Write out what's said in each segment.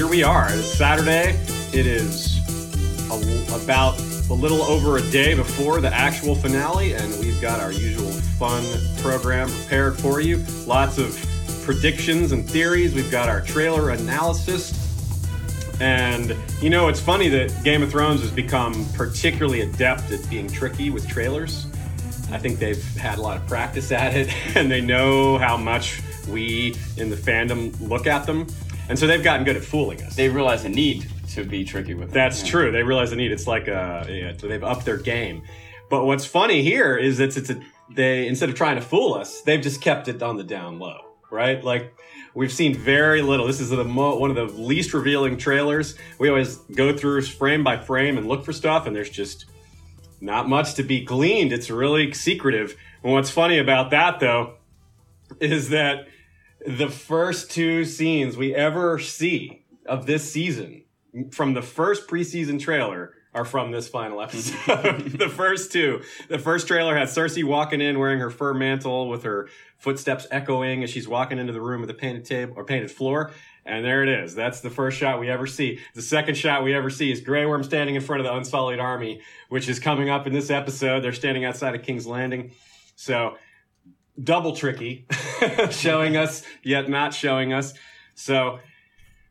here we are. It's Saturday. It is a, about a little over a day before the actual finale, and we've got our usual fun program prepared for you. Lots of predictions and theories. We've got our trailer analysis. And you know, it's funny that Game of Thrones has become particularly adept at being tricky with trailers. I think they've had a lot of practice at it, and they know how much we in the fandom look at them. And so they've gotten good at fooling us. They realize the need to be tricky with. That's it. Yeah. true. They realize the need. It's like a, yeah, so they've upped their game. But what's funny here is that it's a, they instead of trying to fool us, they've just kept it on the down low, right? Like we've seen very little. This is the mo- one of the least revealing trailers. We always go through frame by frame and look for stuff, and there's just not much to be gleaned. It's really secretive. And what's funny about that, though, is that the first two scenes we ever see of this season from the first preseason trailer are from this final episode. the first two. The first trailer has Cersei walking in wearing her fur mantle with her footsteps echoing as she's walking into the room with a painted table or painted floor. And there it is. That's the first shot we ever see. The second shot we ever see is Grey Worm standing in front of the Unsullied Army, which is coming up in this episode. They're standing outside of King's Landing. So double tricky, showing us yet not showing us. So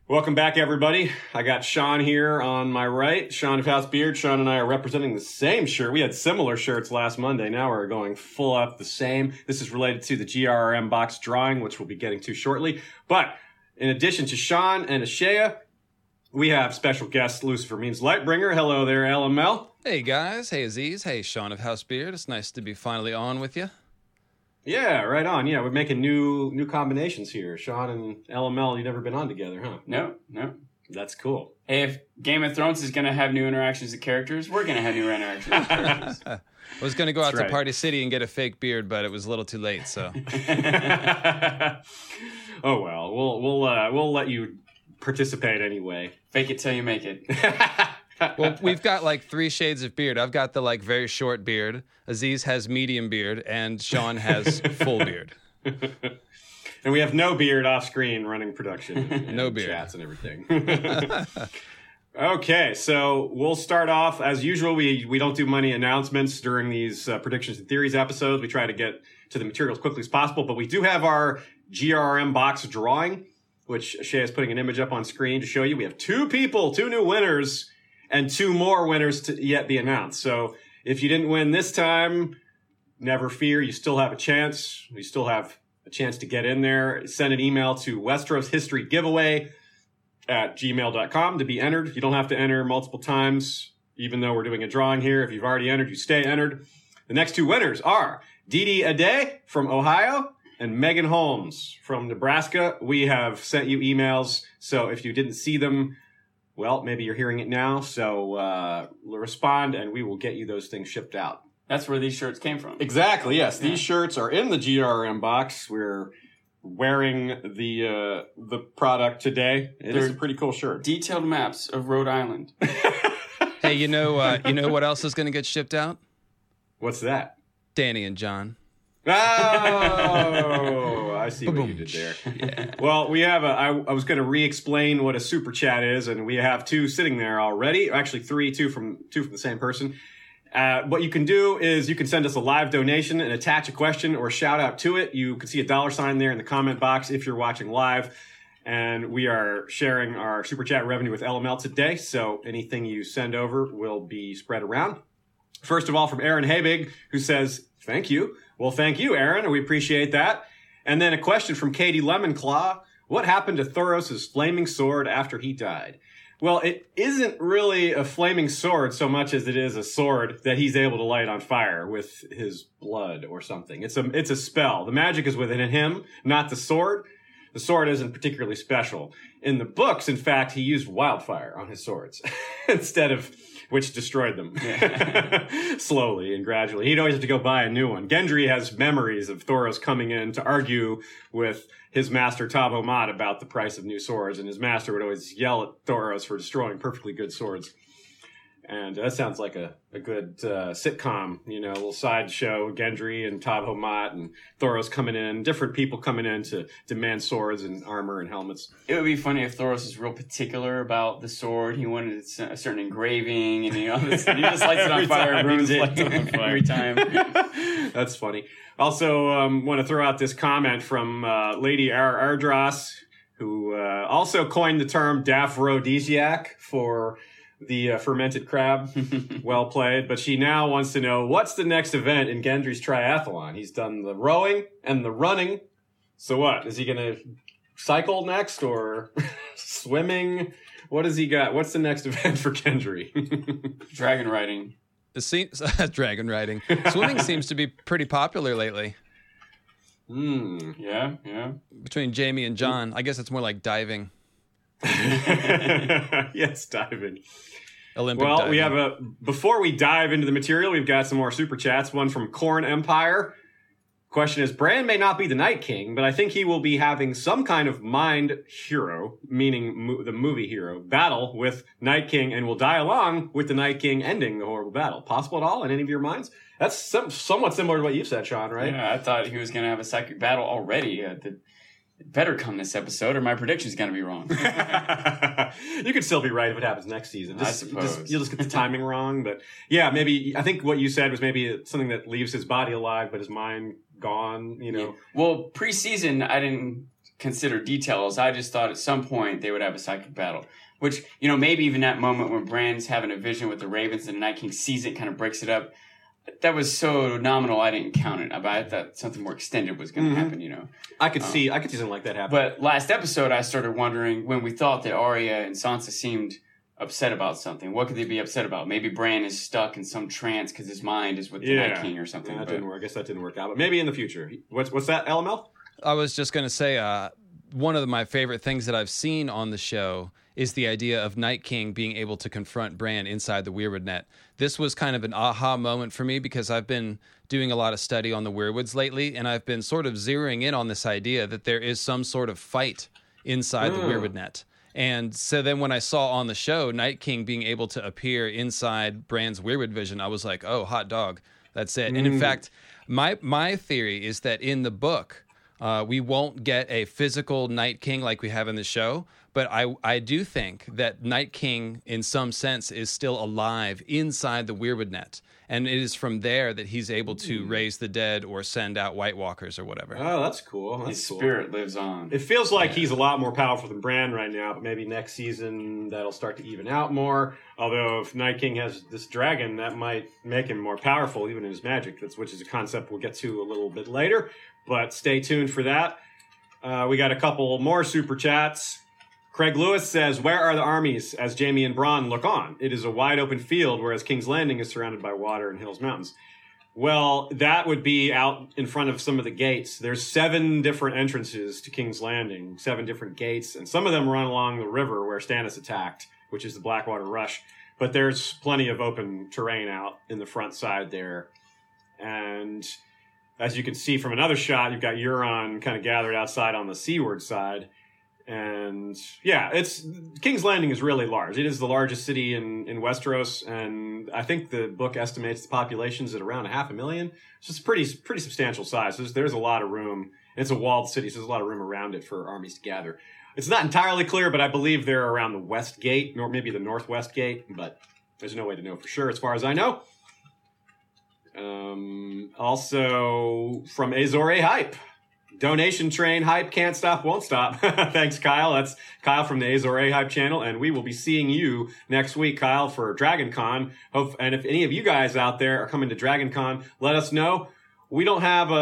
welcome back, everybody. I got Sean here on my right, Sean of House Beard. Sean and I are representing the same shirt. We had similar shirts last Monday. Now we're going full up the same. This is related to the GRM box drawing, which we'll be getting to shortly. But in addition to Sean and Ashea, we have special guest Lucifer Means Lightbringer. Hello there, LML. Hey guys, hey Aziz, hey Sean of House Beard. It's nice to be finally on with you. Yeah, right on. Yeah, we're making new new combinations here. Sean and LML, you've never been on together, huh? No, no. That's cool. Hey, if Game of Thrones is going to have new interactions with characters, we're going to have new interactions with characters. I was going to go out That's right. to Party City and get a fake beard, but it was a little too late. So oh well, we'll we'll uh, we'll let you participate anyway. Fake it till you make it. well, we've got like three shades of beard. I've got the like very short beard. Aziz has medium beard, and Sean has full beard. and we have no beard off screen running production. No beard. chats and everything. okay, so we'll start off as usual. We we don't do money announcements during these uh, predictions and theories episodes. We try to get to the material as quickly as possible, but we do have our GRM box drawing, which Shay is putting an image up on screen to show you. We have two people, two new winners, and two more winners to yet be announced. So if you didn't win this time, never fear. You still have a chance. We still have a chance to get in there. Send an email to Westeros History Giveaway at gmail.com to be entered. You don't have to enter multiple times, even though we're doing a drawing here. If you've already entered, you stay entered. The next two winners are Dee Ade from Ohio and Megan Holmes from Nebraska. We have sent you emails, so if you didn't see them, well, maybe you're hearing it now. So uh, respond, and we will get you those things shipped out. That's where these shirts came from. Exactly. Yes, Yeah. these shirts are in the GRM box. We're wearing the uh, the product today. It is They're- a pretty cool shirt. Detailed maps of Rhode Island. Hey, you know, uh, you know what else is going to get shipped out? What's that? Dany and Jon. Oh, I see what you did there. Well, we have a. I, I was going to re-explain what a super chat is, and we have two sitting there already. Actually, three, two from two from the same person. Uh, what you can do is you can send us a live donation and attach a question or shout out to it. You can see a dollar sign there in the comment box if you're watching live. And we are sharing our super chat revenue with LML today. So anything you send over will be spread around. First of all, from Aaron Habig, who says, Thank you. Well, thank you, Aaron. We appreciate that. And then a question from Katie Lemonclaw. What happened to Thoros' flaming sword after he died? Well, it isn't really a flaming sword so much as it is a sword that he's able to light on fire with his blood or something. It's a it's a spell. The magic is within him, not the sword. The sword isn't particularly special. In the books, in fact, he used wildfire on his swords instead of which destroyed them slowly and gradually. He'd always have to go buy a new one. Gendry has memories of Thoros coming in to argue with his master Tobho Mott about the price of new swords, and his master would always yell at Thoros for destroying perfectly good swords. And that sounds like a, a good uh, sitcom, you know, a little sideshow. Gendry and Tobho Mott and Thoros coming in, different people coming in to demand swords and armor and helmets. It would be funny if Thoros is real particular about the sword. He wanted a certain engraving, and you know, he just lights it on fire, he ruins it it on fire. every time. That's funny. Also, um, want to throw out this comment from uh, Lady Ar- Ardras, who uh, also coined the term daphrodisiac for the uh, fermented crab. well played. But she now wants to know what's the next event in Gendry's triathlon? He's done the rowing and the running. So what? Is he going to cycle next or swimming? What has he got? What's the next event for Gendry? Dragon riding. It seems dragon riding. Swimming seems to be pretty popular lately Hmm. Yeah, yeah. between Jaime and Jon. I guess it's more like diving, yes, diving. Olympic Well, diving. we have a before we dive into the material, we've got some more super chats. One from Corn Empire. Question is, Bran may not be the Night King, but I think he will be having some kind of mind hero, meaning mo- the movie hero, battle with Night King, and will die along with the Night King ending the horrible battle. Possible at all in any of your minds? That's some, somewhat similar to what you said, Sean, right? Yeah, I thought he was going to have a psychic battle already. Uh, the, it better come this episode, or my prediction's going to be wrong. you could still be right if it happens next season. I suppose. just- you'll just get the timing wrong, but yeah, maybe I think what you said was maybe something that leaves his body alive, but his mind gone. You know, Well, preseason, I didn't consider details. I just thought at some point they would have a psychic battle. Which, you know, maybe even that moment when Bran's having a vision with the Ravens and the Night King sees it, kind of breaks it up. That was so nominal, I didn't count it. But I thought something more extended was going to Mhm. happen, you know. I could Oh. see I could see something like that happen. But last episode, I started wondering when we thought that Arya and Sansa seemed upset about something. What could they be upset about? Maybe Bran is stuck in some trance because his mind is with the Yeah. Night King or something. Yeah, that but- didn't work. I guess that didn't work out, but maybe in the future. What's what's that? LML? I was just going to say, uh, one of my favorite things that I've seen on the show is the idea of Night King being able to confront Bran inside the Weirwood net. This was kind of an aha moment for me because I've been doing a lot of study on the Weirwoods lately, and I've been sort of zeroing in on this idea that there is some sort of fight inside the Mm. Weirwood net. And so then when I saw on the show Night King being able to appear inside Bran's Weirwood vision, I was like, oh, hot dog. That's it. And in Mm. fact, my my theory is that in the book, uh, we won't get a physical Night King like we have in the show, but I I do think that Night King, in some sense, is still alive inside the Weirwood net, and it is from there that he's able to raise the dead or send out White Walkers or whatever. Oh, that's cool. That's His cool. spirit lives on. It feels like he's a lot more powerful than Bran right now, but maybe next season that'll start to even out more. Although if Night King has this dragon, that might make him more powerful, even in his magic. That's which is a concept we'll get to a little bit later. But stay tuned for that. Uh, we got a couple more super chats. Craig Lewis says, "Where are the armies?" As Jaime and Bronn look on, it is a wide open field, whereas King's Landing is surrounded by water and hills, mountains. Well, that would be out in front of some of the gates. There's seven different entrances to King's Landing, seven different gates, and some of them run along the river where Stannis attacked, which is the Blackwater Rush. But there's plenty of open terrain out in the front side there. And as you can see from another shot, you've got Euron kind of gathered outside on the seaward side. And yeah, it's King's Landing is really large. It is the largest city in, in Westeros, and I think the book estimates the population's at around a half a million. So it's a pretty pretty substantial size. There's, there's a lot of room. It's a walled city, so there's a lot of room around it for armies to gather. It's not entirely clear, but I believe they're around the west gate, or maybe the northwest gate, but there's no way to know for sure as far as I know. Um, also from Azor Hype. Donation train hype can't stop, won't stop. Thanks, Kyle. That's Kyle from the Azor Hype channel, and we will be seeing you next week, Kyle, for Dragon Con. Hope, and if any of you guys out there are coming to Dragon Con, let us know. We don't have a,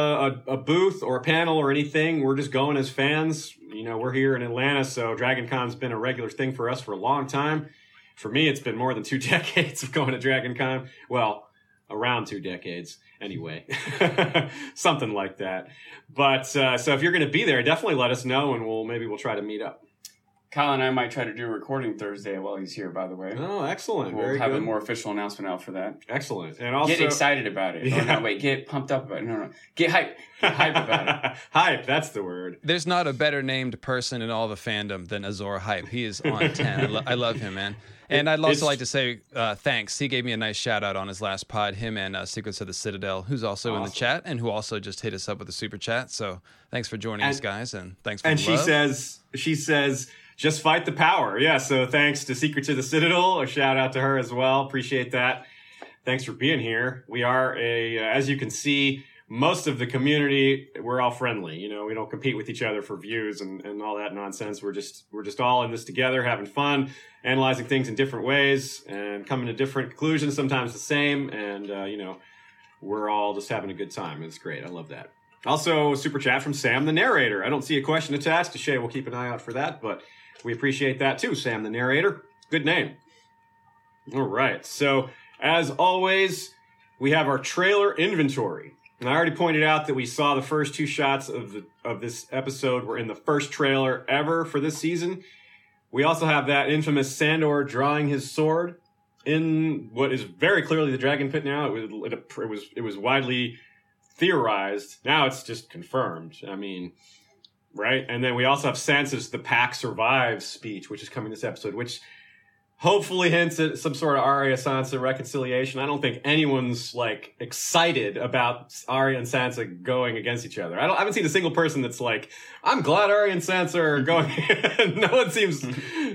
a, a booth or a panel or anything. We're just going as fans. You know, we're here in Atlanta, so Dragon Con's been a regular thing for us for a long time. For me, it's been more than two decades of going to Dragon Con. Well, around two decades anyway something like that but uh, so if you're going to be there definitely let us know and we'll maybe we'll try to meet up Kyle and I might try to do a recording Thursday while he's here. By the way, Oh, excellent. we'll Very have good. a more official announcement out for that. excellent. And also get excited about it. Yeah. Oh, no, wait, get pumped up about it. No, no, get hype. Get hype about it. Hype, that's the word. There's not a better named person in all the fandom than Azor Hype. He is on 10. I, lo- I love him, man. And I'd also It's- like to say uh, thanks. He gave me a nice shout out on his last pod, him and uh, Secrets of the Citadel, who's also in the chat and who also just hit us up with a super chat. So thanks for joining us, guys, and thanks for And she love. says, she says, just fight the power. Yeah. So thanks to Secrets of the Citadel. A shout out to her as well. Appreciate that. Thanks for being here. We are a, uh, as you can see, most of the community, we're all friendly. You know, we don't compete with each other for views and, and all that nonsense. We're just, we're just all in this together, having fun, analyzing things in different ways and coming to different conclusions, sometimes the same. And, uh, you know, we're all just having a good time. It's great. I love that. Also, super chat from Sam the narrator. I don't see a question attached to Shay. We'll keep an eye out for that, but we appreciate that too, Sam the narrator. Good name. All right. So, as always, we have our trailer inventory. And I already pointed out that we saw the first two shots of the, of this episode were in the first trailer ever for this season. We also have that infamous Sandor drawing his sword in what is very clearly the dragon pit now. It was it, it was it was widely theorized. Now it's just confirmed. I mean, right? And then we also have Sansa's "The Pack Survives" speech, which is coming this episode, which hopefully hints at some sort of Arya Sansa reconciliation. I don't think anyone's like excited about Arya and Sansa going against each other. I don't I haven't seen a single person that's like, I'm glad Arya and Sansa are going. no one seems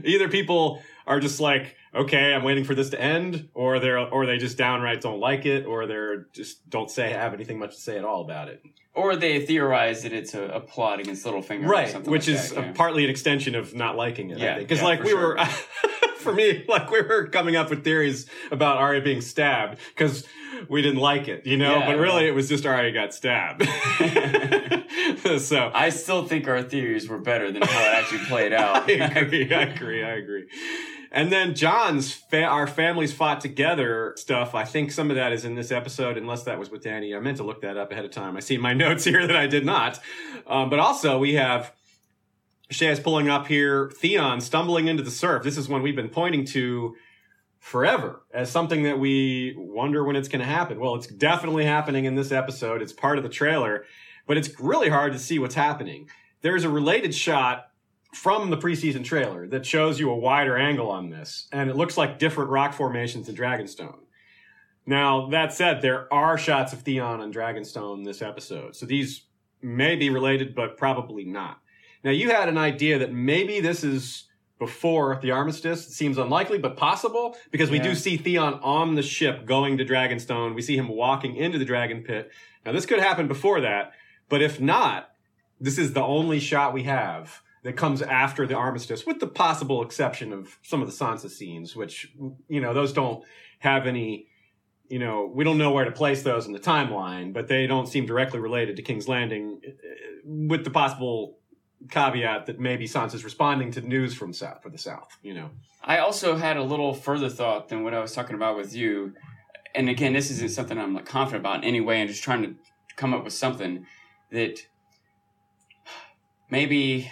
either people are just like, okay, I'm waiting for this to end, or they're or they just downright don't like it, or they're just don't say have anything much to say at all about it. Or they theorize that it's a, a plot against Littlefinger, or Right, something which like is that, a, yeah. partly an extension of not liking it. Yeah, because yeah, like we sure. were, for me, like we were coming up with theories about Arya being stabbed because we didn't like it, you know. Yeah, but really, yeah. it was just Arya got stabbed. so I still think our theories were better than how it actually played out. I agree. I agree. I agree. And then Jon's fa- our families fought together stuff. I think some of that is in this episode, unless that was with Dany. I meant to look that up ahead of time. I see my notes here that I did not. Um, but also we have Shaz pulling up here. Theon stumbling into the surf. This is one we've been pointing to forever as something that we wonder when it's going to happen. Well, it's definitely happening in this episode. It's part of the trailer, but it's really hard to see what's happening. There's a related shot from the preseason trailer that shows you a wider angle on this, and it looks like different rock formations in Dragonstone. Now, that said, there are shots of Theon on Dragonstone this episode, so these may be related, but probably not. Now, you had an idea that maybe this is before the armistice. It seems unlikely, but possible, because we Yeah. do see Theon on the ship going to Dragonstone. We see him walking into the Dragon Pit. Now, this could happen before that, but if not, this is the only shot we have that comes after the armistice, with the possible exception of some of the Sansa scenes, which, you know, those don't have any, you know, we don't know where to place those in the timeline, but they don't seem directly related to King's Landing, uh, with the possible caveat that maybe Sansa's responding to news from south for the South, you know. I also had a little further thought than what I was talking about with you. And again, this isn't something I'm like confident about in any way. I'm just trying to come up with something that maybe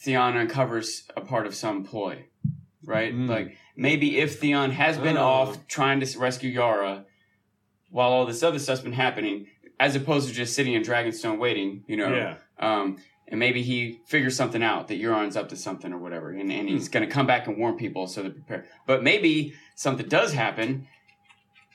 Theon uncovers a part of some ploy, right? Mm. Like maybe if Theon has been Oh. off trying to rescue Yara while all this other stuff's been happening, as opposed to just sitting in Dragonstone waiting, you know, Yeah. um, and maybe he figures something out that Euron's up to something or whatever, and, and he's Hmm. going to come back and warn people so they're prepared. But maybe something does happen,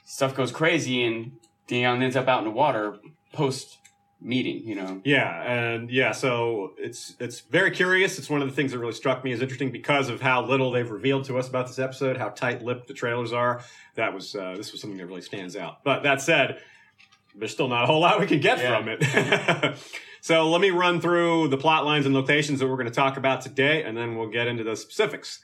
stuff goes crazy, and Theon ends up out in the water post meeting. You know, Yeah, and yeah, so it's it's very curious. It's one of the things that really struck me as interesting because of how little they've revealed to us about this episode, how tight-lipped the trailers are. That was uh, this was something that really stands out. But that said, there's still not a whole lot we can get Yeah. from it. so let me run through the plot lines and locations that we're going to talk about today, and then we'll get into the specifics.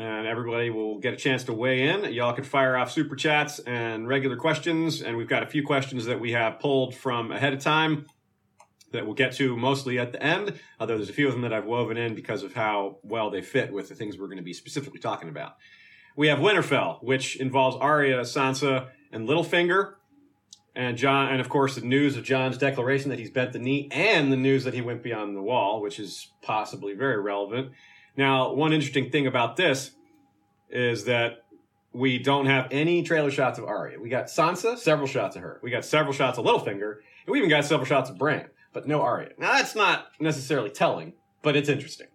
And everybody will get a chance to weigh in. Y'all can fire off super chats and regular questions. And we've got a few questions that we have pulled from ahead of time that we'll get to mostly at the end. Although there's a few of them that I've woven in because of how well they fit with the things we're going to be specifically talking about. We have Winterfell, which involves Arya, Sansa, and Littlefinger. And Jon, and of course, the news of Jon's declaration that he's bent the knee, and the news that he went beyond the wall, which is possibly very relevant. Now, one interesting thing about this is that we don't have any trailer shots of Arya. We got Sansa, several shots of her. We got several shots of Littlefinger, and we even got several shots of Bran, but no Arya. Now, that's not necessarily telling, but it's interesting.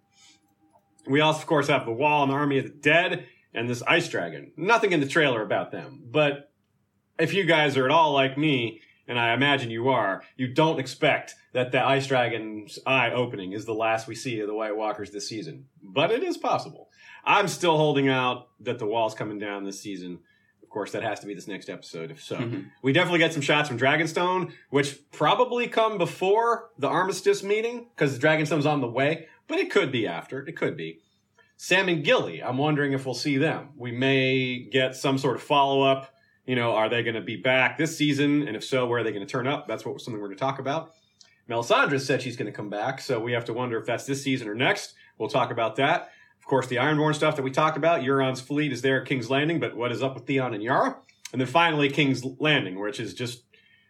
We also, of course, have the Wall and the Army of the Dead and this Ice Dragon. Nothing in the trailer about them, but if you guys are at all like me, and I imagine you are, you don't expect that the Ice Dragon's eye opening is the last we see of the White Walkers this season. But it is possible. I'm still holding out that the wall's coming down this season. Of course, that has to be this next episode. If so, Mhm. we definitely get some shots from Dragonstone, which probably come before the Armistice meeting because Dragonstone's on the way, but it could be after. It could be. Sam and Gilly, I'm wondering if we'll see them. We may get some sort of follow up. You know, are they going to be back this season? And if so, where are they going to turn up? That's what something we're going to talk about. Melisandre said she's going to come back, so we have to wonder if that's this season or next. We'll talk about that. Of course, the Ironborn stuff that we talked about. Euron's fleet is there at King's Landing, but what is up with Theon and Yara? And then finally, King's Landing, which is just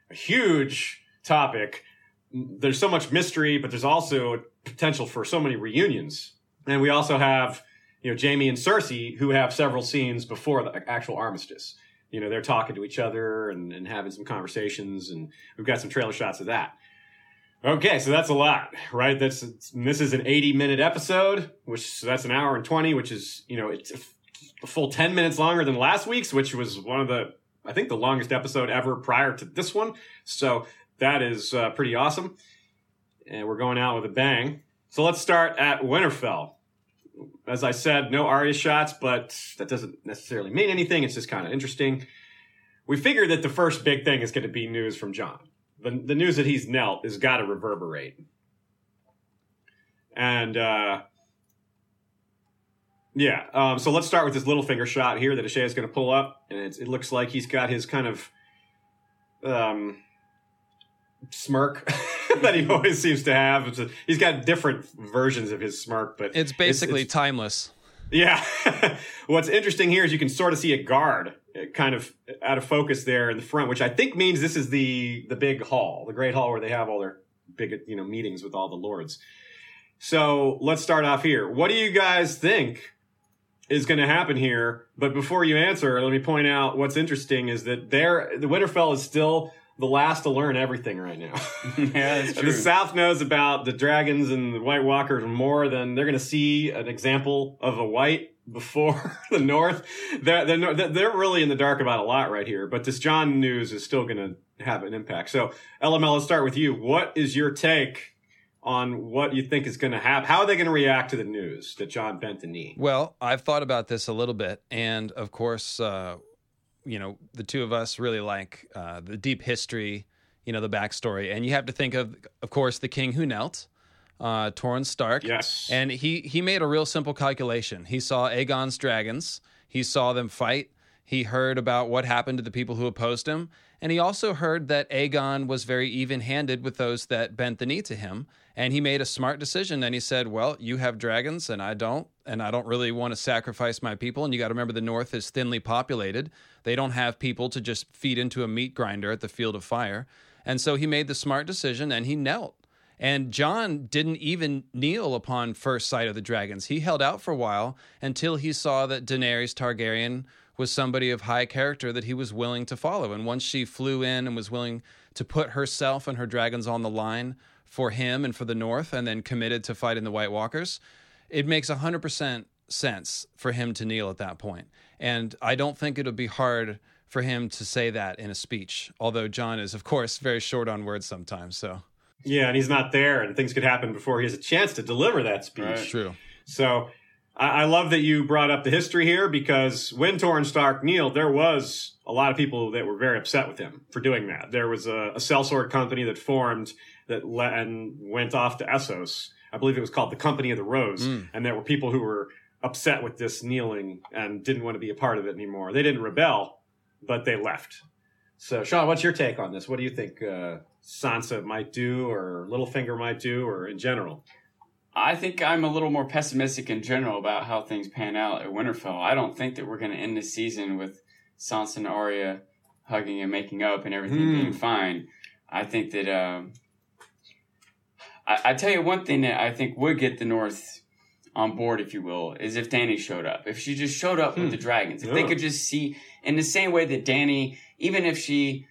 a huge topic. There's so much mystery, but there's also potential for so many reunions. And we also have, you know, Jaime and Cersei, who have several scenes before the actual armistice. You know, they're talking to each other and, and having some conversations, and we've got some trailer shots of that. Okay, so that's a lot, right? That's this is an 80 minute episode, which so that's an hour and 20, which is you know it's a full 10 minutes longer than last week's, which was one of the I think the longest episode ever prior to this one. So that is uh, pretty awesome, and we're going out with a bang. So let's start at Winterfell. As I said, no Arya shots, but that doesn't necessarily mean anything. It's just kind of interesting. We figure that the first big thing is going to be news from Jon the, the news that he's knelt has got to reverberate. And uh, yeah, um, so let's start with this Littlefinger shot here that Ashay is going to pull up, and it looks like he's got his kind of um, smirk that he always seems to have. It's a, he's got different versions of his smirk, but It's basically it's- timeless. yeah. What's interesting here is you can sort of see a guard uh, kind of out of focus there in the front, which I think means this is the the big hall, the great hall where they have all their big you know meetings with all the lords. So let's start off here. What do you guys think is going to happen here? But before you answer, let me point out what's interesting is that there the Winterfell is still the last to learn everything right now. yeah, that's true. The South knows about the dragons and the White Walkers more than they're going to see an example of a white before the North. They're, they're, they're really in the dark about a lot right here, but this Jon news is still going to have an impact. So, LML, let's start with you. What is your take on what you think is going to happen? How are they going to react to the news that Jon bent the knee? Well, I've thought about this a little bit, and of course, uh, you know, the two of us really like uh, the deep history, you know, the backstory, and you have to think of, of course, the king who knelt, uh, Torrhen Stark. Yes. And he he made a real simple calculation. He saw Aegon's dragons. He saw them fight. He heard about what happened to the people who opposed him, and he also heard that Aegon was very even-handed with those that bent the knee to him. And he made a smart decision. And he said, "Well, you have dragons, and I don't, and I don't really want to sacrifice my people. And you got to remember, the North is thinly populated. They don't have people to just feed into a meat grinder at the Field of Fire. And so he made the smart decision, and he knelt." And Jon didn't even kneel upon first sight of the dragons. He held out for a while until he saw that Daenerys Targaryen was somebody of high character that he was willing to follow. And once she flew in and was willing to put herself and her dragons on the line for him and for the North, and then committed to fighting the White Walkers, it makes 100% sense for him to kneel at that point. And I don't think it'll be hard for him to say that in a speech, although Jon is, of course, very short on words sometimes. So. Yeah, and he's not there, and things could happen before he has a chance to deliver that speech. Right. True. So I, I love that you brought up the history here because when Torrhen Stark kneeled, there was a lot of people that were very upset with him for doing that. There was a, a sellsword company that formed that le- and went off to Essos. I believe it was called the Company of the Rose, Mm. and there were people who were upset with this kneeling and didn't want to be a part of it anymore. They didn't rebel, but they left. So, Sean, what's your take on this? What do you think uh, Sansa might do, or Littlefinger might do, or in general? I think I'm a little more pessimistic in general about how things pan out at Winterfell. I don't think that we're going to end the season with Sansa and Arya hugging and making up and everything Hmm. being fine. I think that um, I, I tell you one thing that I think would get the North on board, if you will, is if Dany showed up. If she just showed up with Hmm. the dragons, if they could just see in the same way that Dany, even if she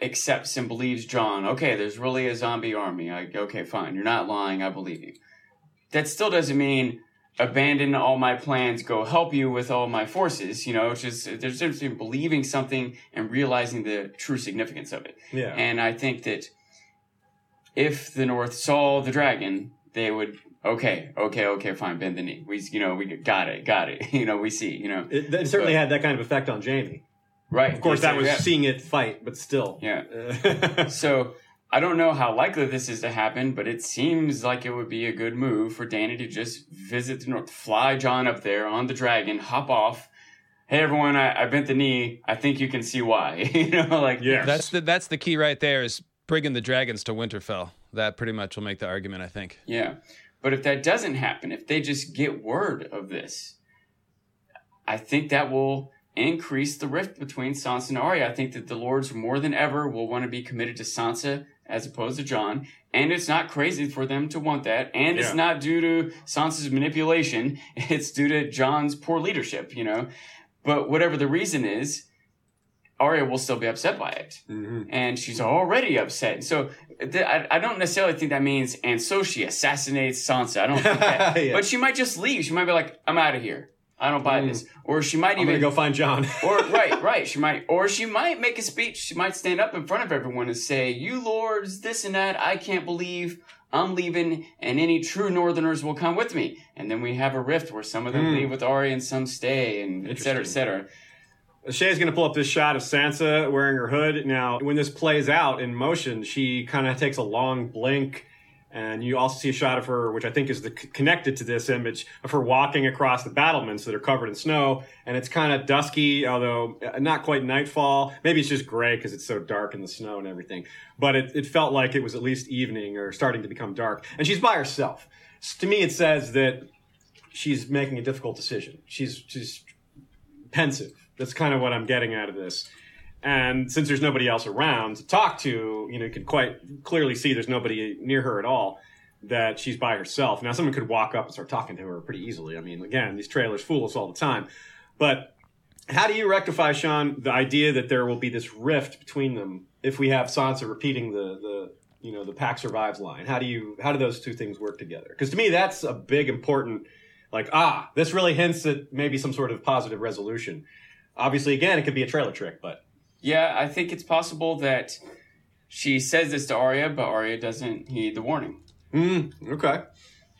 accepts and believes Jon, okay, there's really a zombie army. I, okay, fine, you're not lying. I believe you. That still doesn't mean abandon all my plans, go help you with all my forces. You know, it's just there's a difference believing something and realizing the true significance of it. Yeah. And I think that if the North saw the dragon, they would okay, okay, okay, fine, bend the knee. We, you know, we got it, got it. You know, we see. You know, it, it certainly But- had that kind of effect on Jaime. right? Of course, that was yeah. seeing it fight, but still. Yeah. Uh, so I don't know how likely this is to happen, but it seems like it would be a good move for Dany to just visit the North, fly Jon up there on the dragon, hop off. Hey everyone, I, I bent the knee. I think you can see why. you know, like yeah. That's the that's the key right there is bringing the dragons to Winterfell. That pretty much will make the argument, I think. Yeah. But if that doesn't happen, if they just get word of this, I think that will increase the rift between Sansa and Arya. I think that the lords more than ever will want to be committed to Sansa as opposed to Jon. And it's not crazy for them to want that. And Yeah. it's not due to Sansa's manipulation. It's due to Jon's poor leadership, you know. But whatever the reason is, Arya will still be upset by it Mhm. and she's already upset. So th- I, I don't necessarily think that means, and so she assassinates Sansa. I don't think that. Yeah. But she might just leave. She might be like, I'm out of here. I don't buy Mm. this. Or she might I'm even, go find Jon. or right, right. She might, or she might make a speech. She might stand up in front of everyone and say, "You lords, this and that. I can't believe I'm leaving, and any true Northerners will come with me." And then we have a rift where some of them Mm. leave with Arya and some stay, and et cetera, et cetera. Shay's going to pull up this shot of Sansa wearing her hood. Now, when this plays out in motion, she kind of takes a long blink, and you also see a shot of her, which I think is the, connected to this image of her walking across the battlements that are covered in snow, and it's kind of dusky, although uh, not quite nightfall. Maybe it's just gray because it's so dark in the snow and everything. But it, it felt like it was at least evening or starting to become dark, and she's by herself. S- To me, it says that she's making a difficult decision. She's she's pensive. That's kind of what I'm getting out of this. And since there's nobody else around to talk to, you know, you can quite clearly see there's nobody near her at all, that she's by herself. Now, someone could walk up and start talking to her pretty easily. I mean, again, these trailers fool us all the time. But how do you rectify, Sean, the idea that there will be this rift between them if we have Sansa repeating the, the you know, the pack survives line? How do you, how do those two things work together? Because to me, that's a big, important, like, ah, this really hints at maybe some sort of positive resolution. Obviously, again, it could be a trailer trick, but Yeah, I think it's possible that she says this to Arya, but Arya doesn't heed the warning. Mm, okay.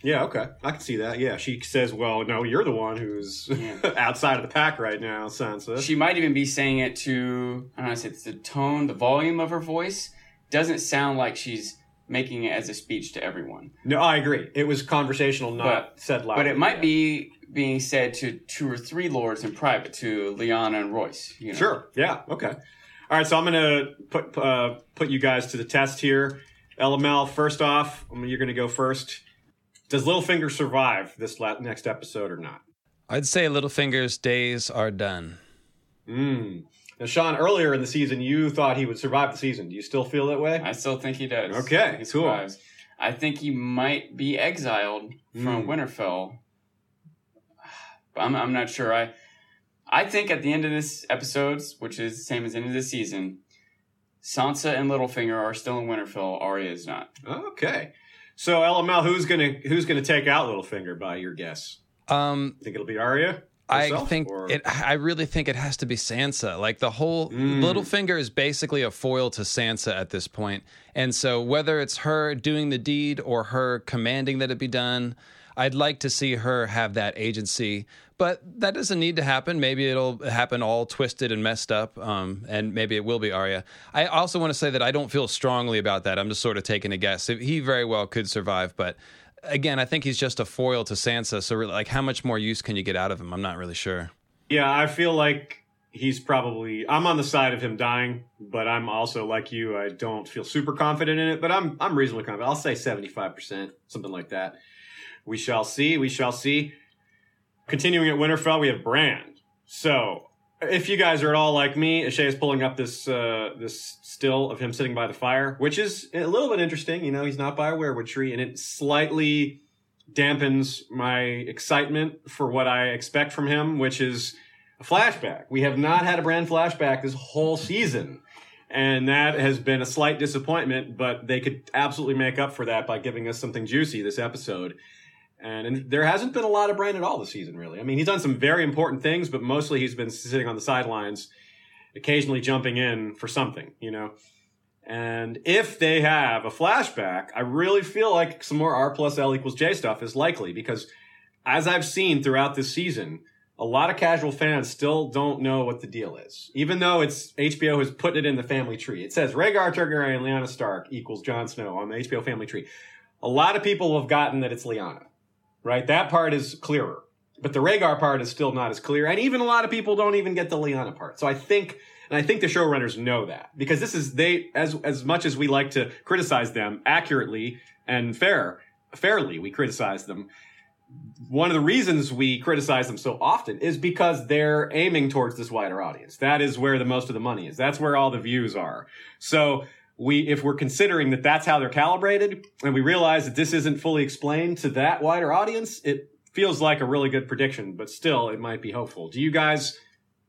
Yeah, okay. I can see that. Yeah, she says, "Well, no, you're the one who's Yeah. outside of the pack right now, Sansa." She might even be saying it to I don't know, it's the tone, the volume of her voice doesn't sound like she's making it as a speech to everyone. no, I agree. It was conversational, not said loud. But it might be being said to two or three lords in private, to Lyanna and Royce. You know? Sure. Yeah. Okay. All right. So I'm gonna put uh, put you guys to the test here. LML. First off, I mean, you're gonna go first. Does Littlefinger survive this la- next episode or not? I'd say Littlefinger's days are done. Mm. Now, Sean, earlier in the season, you thought he would survive the season. Do you still feel that way? I still think he does. Okay, He cool. survives. I think he might be exiled from Mm. Winterfell. But I'm, I'm not sure. I I think at the end of this episode, which is the same as the end of the season, Sansa and Littlefinger are still in Winterfell. Arya is not. Okay. So LML, who's gonna who's gonna take out Littlefinger by your guess? Um, Think it'll be Arya? I think or- it. I really think it has to be Sansa. Like the whole Mm. Littlefinger is basically a foil to Sansa at this point, and so whether it's her doing the deed or her commanding that it be done, I'd like to see her have that agency. But that doesn't need to happen. Maybe it'll happen all twisted and messed up, um, and maybe it will be Arya. I also want to say that I don't feel strongly about that. I'm just sort of taking a guess. He very well could survive, but again, I think he's just a foil to Sansa. So, really, like, how much more use can you get out of him? I'm not really sure. Yeah, I feel like he's probably. I'm on the side of him dying, but I'm also like you. I don't feel super confident in it, but I'm I'm reasonably confident. I'll say 75 percent, something like that. We shall see. We shall see. Continuing at Winterfell, we have Bran. So, if you guys are at all like me, Ashay is pulling up this uh, this still of him sitting by the fire, which is a little bit interesting. You know, he's not by a weirwood tree, and it slightly dampens my excitement for what I expect from him, which is a flashback. We have not had a Bran flashback this whole season. And that has been a slight disappointment, but they could absolutely make up for that by giving us something juicy this episode. And, and there hasn't been a lot of Bran at all this season, really. I mean, he's done some very important things, but mostly he's been sitting on the sidelines, occasionally jumping in for something, you know. And if they have a flashback, I really feel like some more R plus L equals J stuff is likely because as I've seen throughout this season, a lot of casual fans still don't know what the deal is. Even though it's HBO has put it in the family tree. It says Rhaegar Targaryen, and Lyanna Stark equals Jon Snow on the HBO family tree. A lot of people have gotten that it's Lyanna, right? That part is clearer. But the Rhaegar part is still not as clear. And even a lot of people don't even get the Lyanna part. So I think and I think the showrunners know that because this is they as as much as we like to criticize them accurately and fair fairly, we criticize them. One of the reasons we criticize them so often is because they're aiming towards this wider audience. That is where the most of the money is. That's where all the views are. So we, if we're considering that that's how they're calibrated and we realize that this isn't fully explained to that wider audience, it feels like a really good prediction, but still it might be hopeful. Do you guys,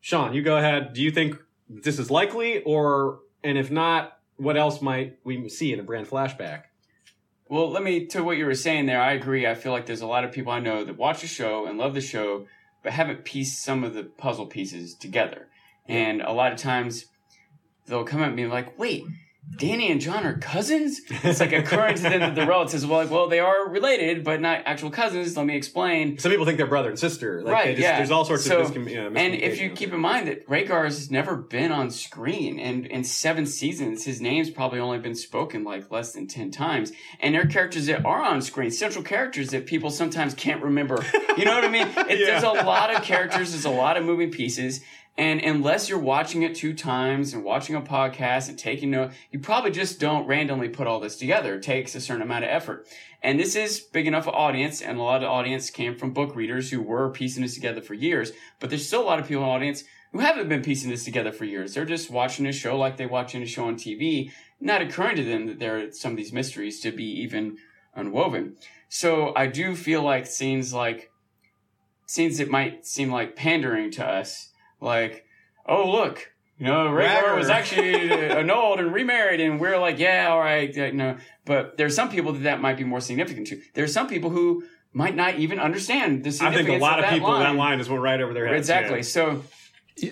Sean, you go ahead. Do you think this is likely, or and if not, what else might we see in a Bran flashback? Well, let me to what you were saying there. I agree. I feel like there's a lot of people I know that watch the show and love the show, but haven't pieced some of the puzzle pieces together. And a lot of times they'll come at me like, "Wait, Dany and Jon are cousins? It's like occurring to them that the relatives well, like, well, they are related, but not actual cousins. Let me explain. Some people think they're brother and sister. Like, right, just, yeah. There's all sorts so, of miscom- yeah, And if you keep in mind that Rhaegar's never been on screen, and in seven seasons, his name's probably only been spoken like less than 10 times. And there are characters that are on screen, central characters that people sometimes can't remember. You know what I mean? It, Yeah. There's a lot of characters, there's a lot of moving pieces. And unless you're watching it two times and watching a podcast and taking note, you probably just don't randomly put all this together. It takes a certain amount of effort. And this is big enough audience, and a lot of audience came from book readers who were piecing this together for years. But there's still a lot of people in the audience who haven't been piecing this together for years. They're just watching a show like they watch a show on TV, not occurring to them that there are some of these mysteries to be even unwoven. So I do feel like scenes like scenes that might seem like pandering to us, like, oh look, you know, Rhaegar Ragnar. was actually annulled and remarried, and we're like, yeah, all right, you know. But there's some people that that might be more significant to. There's some people who might not even understand the I significance think a lot of of that people line. that line just went right over their heads. Exactly. yeah. So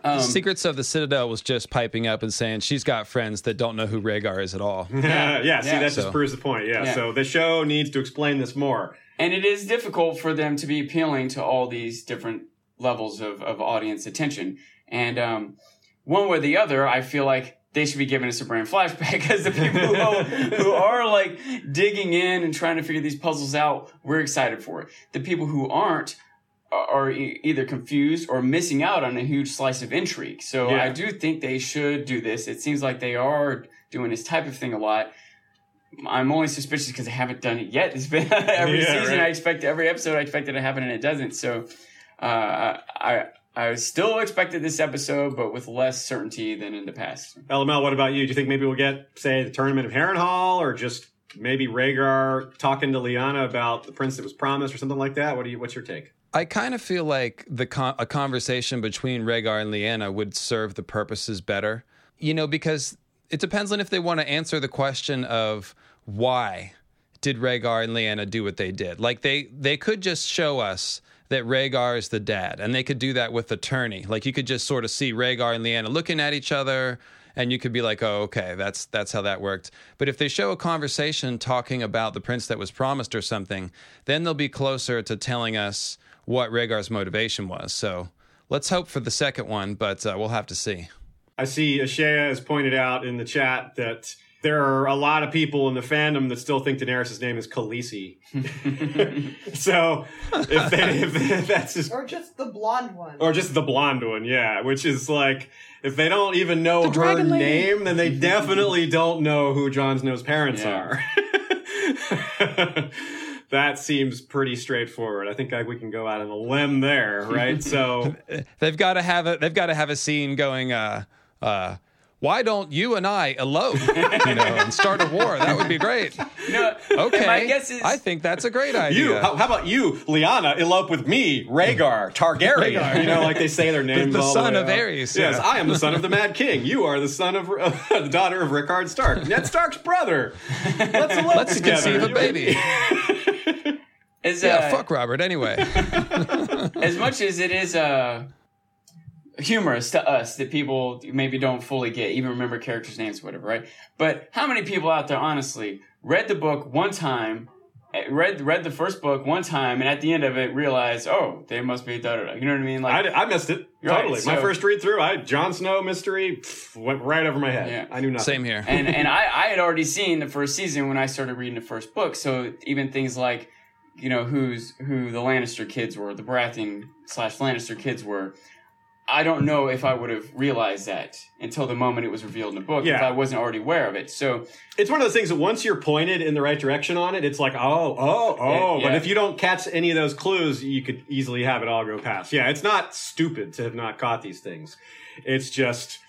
Um, Secrets of the Citadel was just piping up and saying she's got friends that don't know who Rhaegar is at all. yeah, see, Yeah. that So- just proves the point. Yeah. Yeah. So the show needs to explain this more. and it is difficult for them to be appealing to all these different levels of, of audience attention. And um, one way or the other, I feel like they should be giving us a Bran flashback because the people who, who are like digging in and trying to figure these puzzles out, we're excited for it. The people who aren't are e- either confused or missing out on a huge slice of intrigue. So Yeah. I do think they should do this. It seems like they are doing this type of thing a lot. I'm only suspicious because I haven't done it yet. It's been every Yeah, season. right. I expect every episode. I expect it to happen, and it doesn't. So, uh, I I still expected this episode, but with less certainty than in the past. LML, what about you? Do you think maybe we'll get, say, the tournament of Harrenhal, or just maybe Rhaegar talking to Lyanna about the prince that was promised, or something like that? What do you? What's your take? I kind of feel like the con- a conversation between Rhaegar and Lyanna would serve the purposes better. You know, because it depends on if they want to answer the question of why did Rhaegar and Lyanna do what they did. Like they they could just show us that Rhaegar is the dad, and they could do that with attorney. Like you could just sort of see Rhaegar and Lyanna looking at each other, and you could be like, "Oh, okay, that's that's how that worked." But if they show a conversation talking about the prince that was promised or something, then they'll be closer to telling us what Rhaegar's motivation was. So let's hope for the second one, but uh, we'll have to see. I see Ashea has pointed out in the chat that there are a lot of people in the fandom that still think Daenerys' name is Khaleesi. so if, they, if that's just Or just the blonde one. or just the blonde one, yeah, which is like if they don't even know her dragon lady. name, then they definitely don't know who Jon Snow's parents Yeah. are. that seems pretty straightforward. I think I, we can go out on a limb there, right? So They've got to have a they've got to have a scene going. Uh, uh, why don't you and I elope, you know, and start a war? That would be great. No, Okay. My guess is I think that's a great idea. You, how, how about you, Lyanna, elope with me, Rhaegar Targaryen? Rhaegar. You know, like they say their names. the all son way of up. Aerys, Yes, yeah. I am the son of the Mad King. You are the son of the daughter of Rickard Stark, Ned Stark's brother. Let's elope Let's together. conceive a baby. as, Yeah, uh, fuck Robert. Anyway, as much as it is uh, humorous to us that people maybe don't fully get, even remember characters' names, whatever, right? But how many people out there, honestly, read the book one time, eh, read read the first book one time, and at the end of it realized, oh, they must be da da da. You know what I mean? Like, I, I missed it Right, totally. My first read through, I Jon Snow mystery pff, went right over my head. Yeah. I knew nothing. same here. and and I, I had already seen the first season when I started reading the first book. So even things like, you know, who's who the Lannister kids were, the Baratheon slash Lannister kids were. I don't know if I would have realized that until the moment it was revealed in the book. Yeah. If I wasn't already aware of it. So It's one of those things that once you're pointed in the right direction on it, it's like, oh, oh, oh. Yeah, But if you don't catch any of those clues, you could easily have it all go past. Yeah, it's not stupid to have not caught these things. It's just,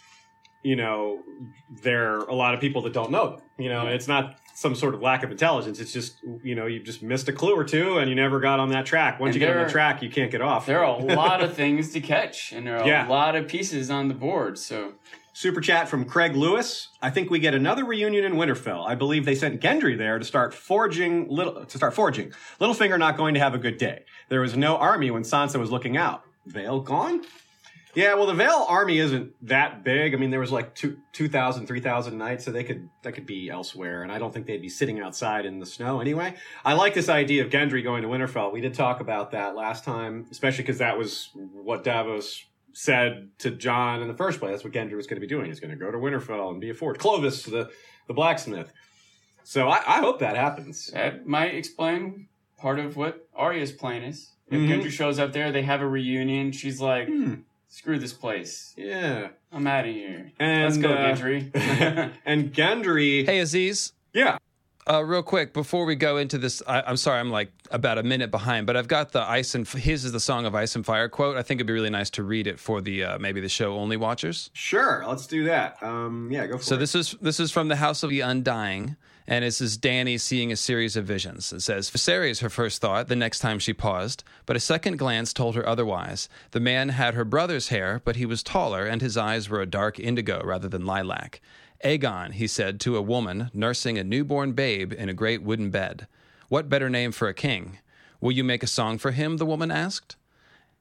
you know, there are a lot of people that don't know them. You know, Yeah. it's not some sort of lack of intelligence. It's just, you know, you just missed a clue or two and you never got on that track. Once And you get on the track, you can't get off. there are a lot of things to catch, and there are Yeah. a lot of pieces on the board. So Super chat from Craig Lewis. I think we get another reunion in Winterfell. I believe they sent Gendry there to start forging little to start forging. Littlefinger not going to have a good day. There was no army when Sansa was looking out. Vale gone? Yeah, well the Vale army isn't that big. I mean there was like two, 2,000, 3,000 knights, so they could that could be elsewhere and I don't think they'd be sitting outside in the snow anyway. I like this idea of Gendry going to Winterfell. We did talk about that last time, especially cuz that was what Davos said to Jon in the first place. That's what Gendry was going to be doing. He's going to go to Winterfell and be a forge. Clovis, the, the blacksmith. So I, I hope that happens. that might explain part of what Arya's plan is. If Mhm. Gendry shows up there, they have a reunion. She's like, Hmm. Screw this place. Yeah. I'm out of here. And, Let's go, uh, Gendry. and Gendry. hey, Aziz. Uh, real quick before we go into this, I, I'm sorry, I'm like about a minute behind, but I've got the ice and his is the song of ice and fire quote. I think it'd be really nice to read it for the uh, maybe the show only watchers. Sure. Let's do that. Um, yeah, go for So it. this is this is from the House of the Undying, and this is Dany seeing a series of visions. It says Viserys her first thought the next time she paused, but a second glance told her otherwise. The man had her brother's hair, but he was taller, and his eyes were a dark indigo rather than lilac. Aegon, he said to a woman nursing a newborn babe in a great wooden bed. What better name for a king? Will you make a song for him? the woman asked.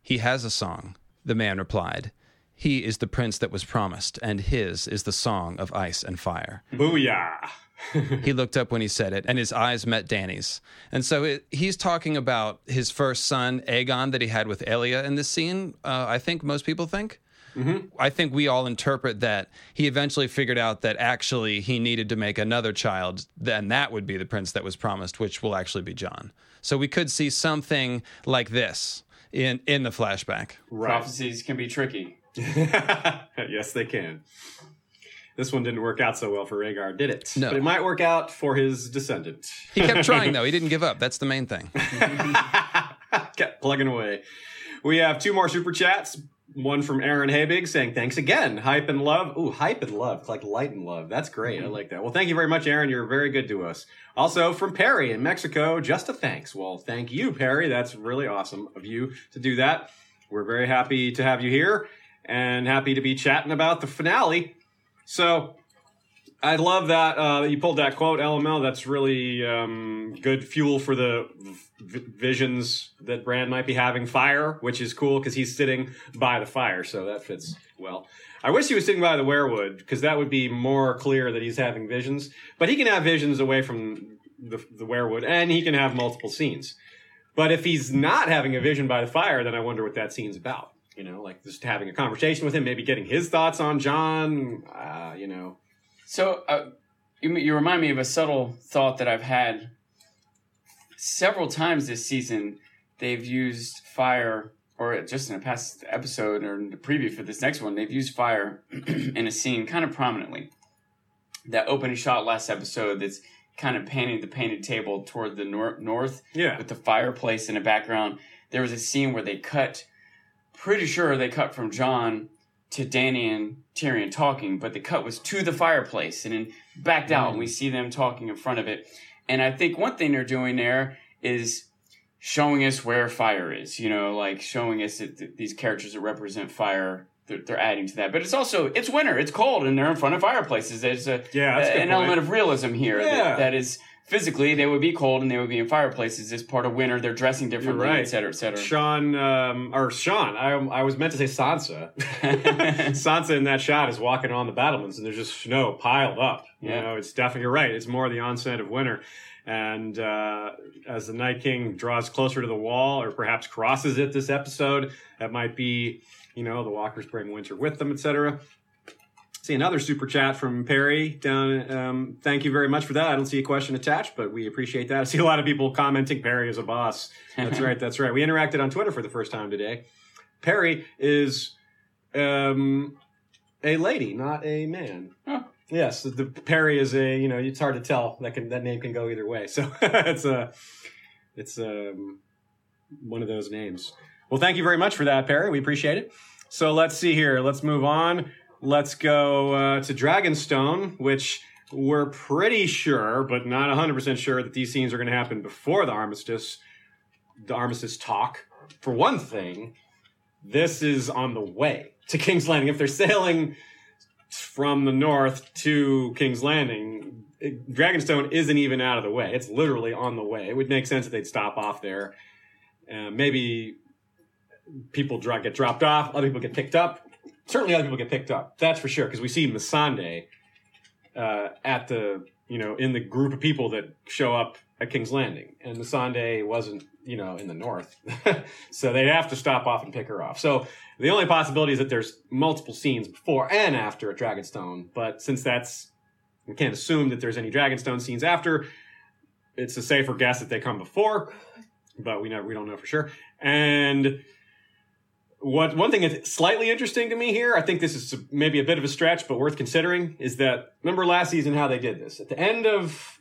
He has a song, the man replied. He is the prince that was promised, and his is the song of ice and fire. Booyah. He looked up when he said it, and his eyes met Dany's. And so it, he's talking about his first son, Aegon, that he had with Elia in this scene. Uh, I think most people think. Mm-hmm. I think we all interpret that he eventually figured out that actually he needed to make another child, then that would be the prince that was promised, which will actually be Jon. So we could see something like this in in the flashback. Right. Prophecies can be tricky. yes, they can. This one didn't work out so well for Rhaegar, did it? No. But it might work out for his descendant. He kept trying though; he didn't give up. That's the main thing. Kept plugging away. We have two more super chats. One from Aaron Habig saying, thanks again. Hype and love. Ooh, hype and love. Like light and love. That's great. I mm-hmm. like that. Well, thank you very much, Aaron. You're very good to us. Also from Perry in Mexico, just a thanks. Well, thank you, Perry. That's really awesome of you to do that. We're very happy to have you here and happy to be chatting about the finale. So I love that uh, you pulled that quote, LML. That's really um, good fuel for the v- visions that Bran might be having. Fire, which is cool because he's sitting by the fire, so that fits well. I wish he was sitting by the weirwood because that would be more clear that he's having visions. But he can have visions away from the, the weirwood, and he can have multiple scenes. But if he's not having a vision by the fire, then I wonder what that scene's about. You know, like just having a conversation with him, maybe getting his thoughts on Jon. Uh, you know, So uh, you, you remind me of a subtle thought that I've had several times this season. They've used fire, or just in a past episode or in the preview for this next one, they've used fire in a scene kind of prominently. That opening shot last episode that's kind of panning the painted table toward the nor- north yeah. with the fireplace in the background. There was a scene where they cut, pretty sure they cut from Jon to Dany and Tyrion talking, but the cut was to the fireplace and then backed out, and we mm. see them talking in front of it. And I think one thing they're doing there is showing us where fire is. You know, like showing us that th- these characters that represent fire. They're, they're adding to that, but it's also it's winter, it's cold, and they're in front of fireplaces. There's a Yeah, a an point. element of realism here Yeah. that, that is physically they would be cold and they would be in fireplaces. It's part of winter. They're dressing differently, right. et cetera, et cetera. Sean, um, or Sean, I, I was meant to say Sansa. Sansa in that shot is walking on the battlements and there's just snow piled up. You Yeah. know, it's definitely, you're right. It's more the onset of winter. And uh, as the Night King draws closer to the wall or perhaps crosses it this episode, that might be, you know, the walkers bring winter with them, etc. See another super chat from Perry down. Um, thank you very much for that. I don't see a question attached, but we appreciate that. I see a lot of people commenting Perry is a boss. That's right. That's right. We interacted on Twitter for the first time today. Perry is um, a lady, not a man. Oh. Yes, the Perry is a you know it's hard to tell that can that name can go either way. So it's a it's um, one of those names. Well, thank you very much for that, Perry. We appreciate it. So let's see here. Let's move on. Let's go uh, to Dragonstone, which we're pretty sure, but not 100% sure, that these scenes are going to happen before the armistice, the armistice talk. For one thing, this is on the way to King's Landing. If they're sailing from the north to King's Landing, Dragonstone isn't even out of the way. It's literally on the way. It would make sense that they'd stop off there. Uh, maybe people get dropped off, other people get picked up. Certainly, other people get picked up. That's for sure. Because we see Missandei uh, at the you know in the group of people that show up at King's Landing, and Missandei wasn't you know in the north, so they'd have to stop off and pick her off. So the only possibility is that there's multiple scenes before and after at Dragonstone. But since that's we can't assume that there's any Dragonstone scenes after, it's a safer guess that they come before. But we never we don't know for sure. And what one thing that's slightly interesting to me here, I think this is maybe a bit of a stretch, but worth considering, is that remember last season how they did this at the end of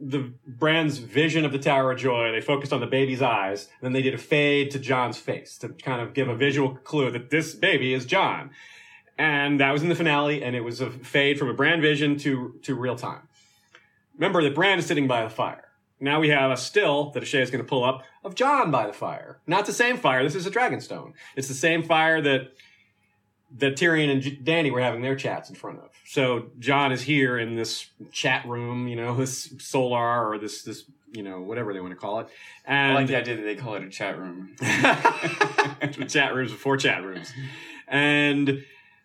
the Bran's vision of the Tower of Joy, they focused on the baby's eyes, then they did a fade to Jon's face to kind of give a visual clue that this baby is Jon. And that was in the finale, and it was a fade from a Bran vision to to real time. Remember that Bran is sitting by the fire. Now we have a still that Ashay is going to pull up of Jon by the fire. Not the same fire. This is a Dragonstone. It's the same fire that that Tyrion and J- Dany were having their chats in front of. So Jon is here in this chat room, you know, this solar or this this you know whatever they want to call it. I like the idea that they call it a chat room. chat rooms before chat rooms. And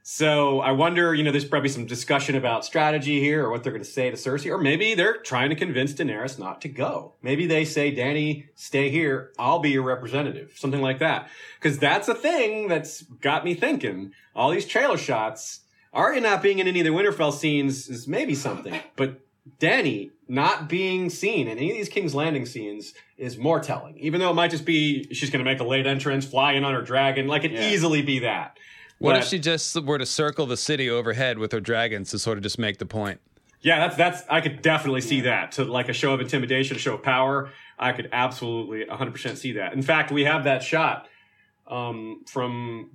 so I wonder, you know, there's probably some discussion about strategy here or what they're going to say to Cersei, or maybe they're trying to convince Daenerys not to go. Maybe they say, Dany, stay here. I'll be your representative. Something like that. Because that's a thing that's got me thinking. All these trailer shots, Arya not being in any of the Winterfell scenes is maybe something, but Dany not being seen in any of these King's Landing scenes is more telling. Even though it might just be she's going to make a late entrance, fly in on her dragon, like it Yeah. easily be that. What But- if she just were to circle the city overhead with her dragons to sort of just make the point? Yeah, that's that's I could definitely see that to like a show of intimidation, a show of power. I could absolutely 100% see that. In fact, we have that shot um, from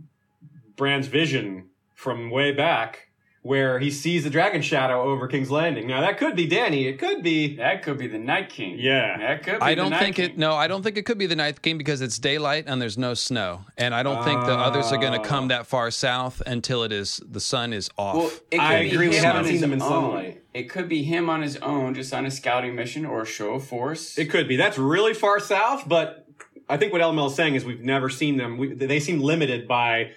Bran's vision from way back where he sees the dragon shadow over King's Landing. Now that could be Dany. It could be That could be the Night King. Yeah. That could be the Night. I don't Night think King. it. No, I don't think it could be the Night King because it's daylight and there's no snow, and I don't think the others are going to come that far south until it is the sun is off. Well, it could I be agree, we him haven't on seen his them in own. sunlight. It could be him on his own, just on a scouting mission or a show of force. It could be. That's really far south, but I think what LML is saying is we've never seen them. We, they seem limited by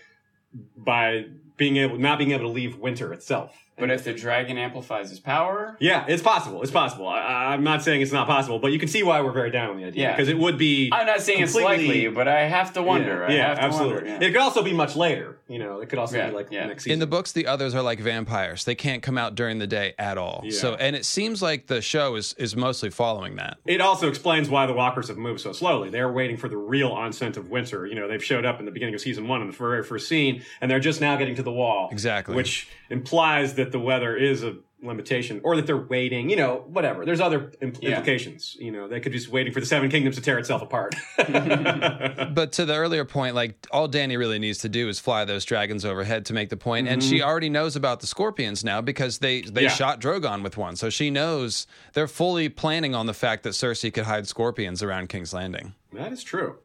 by being able not being able to leave winter itself. But if the dragon amplifies his power, Yeah, it's possible. It's possible. I, I- I'm not saying it's not possible, but you can see why we're very down on the idea Yeah. because it would be. I'm not saying it's completely- likely, but I have to wonder. Yeah, I yeah, have to absolutely. Wonder, yeah. It could also be much later. You know, it could also Yeah, be like yeah. next season. in the books, the others are like vampires; they can't come out during the day at all. Yeah. So, and it seems like the show is is mostly following that. It also explains why the walkers have moved so slowly. They're waiting for the real onset of winter. You know, they've showed up in the beginning of season one in the very first scene, and they're just now getting to the wall. Exactly. Which implies that that the weather is a limitation or that they're waiting, you know, whatever. There's other impl- Yeah. implications. You know, they could be just waiting for the Seven Kingdoms to tear itself apart. But to the earlier point, like all Dany really needs to do is fly those dragons overhead to make the point, and she already knows about the scorpions now because they they Mm-hmm. Yeah. shot Drogon with one, so she knows they're fully planning on the fact that Cersei could hide scorpions around King's Landing. That is true.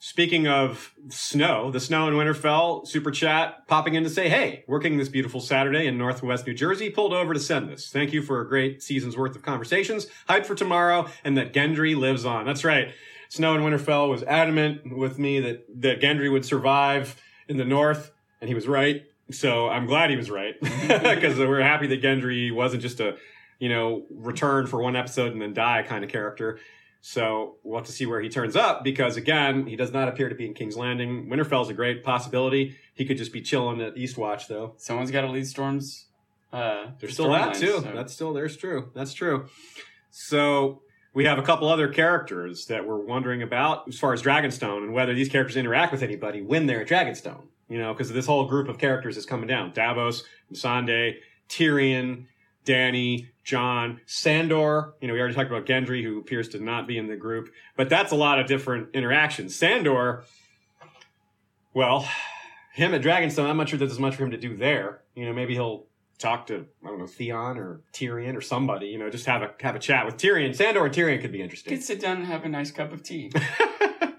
Speaking of snow, the snow in Winterfell super chat popping in to say, "Hey, working this beautiful Saturday in Northwest New Jersey, pulled over to send this. Thank you for a great season's worth of conversations. Hype for tomorrow, and that Gendry lives on. That's right. Snow in Winterfell was adamant with me that that Gendry would survive in the North, and he was right. So I'm glad he was right because we're happy that Gendry wasn't just a you know return for one episode and then die kind of character." So we'll have to see where he turns up because again, he does not appear to be in King's Landing. Winterfell's a great possibility. He could just be chilling at Eastwatch though. Someone's got to lead Storm's. Uh, There's still that too. so- That's still there's true. That's true. So we have a couple other characters that we're wondering about as far as Dragonstone and whether these characters interact with anybody when they're at Dragonstone. You know, because this whole group of characters is coming down. Davos, Missandei, Tyrion, Dany, Jon, Sandor. You know, we already talked about Gendry, who appears to not be in the group, but that's a lot of different interactions. Sandor, well, him at Dragonstone, I'm not sure that there's much for him to do there. You know, maybe he'll talk to I don't know Theon or Tyrion or somebody. You know, just have a have a chat with Tyrion. Sandor and Tyrion could be interesting. could sit down and have a nice cup of tea.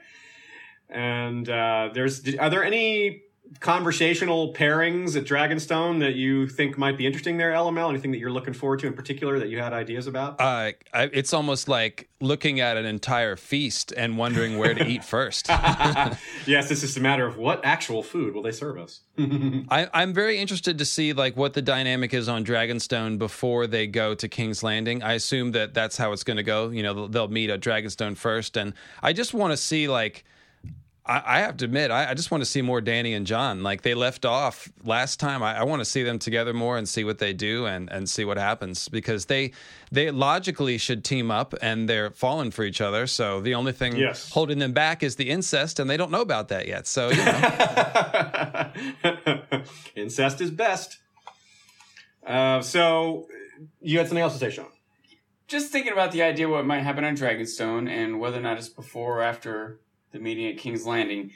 and uh, there's are there any conversational pairings at Dragonstone that you think might be interesting there, LML? Anything that you're looking forward to in particular that you had ideas about? Uh, I, it's almost like looking at an entire feast and wondering where to eat first. yes, it's just a matter of what actual food will they serve us. I, I'm very interested to see like what the dynamic is on Dragonstone before they go to King's Landing. I assume that that's how it's going to go. You know, they'll, they'll meet at Dragonstone first, and I just want to see like. I, I have to admit, I, I just want to see more Dany and Jon. Like they left off last time. I, I want to see them together more and see what they do and, and see what happens because they they logically should team up and they're falling for each other. So the only thing Yes. holding them back is the incest, and they don't know about that yet. So you know. Incest is best. Uh, so you had something else to say, Sean? Just thinking about the idea what might happen on Dragonstone and whether or not it's before or after the meeting at King's Landing.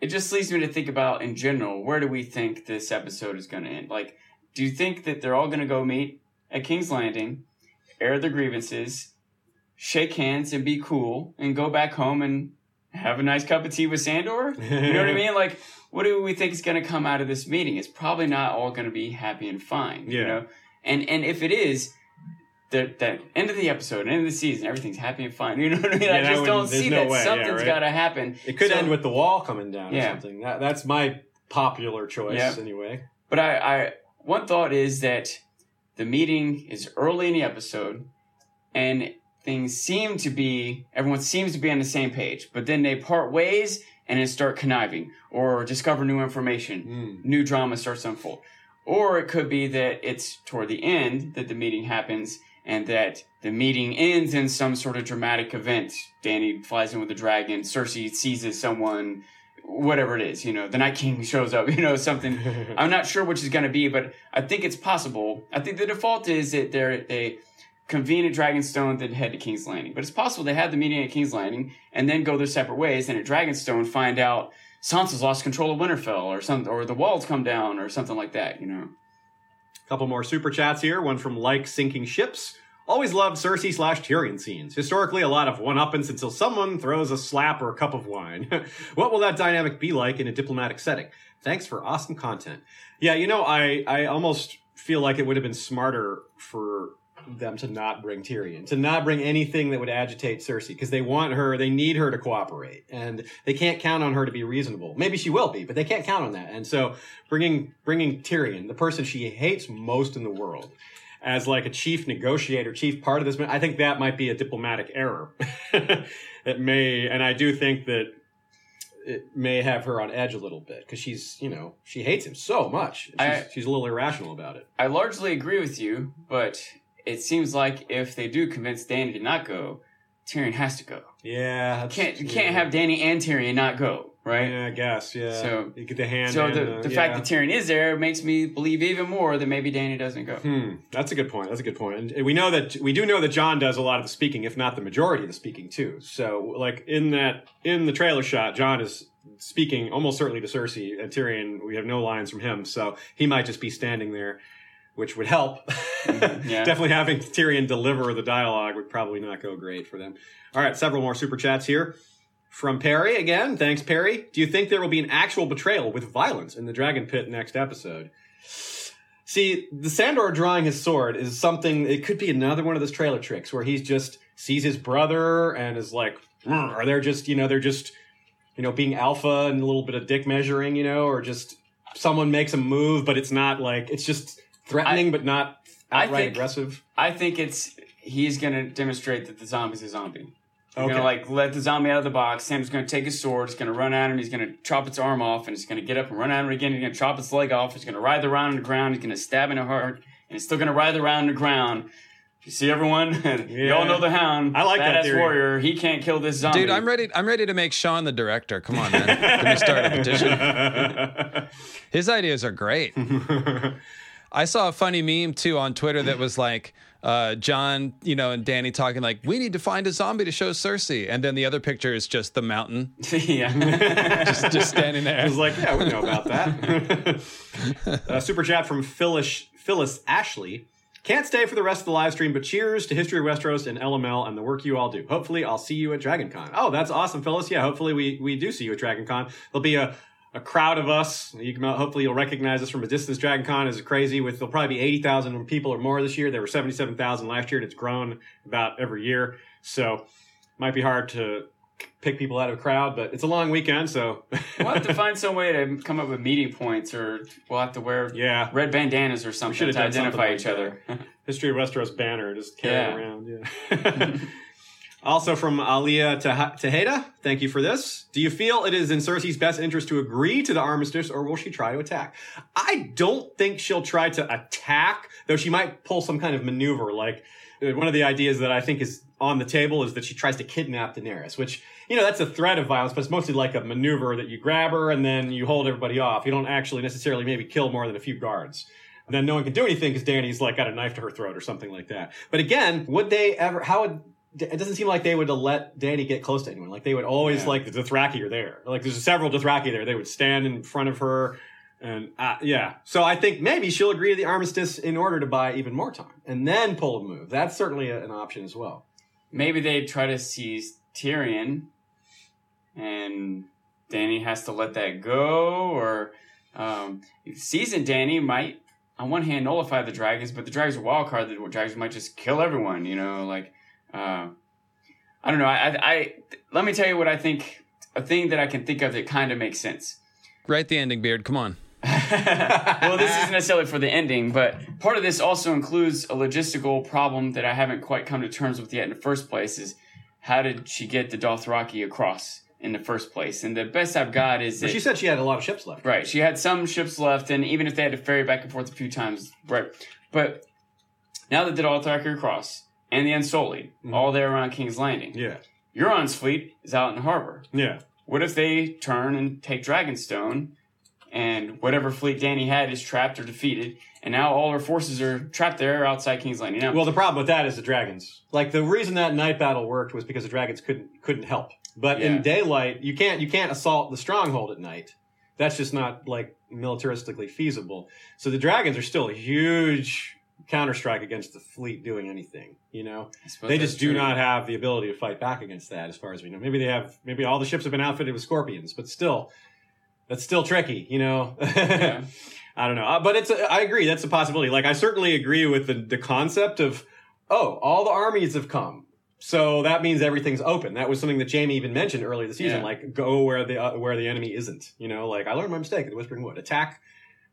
It just leads me to think about in general, where do we think this episode is going to end? Like, do you think that they're all going to go meet at King's Landing, air their grievances, shake hands and be cool, and go back home and have a nice cup of tea with Sandor? You know what I mean? Like, what do we think is going to come out of this meeting? It's probably not all going to be happy and fine. You Yeah. know, and and if it is, the the end of the episode, end of the season, everything's happy and fine. You know what I mean? Yeah, I just don't see no that. way, yeah, right? got to happen. It could So- end with the wall coming down or Yeah. something. That, that's my popular choice Yeah. anyway. But I, I one thought is that the meeting is early in the episode, and things seem to be everyone seems to be on the same page. But then they part ways and then start conniving or discover new information. Mm. New drama starts to unfold. Or it could be that it's toward the end that the meeting happens and that the meeting ends in some sort of dramatic event. Dany flies in with a dragon, Cersei seizes someone, whatever it is, you know, the Night King shows up, you know, something. I'm not sure which is going to be, but I think it's possible. I think the default is that they're, they convene at Dragonstone, then head to King's Landing. But it's possible they have the meeting at King's Landing and then go their separate ways, and at Dragonstone find out Sansa's lost control of Winterfell or something, or the walls come down or something like that, you know. Couple more super chats here. One from Like Sinking Ships. Always loved Cersei slash Tyrion scenes. Historically, a lot of one-uppance until someone throws a slap or a cup of wine. what will that dynamic be like in a diplomatic setting? Thanks for awesome content. Yeah, you know, I I almost feel like it would have been smarter for them to not bring Tyrion, to not bring anything that would agitate Cersei, because they want her, they need her to cooperate, and they can't count on her to be reasonable. Maybe she will be, but they can't count on that. And so, bringing bringing Tyrion, the person she hates most in the world, as like a chief negotiator, chief part of this, I think that might be a diplomatic error. it may, and I do think that it may have her on edge a little bit because she's, you know, she hates him so much. She's, I- she's a little irrational about it. I largely agree with you, but it seems like if they do convince Dany to not go, Tyrion has to go. Yeah, Can't you can't have Dany and Tyrion not go, right? Yeah, I guess. Yeah. So- you get the hand. So the, the yeah. fact that Tyrion is there makes me believe even more that maybe Dany doesn't go. Hmm, that's a good point. That's a good point. And we know that we do know that Jon does a lot of the speaking, if not the majority of the speaking too. So, like in that in the trailer shot, Jon is speaking almost certainly to Cersei and Tyrion. We have no lines from him, so he might just be standing there, which would help. yeah. Definitely having Tyrion deliver the dialogue would probably not go great for them. All right, several more super chats here. From Perry again. Thanks, Perry. Do you think there will be an actual betrayal with violence in the Dragon Pit next episode? See, the Sandor drawing his sword is something, it could be another one of those trailer tricks where he's just sees his brother and is like, "Mm," or they're just, you know, they're just, you know, being alpha and a little bit of dick measuring, you know, or just someone makes a move, but it's not like, it's just threatening, but not I think- aggressive. I think it's he's gonna demonstrate that the zombie's a zombie. He's Okay. gonna like let the zombie out of the box. Sam's gonna take his sword. He's gonna run at him. He's gonna chop its arm off, and he's gonna get up and run at him again. He's gonna chop its leg off. He's gonna writhe around on the ground. He's gonna stab in the heart, and he's still gonna writhe around on the ground. You see everyone? you all know the Hound. I like that Badass theory. warrior. He can't kill this zombie. Dude, I'm ready. I'm ready to make Sean the director. Come on, man. Let me start a petition. His ideas are great. I saw a funny meme too on Twitter that was like uh, Jon, you know, and Dany talking like, "We need to find a zombie to show Cersei," and then the other picture is just the mountain, yeah. just just standing there. I was like, yeah, we know about that. uh, super chat from Phyllis, Phyllis Ashley. Can't stay for the rest of the live stream, but cheers to History of Westeros and LML and the work you all do. Hopefully, I'll see you at DragonCon. Oh, that's awesome, Phyllis. Yeah, hopefully we, we do see you at DragonCon. There'll be a, a crowd of us. You can hopefully you'll recognize us from a distance. DragonCon is crazy with there'll probably be eighty thousand people or more this year. There were seventy seven thousand last year, and it's grown about every year. So might be hard to pick people out of a crowd, but it's a long weekend, so we'll have to find some way to come up with meeting points, or we'll have to wear yeah. red bandanas or something to done something identify like each other. History of Westeros banner, just carry Yeah. around. Yeah. also from Teha- Tejeda, thank you for this. Do you feel it is in Cersei's best interest to agree to the armistice, or will she try to attack? I don't think she'll try to attack, though she might pull some kind of maneuver. Like uh, one of the ideas that I think is on the table is that she tries to kidnap Daenerys, which you know that's a threat of violence, but it's mostly like a maneuver that you grab her and then you hold everybody off. You don't actually necessarily maybe kill more than a few guards. Then no one can do anything because Dany's like got a knife to her throat or something like that. But again, would they ever? How would? It doesn't seem like they would let Dany get close to anyone. Like they would always Yeah. like the Dothraki are there. Like there's several Dothraki there. They would stand in front of her, and uh, yeah. So I think maybe she'll agree to the armistice in order to buy even more time and then pull a move. That's certainly a, an option as well. Maybe they try to seize Tyrion, and Dany has to let that go, or um, seizing Dany might, on one hand, nullify the dragons, but the dragons are wild card. The dragons might just kill everyone. You know, like uh, I don't know. I, I, I let me tell you what I think. A thing that I can think of that kind of makes sense. Write the ending, Beard. Come on. well, this isn't necessarily for the ending, but part of this also includes a logistical problem that I haven't quite come to terms with yet in the first place is how did she get the Dothraki across in the first place? And the best I've got is But that she said she had a lot of ships left. Right. She had some ships left, and even if they had to ferry back and forth a few times, right. But now that the Dothraki are across and the Unsullied, Mhm. all there around King's Landing, Yeah. Euron's fleet is out in the harbor. Yeah. What if they turn and take Dragonstone, and whatever fleet Dany had is trapped or defeated, and now all her forces are trapped there outside King's Landing? Now, Well, the problem with that is the dragons. Like the reason that night battle worked was because the dragons couldn't couldn't help. But Yeah. in daylight, you can't you can't assault the stronghold at night. That's just not like militaristically feasible. So the dragons are still a huge counterstrike against the fleet doing anything. You know, they just do true. not have the ability to fight back against that, as far as we know. Maybe they have. Maybe all the ships have been outfitted with scorpions, but still, that's still tricky. You know. Yeah. I don't know, Uh, but it's. A, I agree. That's a possibility. Like I certainly agree with the the concept of, oh, all the armies have come, so that means everything's open. That was something that Jaime even mentioned earlier this season. Yeah. Like go where the uh, where the enemy isn't. You know, like I learned my mistake at the Whispering Wood. Attack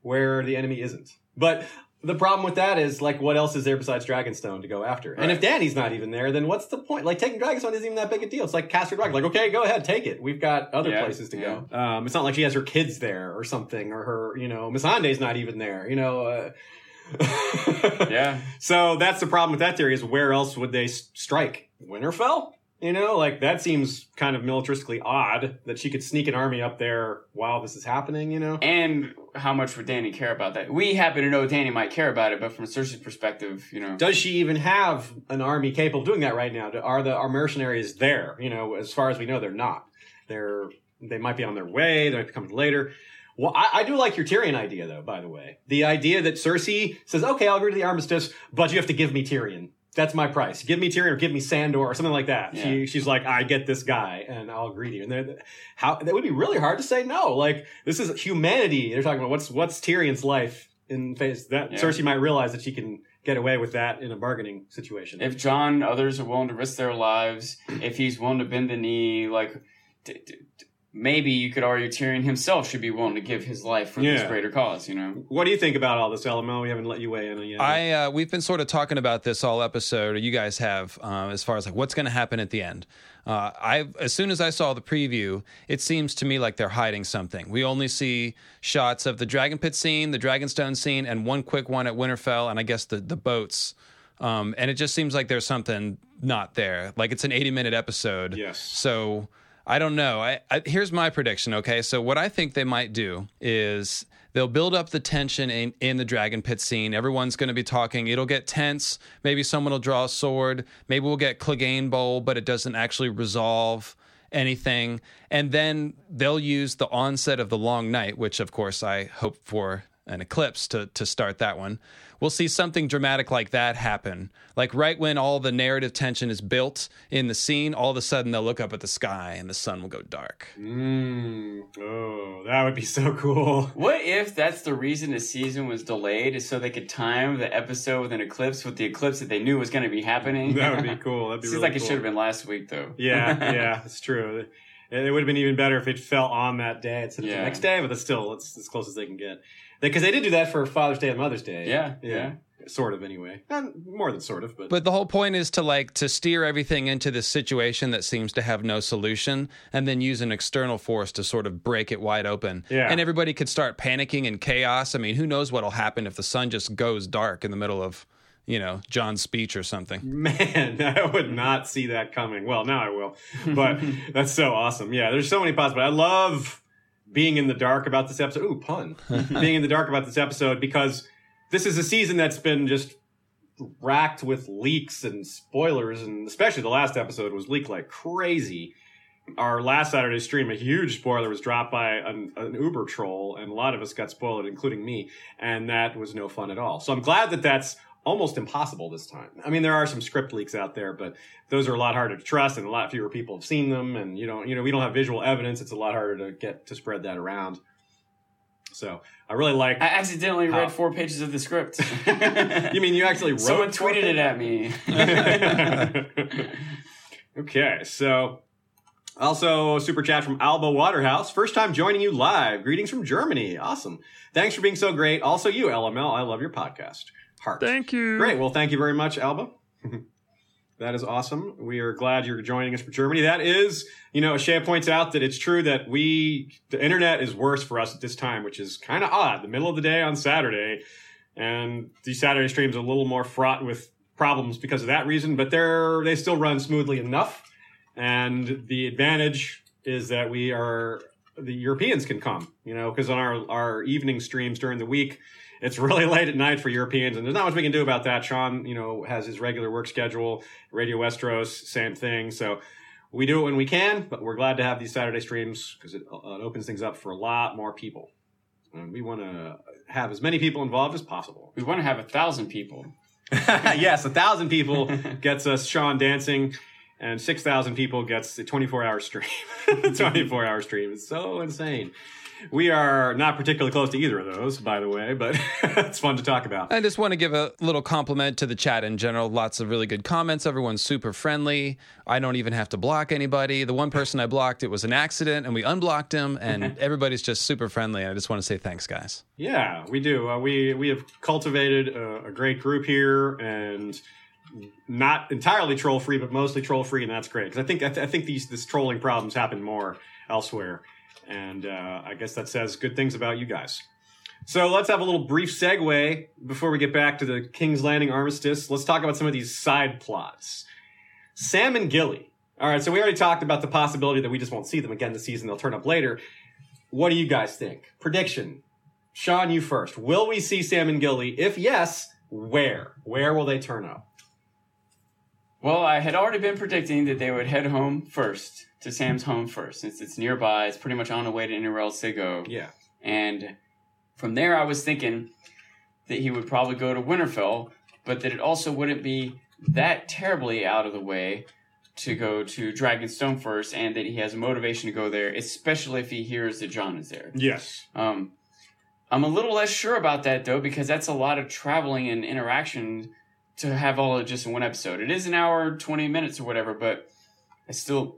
where the enemy isn't. But the problem with that is like, what else is there besides Dragonstone to go after? And if Dany's not even there, then what's the point? Like taking Dragonstone isn't even that big a deal. It's like Caster Dragon, Like, okay, go ahead, take it. We've got other Yeah, places to yeah. go. Um, it's not like she has her kids there or something, or her, you know, Missandei's not even there. You know. Uh, Yeah. So that's the problem with that theory is where else would they strike? Winterfell? You know, like that seems kind of militaristically odd that she could sneak an army up there while this is happening. You know, And how much would Dany care about that? We happen to know Dany might care about it, but from Cersei's perspective, you know. does she even have an army capable of doing that right now? Are the are mercenaries there? You know, as far as we know, they're not. They're they might be on their way. They might be coming later. Well, I, I do like your Tyrion idea, though. By the way, the idea that Cersei says, "Okay, I'll agree to the armistice, but you have to give me Tyrion. That's my price. Give me Tyrion or give me Sandor or something like that." She she's like, "I get this guy, and I'll agree to you." And they're- how that would be really hard to say no. Like this is humanity. They're talking about what's what's Tyrion's life in face that Yeah. Cersei might realize that she can get away with that in a bargaining situation. if Jon, others are willing to risk their lives, if he's willing to bend the knee, like d- d- d- maybe you could argue Tyrion himself should be willing to give his life for this greater cause. You know, what do you think about all this, LML? We haven't let you weigh in on yet. I uh, we've been sort of talking about this all episode, or you guys have, uh, as far as like what's going to happen at the end. Uh, I as soon as I saw the preview, it seems to me like they're hiding something. We only see shots of the Dragon Pit scene, the Dragonstone scene, and one quick one at Winterfell, and I guess the the boats. Um, and it just seems like there's something not there. Like it's an 80 minute episode. Yes. So I don't know. I, I here's my prediction. Okay, so what I think they might do is they'll build up the tension in, in the dragon pit scene. Everyone's going to be talking. It'll get tense. Maybe someone will draw a sword. Maybe we'll get Clegane Bowl, but it doesn't actually resolve anything. And then they'll use the onset of the long night, which of course I hope for an eclipse to to start that one. We'll see something dramatic like that happen. Like right when all the narrative tension is built in the scene, all of a sudden they'll look up at the sky and the sun will go dark. Mm, oh, that would be so cool. what if that's the reason the season was delayed, is so they could time the episode with an eclipse with the eclipse that they knew was going to be happening? That would be cool. That'd be Seems really like it should have been last week, though. Yeah, yeah, it's true. It, it would have been even better if it fell on that day instead of the next day, but it's still it's as close as they can get. Because they did do that for Father's Day and Mother's Day. Yeah, yeah. Sort of, anyway. Not more than sort of, but, But the whole point is to like to steer everything into this situation that seems to have no solution and then use an external force to sort of break it wide open. Yeah. And everybody could start panicking and chaos. I mean, who knows what'll happen if the sun just goes dark in the middle of, you know, Jon's speech or something. man, I would not see that coming. Well, now I will. But that's so awesome. Yeah, there's so many possibilities. I love being in the dark about this episode. Ooh, pun. being in the dark about this episode because this is a season that's been just racked with leaks and spoilers, and especially the last episode was leaked like crazy. Our last Saturday stream, a huge spoiler was dropped by an, an Uber troll, and a lot of us got spoiled, including me, and that was no fun at all. So I'm glad that that's almost impossible this time. I mean, there are some script leaks out there, but those are a lot harder to trust, and a lot fewer people have seen them. And you know, you know, we don't have visual evidence; it's a lot harder to get to spread that around. So I really like. I accidentally How? read four pages of the script. you mean you actually wrote? Someone tweeted it at me. okay, so also super chat from Alba Waterhouse. First time joining you live. Greetings from Germany. Awesome. Thanks for being so great. Also, you LML. I love your podcast. Heart. you. Great. Well, thank you very much, Alba. that is awesome. We are glad you're joining us for Germany. That is, you know, Shea points out that it's true that we, the internet is worse for us at this time, which is kind of odd. The middle of the day on Saturday, and these Saturday streams are a little more fraught with problems because of that reason, but they're, they still run smoothly enough. And the advantage is that we are, the Europeans can come, you know, because on our, our evening streams during the week, it's really late at night for Europeans, and there's not much we can do about that. Sean, you know, has his regular work schedule. Radio Westeros, same thing. So we do it when we can, but we're glad to have these Saturday streams because it, uh, it opens things up for a lot more people, and we want to have as many people involved as possible. we want to have a thousand people. yes, a thousand people gets us Sean dancing, and six thousand people gets a 24 hour stream. 24 hour stream. It's so insane. We are not particularly close to either of those, by the way, but it's fun to talk about. I just want to give a little compliment to the chat in general. Lots of really good comments. Everyone's super friendly. I don't even have to block anybody. The one person I blocked, it was an accident, and we unblocked him, and everybody's just super friendly. I just want to say thanks, guys. Yeah, we do. Uh, we we have cultivated a, a great group here, and not entirely troll free, but mostly troll free, and that's great. Because I think I, th- I think these this trolling problems happen more elsewhere, and uh, I guess that says good things about you guys. So let's have a little brief segue before we get back to the King's Landing armistice. Let's talk about some of these side plots. Sam and Gilly All right, so we already talked about the possibility that we just won't see them again this season. They'll turn up later. What do you guys think? Prediction. Sean, you first. Will we see Sam and Gilly? If yes, where? Where will they turn up? Well, I had already been predicting that they would head home first to Sam's home first, since it's nearby. It's pretty much on the way to anywhere else they go. Yeah. And from there, I was thinking that he would probably go to Winterfell, but that it also wouldn't be that terribly out of the way to go to Dragonstone first, and that he has a motivation to go there, especially if he hears that Jon is there. Yes. Um, I'm a little less sure about that though, because that's a lot of traveling and interaction to have all of just in one episode. It is an hour, 20 minutes or whatever, but I still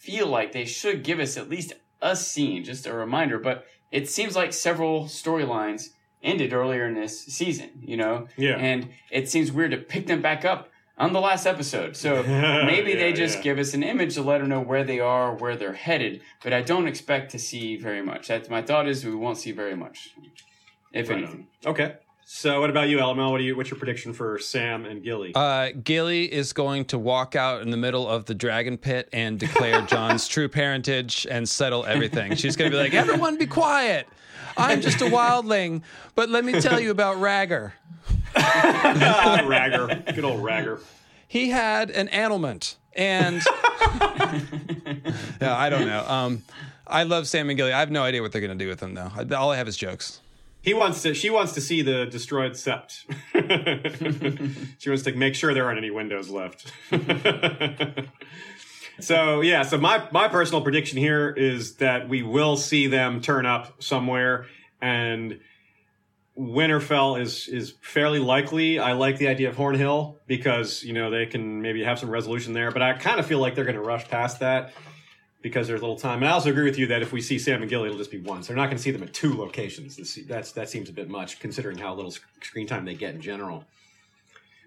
feel like they should give us at least a scene, just a reminder. But it seems like several storylines ended earlier in this season, you know? Yeah. And it seems weird to pick them back up on the last episode. So maybe they just yeah. give us an image to let them know where they are, where they're headed. But I don't expect to see very much. That's my thought is we won't see very much, if Right anything. on. Okay. So what about you, Elmo? What do you what's your prediction for Sam and Gilly? Uh, Gilly is going to walk out in the middle of the dragon pit and declare Jon's true parentage and settle everything. She's going to be like, everyone be quiet. I'm just a wildling, but let me tell you about Ragger. Ragger. Good old Ragger. He had an ailment, and yeah, I don't know. Um, I love Sam and Gilly. I have no idea what they're going to do with them, though. All I have is jokes. He wants to she wants to see the destroyed sept. she wants to make sure there aren't any windows left. so yeah, so my my personal prediction here is that we will see them turn up somewhere and Winterfell is is fairly likely. I like the idea of Horn Hill because you know they can maybe have some resolution there, but I kind of feel like they're going to rush past that because there's little time. And I also agree with you that if we see Sam and Gilly, it'll just be once. They're not going to see them at two locations. That's that seems a bit much considering how little screen time they get in general.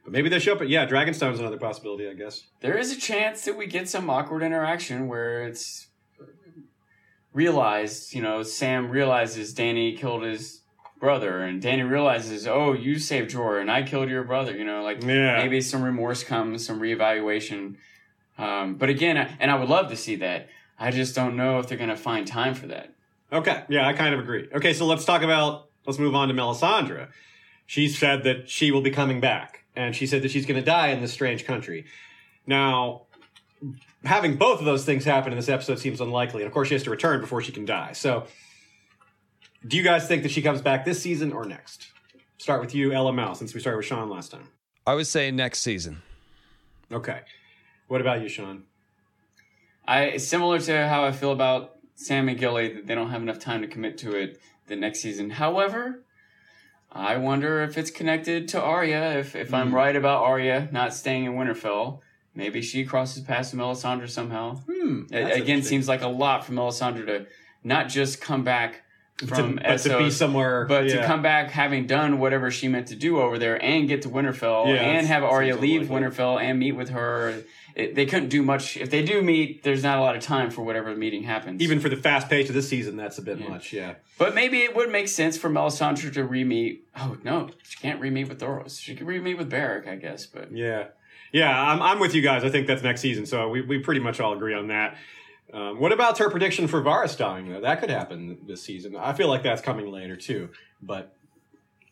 But maybe they show up. At, yeah, Dragonstone's another possibility, I guess. There is a chance that we get some awkward interaction where it's realized, you know, Sam realizes Dany killed his brother, and Dany realizes, oh, you saved Jorah, and I killed your brother. You know, like Yeah. maybe some remorse comes, some reevaluation. Um, but again, and I would love to see that. I just don't know if they're going to find time for that. Okay, yeah, I kind of agree. Okay, so let's talk about. Let's move on to Melisandre. She said that she will be coming back, and she said that she's going to die in this strange country. Now, having both of those things happen in this episode seems unlikely, and of course, she has to return before she can die. So, do you guys think that she comes back this season or next? Start with you, LML, since we started with Sean last time. I would say next season. Okay, what about you, Sean? I similar to how I feel about Sam and Gilly that they don't have enough time to commit to it the next season. However, I wonder if it's connected to Arya. If if I'm right about Arya not staying in Winterfell, maybe she crosses paths with Melisandre somehow. Hmm. It, again, seems like a lot for Melisandre to not just come back from to, but to be somewhere, but to come back having done whatever she meant to do over there and get to Winterfell Yeah, and have Arya leave unlikely. Winterfell and meet with her. It, they couldn't do much. If they do meet, there's not a lot of time for whatever meeting happens. even for the fast pace of this season, that's a bit Yeah. much. Yeah. but maybe it would make sense for Melisandre to re-meet. Oh no, she can't re-meet with Thoros. She could re-meet with Beric, I guess. But Yeah, yeah, I'm, I'm with you guys. I think that's next season, so we, we pretty much all agree on that. Um, what about her prediction for Varys dying? Though that could happen this season. I feel like that's coming later too, but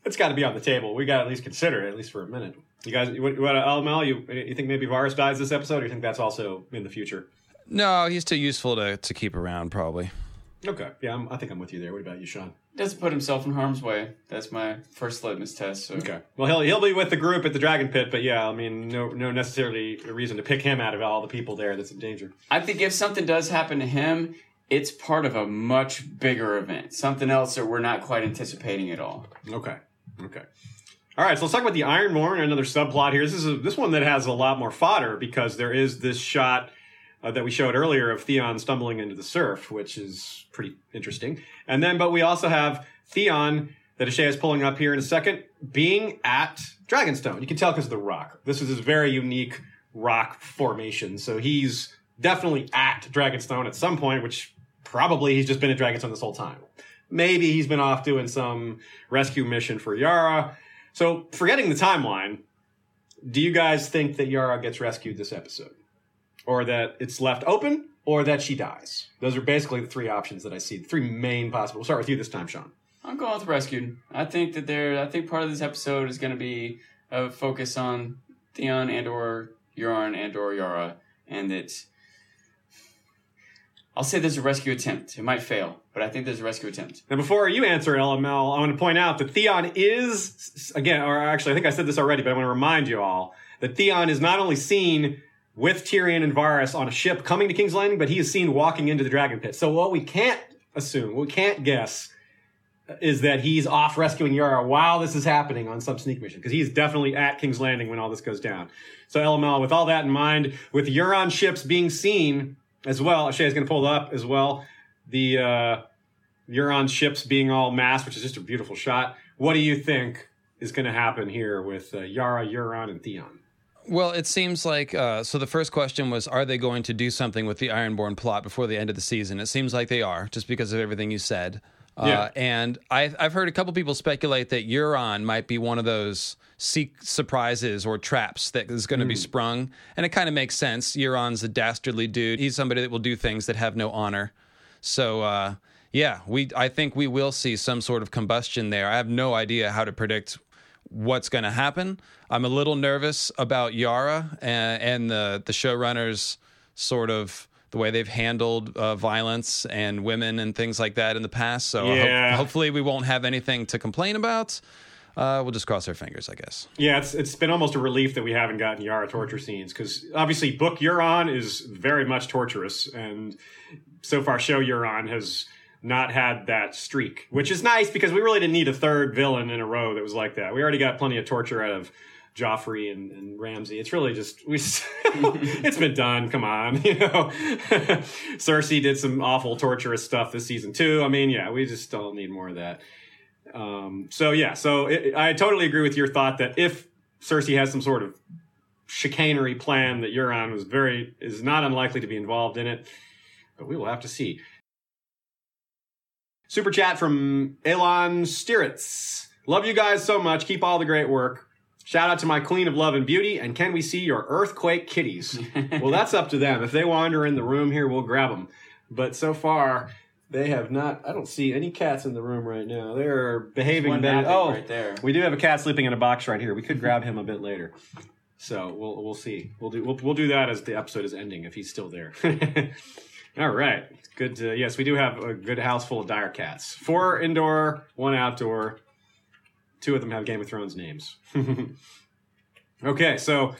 it's got to be on the table. We got to at least consider it, at least for a minute. You guys, what, what LML? You you think maybe Varys dies this episode, or you think that's also in the future? No, he's too useful to, to keep around, probably. Okay, yeah, I'm, I think I'm with you there. What about you, Sean? doesn't put himself in harm's way. That's my first litmus test. So Okay, well he'll he'll be with the group at the Dragon Pit, but yeah, I mean, no no necessarily a reason to pick him out of all the people there that's in danger. I think if something does happen to him, it's part of a much bigger event. Something else that we're not quite anticipating at all. Okay. Okay. All right, so let's talk about the Iron another subplot here. This is a, this one that has a lot more fodder because there is this shot uh, that we showed earlier of Theon stumbling into the surf, which is pretty interesting. And then, but we also have Theon that Ashay is pulling up here in a second, being at Dragonstone. You can tell because of the rock. This is his very unique rock formation. So he's definitely at Dragonstone at some point, which probably he's just been at Dragonstone this whole time. Maybe he's been off doing some rescue mission for Yara. So, forgetting the timeline, do you guys think that Yara gets rescued this episode? or that it's left open, or that she dies. Those are basically the three options that I see. The three main possible. We'll start with you this time, Sean. I'm going with rescued. I think that there. I think part of this episode is going to be a focus on Theon and or Euron and or Yara, and that I'll say there's a rescue attempt. It might fail, but I think there's a rescue attempt. Now, before you answer LML, I want to point out that Theon is again, or actually, I think I said this already, but I want to remind you all that Theon is not only seen with Tyrion and Varys on a ship coming to King's Landing, but he is seen walking into the Dragon Pit. So what we can't assume, what we can't guess, uh, is that he's off rescuing Yara while this is happening on some sneak mission because he's definitely at King's Landing when all this goes down. So LML, with all that in mind, with Euron ships being seen as well, Shay's going to pull up as well. The uh, Euron ships being all massed, which is just a beautiful shot. What do you think is going to happen here with uh, Yara, Euron, and Theon? Well, it seems like uh, so. The first question was, are they going to do something with the Ironborn plot before the end of the season? It seems like they are, just because of everything you said. Uh, Yeah. and I, I've heard a couple people speculate that Euron might be one of those seek surprises or traps that is going to be sprung, and it kind of makes sense. Euron's a dastardly dude. He's somebody that will do things that have no honor. So uh, yeah, we I think we will see some sort of combustion there. I have no idea how to predict what's going to happen. I'm a little nervous about Yara and, and the the showrunners sort of the way they've handled uh, violence and women and things like that in the past. So I hope- Yeah. hopefully we won't have anything to complain about. Uh, we'll just cross our fingers, I guess. Yeah, it's it's been almost a relief that we haven't gotten Yara torture scenes because obviously book Euron is very much torturous, and so far show Euron has not had that streak, which is nice because we really didn't need a third villain in a row that was like that. We already got plenty of torture out of Joffrey and, and Ramsay. It's really just we. it's been done. Come on, you know. Cersei did some awful torturous stuff this season too. I mean, yeah, we just don't need more of that. Um, so yeah, so it, I totally agree with your thought that if Cersei has some sort of chicanery plan that Euron was very is not unlikely to be involved in it, but we will have to see. Super chat from Elon Stiritz. Love you guys so much. Keep all the great work. Shout out to my queen of love and beauty. And can we see your earthquake kitties? well, that's up to them. If they wander in the room here, we'll grab them. But so far, they have not. I don't see any cats in the room right now. They're behaving One better. Oh, right there. we do have a cat sleeping in a box right here. We could grab him a bit later. So we'll we'll see. We'll do we'll, we'll do that as the episode is ending if he's still there. All right, good. To, yes, we do have a good house full of dire cats. Four indoor, one outdoor. Two of them have Game of Thrones names. okay, so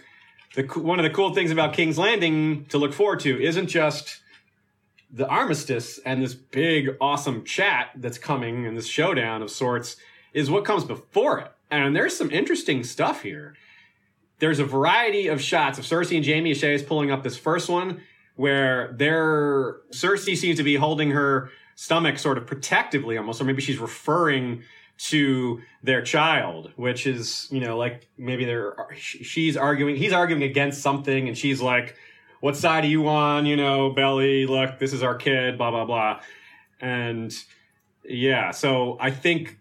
the one of the cool things about King's Landing to look forward to isn't just the armistice and this big awesome chat that's coming and this showdown of sorts is what comes before it. And there's some interesting stuff here. There's a variety of shots of Cersei and Jaime. Shay is pulling up this first one where they're Cersei seems to be holding her stomach sort of protectively almost, or maybe she's referring to their child, which is, you know, like maybe they're she's arguing, he's arguing against something, and she's like, What side are you on? You know, Belly, look, this is our kid, blah, blah, blah. And yeah, so I think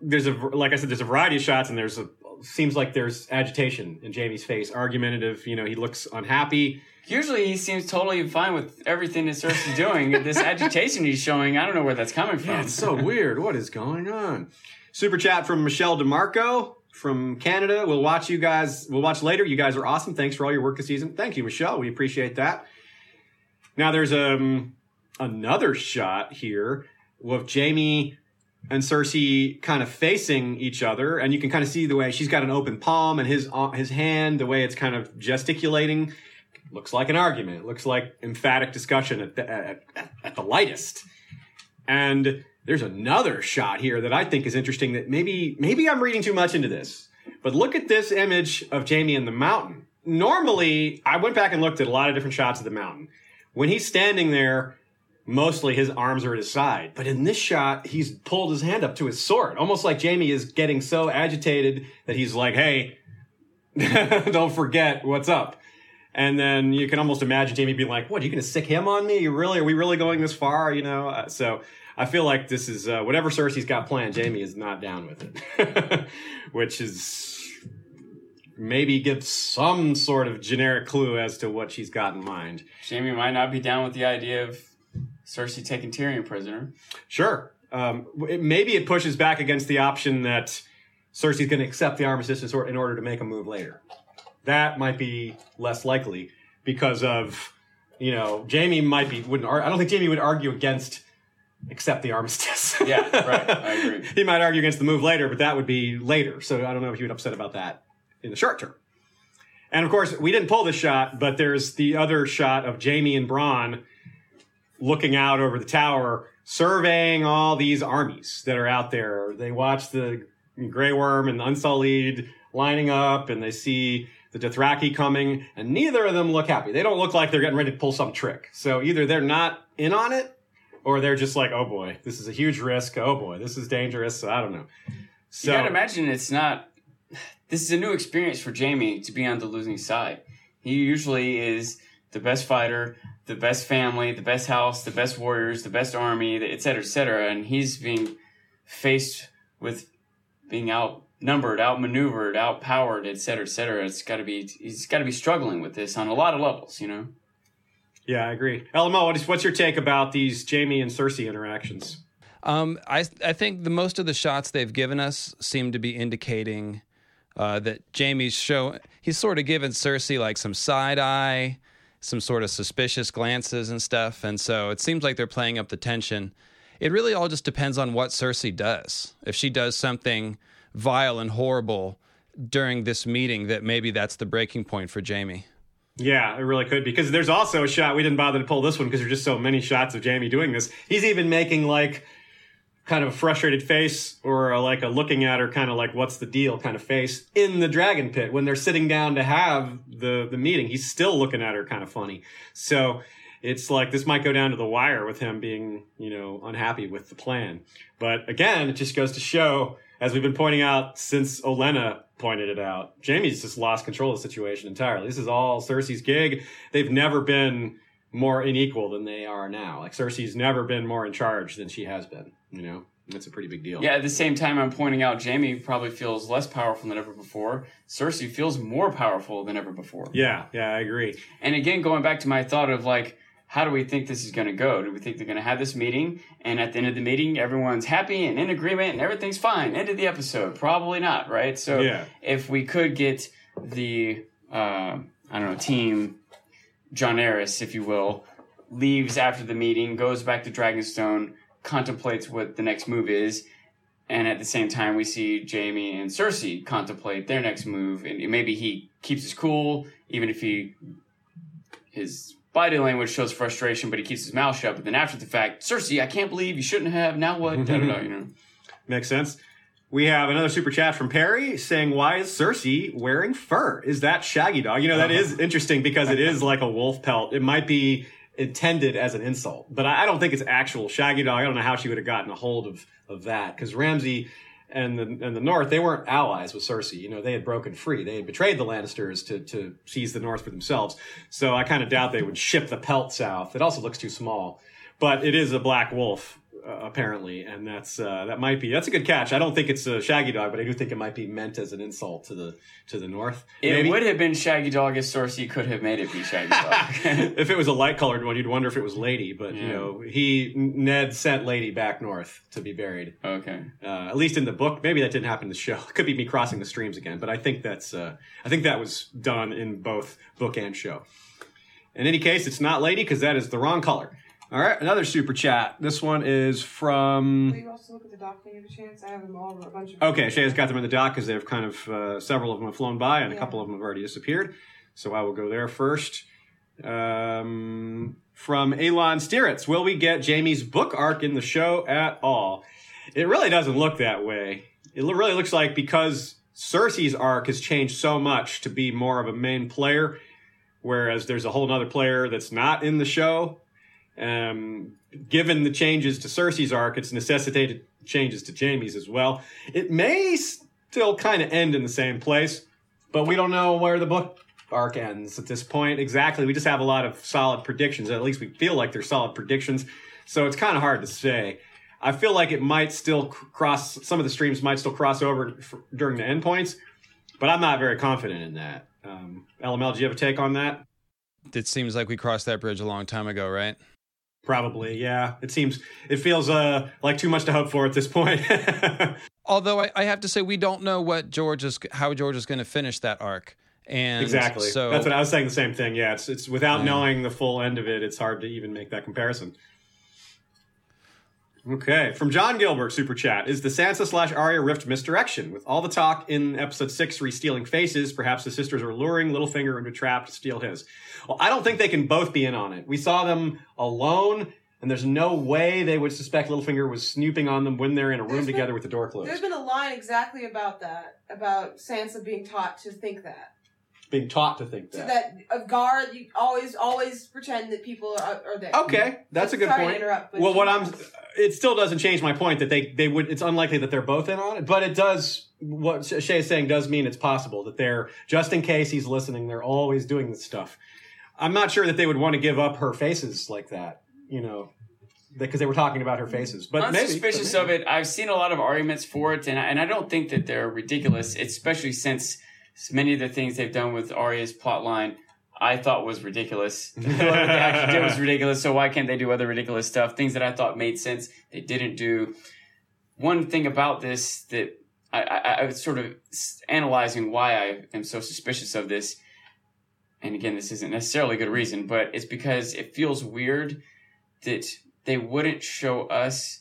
there's a, like I said, there's a variety of shots, and there's a, seems like there's agitation in Jaime's face, argumentative, you know, he looks unhappy. Usually he seems totally fine with everything that Cersei's doing. this agitation he's showing, I don't know where that's coming from. Yeah, it's so weird. What is going on? Super chat from Michelle DeMarco from Canada. We'll watch you guys. We'll watch later. You guys are awesome. Thanks for all your work this season. Thank you, Michelle. We appreciate that. Now there's um another shot here with Jaime and Cersei kind of facing each other, and you can kind of see the way she's got an open palm and his uh, his hand, the way it's kind of gesticulating. Looks like an argument. It looks like emphatic discussion at the, at, at the lightest. And there's another shot here that I think is interesting that maybe maybe I'm reading too much into this. But look at this image of Jaime in the mountain. Normally, I went back and looked at a lot of different shots of the mountain. When he's standing there, mostly his arms are at his side. But in this shot, he's pulled his hand up to his sword, almost like Jaime is getting so agitated that he's like, "Hey, don't forget what's up." And then you can almost imagine Jaime being like, "What? Are you going to sic him on me? You really? Are we really going this far? You know?" Uh, so I feel like this is uh, whatever Cersei's got planned. Jaime is not down with it, which is maybe give some sort of generic clue as to what she's got in mind. Jaime might not be down with the idea of Cersei taking Tyrion prisoner. Sure. Um, it, maybe it pushes back against the option that Cersei's going to accept the armistice in order to make a move later. That might be less likely because of, you know, Jaime might be wouldn't. I don't think Jaime would argue against accept the armistice. yeah, right. I agree. he might argue against the move later, but that would be later. So I don't know if he would upset about that in the short term. And of course, we didn't pull the shot, but there's the other shot of Jaime and Bronn looking out over the tower, surveying all these armies that are out there. They watch the Grey Worm and the Unsullied lining up, and they see the Dothraki coming, and neither of them look happy. They don't look like they're getting ready to pull some trick. So either they're not in on it, or they're just like, oh boy, this is a huge risk. Oh boy, this is dangerous. I don't know. So you gotta imagine it's not. This is a new experience for Jaime to be on the losing side. He usually is the best fighter, the best family, the best house, the best warriors, the best army, et cetera, et cetera. And he's being faced with being outnumbered, outmaneuvered, outpowered, et cetera, et cetera. It's got to be he's got to be struggling with this on a lot of levels, you know. Yeah, I agree. LMO, what is, what's your take about these Jaime and Cersei interactions? Um, I I think the most of the shots they've given us seem to be indicating uh, that Jaime's show he's sort of given Cersei like some side eye, some sort of suspicious glances and stuff, and so it seems like they're playing up the tension. It really all just depends on what Cersei does. If she does something vile and horrible during this meeting, that maybe that's the breaking point for Jaime. Yeah, it really could because there's also a shot we didn't bother to pull this one because there's just so many shots of Jaime doing this. He's even making like kind of a frustrated face or a, like a looking at her kind of like what's the deal kind of face in the dragon pit when they're sitting down to have the the meeting. He's still looking at her kind of funny. So it's like this might go down to the wire with him being, you know, unhappy with the plan. But again, it just goes to show as we've been pointing out since Olenna pointed it out, Jaime's just lost control of the situation entirely. This is all Cersei's gig. They've never been more unequal than they are now. Like Cersei's never been more in charge than she has been. You know, that's a pretty big deal. Yeah. At the same time, I'm pointing out Jaime probably feels less powerful than ever before. Cersei feels more powerful than ever before. Yeah. Yeah, I agree. And again, going back to my thought of like how do we think this is going to go? Do we think they're going to have this meeting and at the end of the meeting everyone's happy and in agreement and everything's fine? End of the episode? Probably not, right? So yeah. if we could get the uh, I don't know team John Eris, if you will, leaves after the meeting, goes back to Dragonstone, contemplates what the next move is, and at the same time we see Jaime and Cersei contemplate their next move, and maybe he keeps his cool even if he his body language shows frustration, but he keeps his mouth shut. But then after the fact, Cersei, I can't believe you shouldn't have. Now what? da, da, da, you know. Makes sense. We have another super chat from Perry saying, "Why is Cersei wearing fur? Is that Shaggydog? You know that is interesting because it is like a wolf pelt. It might be intended as an insult, but I don't think it's actual Shaggydog. I don't know how she would have gotten a hold of of that because Ramsay and the and the North, they weren't allies with Cersei. You know, they had broken free. They had betrayed the Lannisters to to seize the North for themselves. So I kind of doubt they would ship the pelt south. It also looks too small, but it is a black wolf uh, apparently, and that's uh, that might be that's a good catch. I don't think it's a Shaggydog, but I do think it might be meant as an insult to the to the North. It Maybe. would have been Shaggydog if Cersei could have made it be Shaggydog. if it was a light colored one, you'd wonder if it was Lady, but yeah. you know, he Ned sent Lady back north to be buried. Okay, uh, at least in the book. Maybe that didn't happen in the show. It could be me crossing the streams again, but I think that's uh, I think that was done in both book and show. In any case, it's not Lady because that is the wrong color. All right, another super chat. This one is from. Will you also look at the dock when you have a chance? I have them all a bunch of. Okay, Shay's got them in the dock because they've kind of uh, several of them have flown by and yeah. a couple of them have already disappeared. So I will go there first. Um, from Elon Stieritz, will we get Jaime's book arc in the show at all? It really doesn't look that way. It really looks like because Cersei's arc has changed so much to be more of a main player, whereas there's a whole other player that's not in the show um, given the changes to Cersei's arc, it's necessitated changes to Jaime's as well. It may still kind of end in the same place, but we don't know where the book arc ends at this point exactly. We just have a lot of solid predictions. At least we feel like they're solid predictions. So it's kind of hard to say. I feel like it might still cross, some of the streams might still cross over during the endpoints, but I'm not very confident in that. Um, LML, do you have a take on that? It seems like we crossed that bridge a long time ago, right? Probably, yeah. It seems it feels uh, like too much to hope for at this point. Although I, I have to say we don't know what George is how George is going to finish that arc. And exactly. So that's what I was saying. The same thing. Yeah, it's it's without knowing the full end of it, it's hard to even make that comparison. Okay, from John Gilbert, super chat is the Sansa slash Arya rift misdirection with all the talk in episode six, re-stealing faces. Perhaps the sisters are luring Littlefinger into a trap to steal his. Well, I don't think they can both be in on it. We saw them alone, and there's no way they would suspect Littlefinger was snooping on them when they're in a room There's been- together with the door closed, There's been a line exactly about that, about Sansa being taught to think that. Being taught to think So that. that a guard, you always, always pretend that people are, are there. Okay, that's a good Sorry to point. interrupt, but well, what I'm, it still doesn't change my point that they they would. It's unlikely that they're both in on it, but it does. What Shay is saying does mean it's possible that they're just in case he's listening. They're always doing this stuff. I'm not sure that they would want to give up her faces like that. You know, because they were talking about her faces. But I'm maybe, suspicious but of it. I've seen a lot of arguments for it, and I, and I don't think that they're ridiculous, especially since many of the things they've done with Arya's plotline I thought was ridiculous. what they actually did was ridiculous, so why can't they do other ridiculous stuff? Things that I thought made sense, they didn't do. One thing about this that I, I, I was sort of analyzing why I am so suspicious of this, and again, this isn't necessarily a good reason, but it's because it feels weird that they wouldn't show us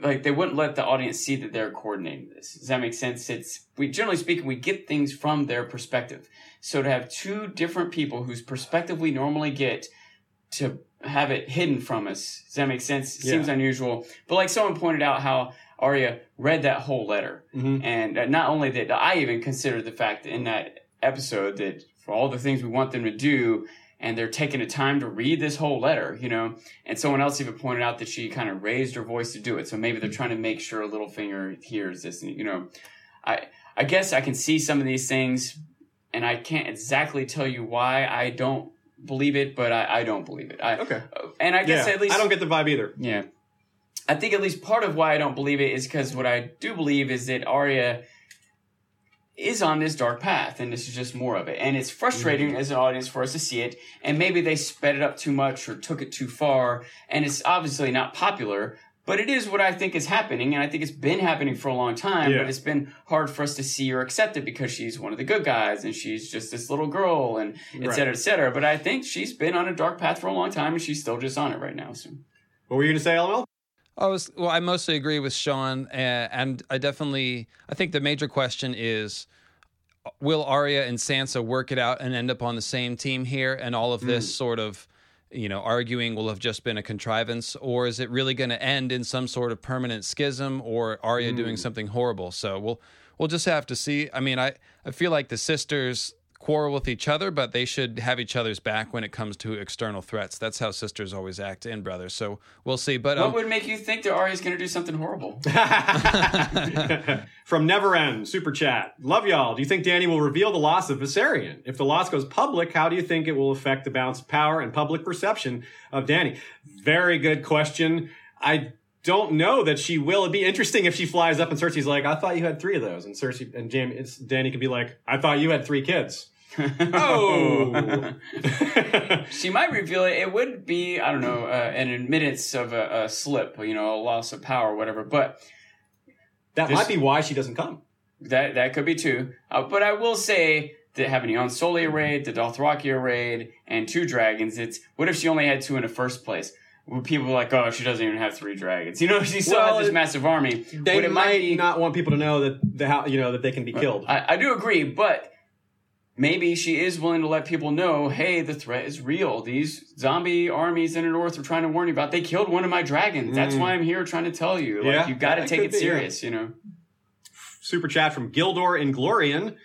like they wouldn't let the audience see that they're coordinating this. Does that make sense? It's we generally speaking we get things from their perspective. So to have two different people whose perspective we normally get to have it hidden from us, does that make sense? It seems unusual. But like someone pointed out how Arya read that whole letter. Mhm. And uh, not only that, I even considered the fact in that episode that for all the things we want them to do, and they're taking the time to read this whole letter, you know. And someone else even pointed out that she kind of raised her voice to do it. So maybe they're trying to make sure Littlefinger hears this. And, you know, I I guess I can see some of these things, and I can't exactly tell you why I don't believe it, but I, I don't believe it. I, Okay. Uh, and I guess yeah, at least I don't get the vibe either. yeah. I think at least part of why I don't believe it is because what I do believe is that Arya is on this dark path, and this is just more of it. And it's frustrating mm-hmm. as an audience for us to see it, and maybe they sped it up too much or took it too far, and it's obviously not popular. But it is what I think is happening, and I think it's been happening for a long time. Yeah. But it's been hard for us to see or accept it because she's one of the good guys, and she's just this little girl, and et Right. cetera, et cetera. But I think she's been on a dark path for a long time, and she's still just on it right now. So. What were you going to say, LML? I was well. I mostly agree with Sean, uh, and I definitely. I think the major question is, will Arya and Sansa work it out and end up on the same team here? And all of this sort of, you know, arguing will have just been a contrivance, or is it really going to end in some sort of permanent schism, or Arya doing something horrible? So we'll we'll just have to see. I mean, I I feel like the sisters quarrel with each other, but they should have each other's back when it comes to external threats. That's how sisters always act and brothers. So we'll see. But What um, would make you think that Arya's going to do something horrible? From Never End, super chat. Love y'all. Do you think Dany will reveal the loss of Viserion? If the loss goes public, how do you think it will affect the balance of power and public perception of Dany? Very good question. I don't know that she will. It'd be interesting if she flies up and Cersei's like, "I thought you had three of those," and Cersei and Jaime, it's, Dany could be like, "I thought you had three kids." Oh. she might reveal it. It would be, I don't know, uh, an admittance of a, a slip, you know, a loss of power, or whatever. But that This- might be why she doesn't come. that that could be too. Uh, but I will say that having the Onsolia raid, the Dothrakia raid, and two dragons, it's what if she only had two in the first place? Would people be like, oh, she doesn't even have three dragons? You know, she still Well, has this massive army. They it might be- not want people to know that the how you know that they can be killed. I, I do agree, but maybe she is willing to let people know, hey, the threat is real. These zombie armies in the north are trying to warn you about. They killed one of my dragons. That's Mm. why I'm here trying to tell you. Like Yeah, you got to take it be, yeah. serious. You know. super chat from Gildor and Inglorion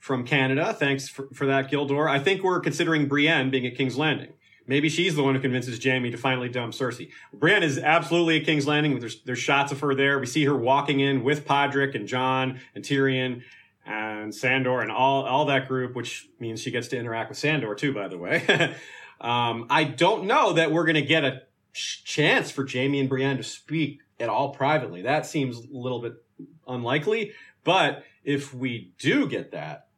from Canada. Thanks for, for that, Gildor. I think we're considering Brienne being at King's Landing. Maybe she's the one who convinces Jaime to finally dump Cersei. Brienne is absolutely at King's Landing. There's, there's shots of her there. We see her walking in with Podrick and Jon and Tyrion and Sandor and all, all that group, which means she gets to interact with Sandor too, by the way. um, I don't know that we're going to get a chance for Jaime and Brienne to speak at all privately. That seems a little bit unlikely. But if we do get that,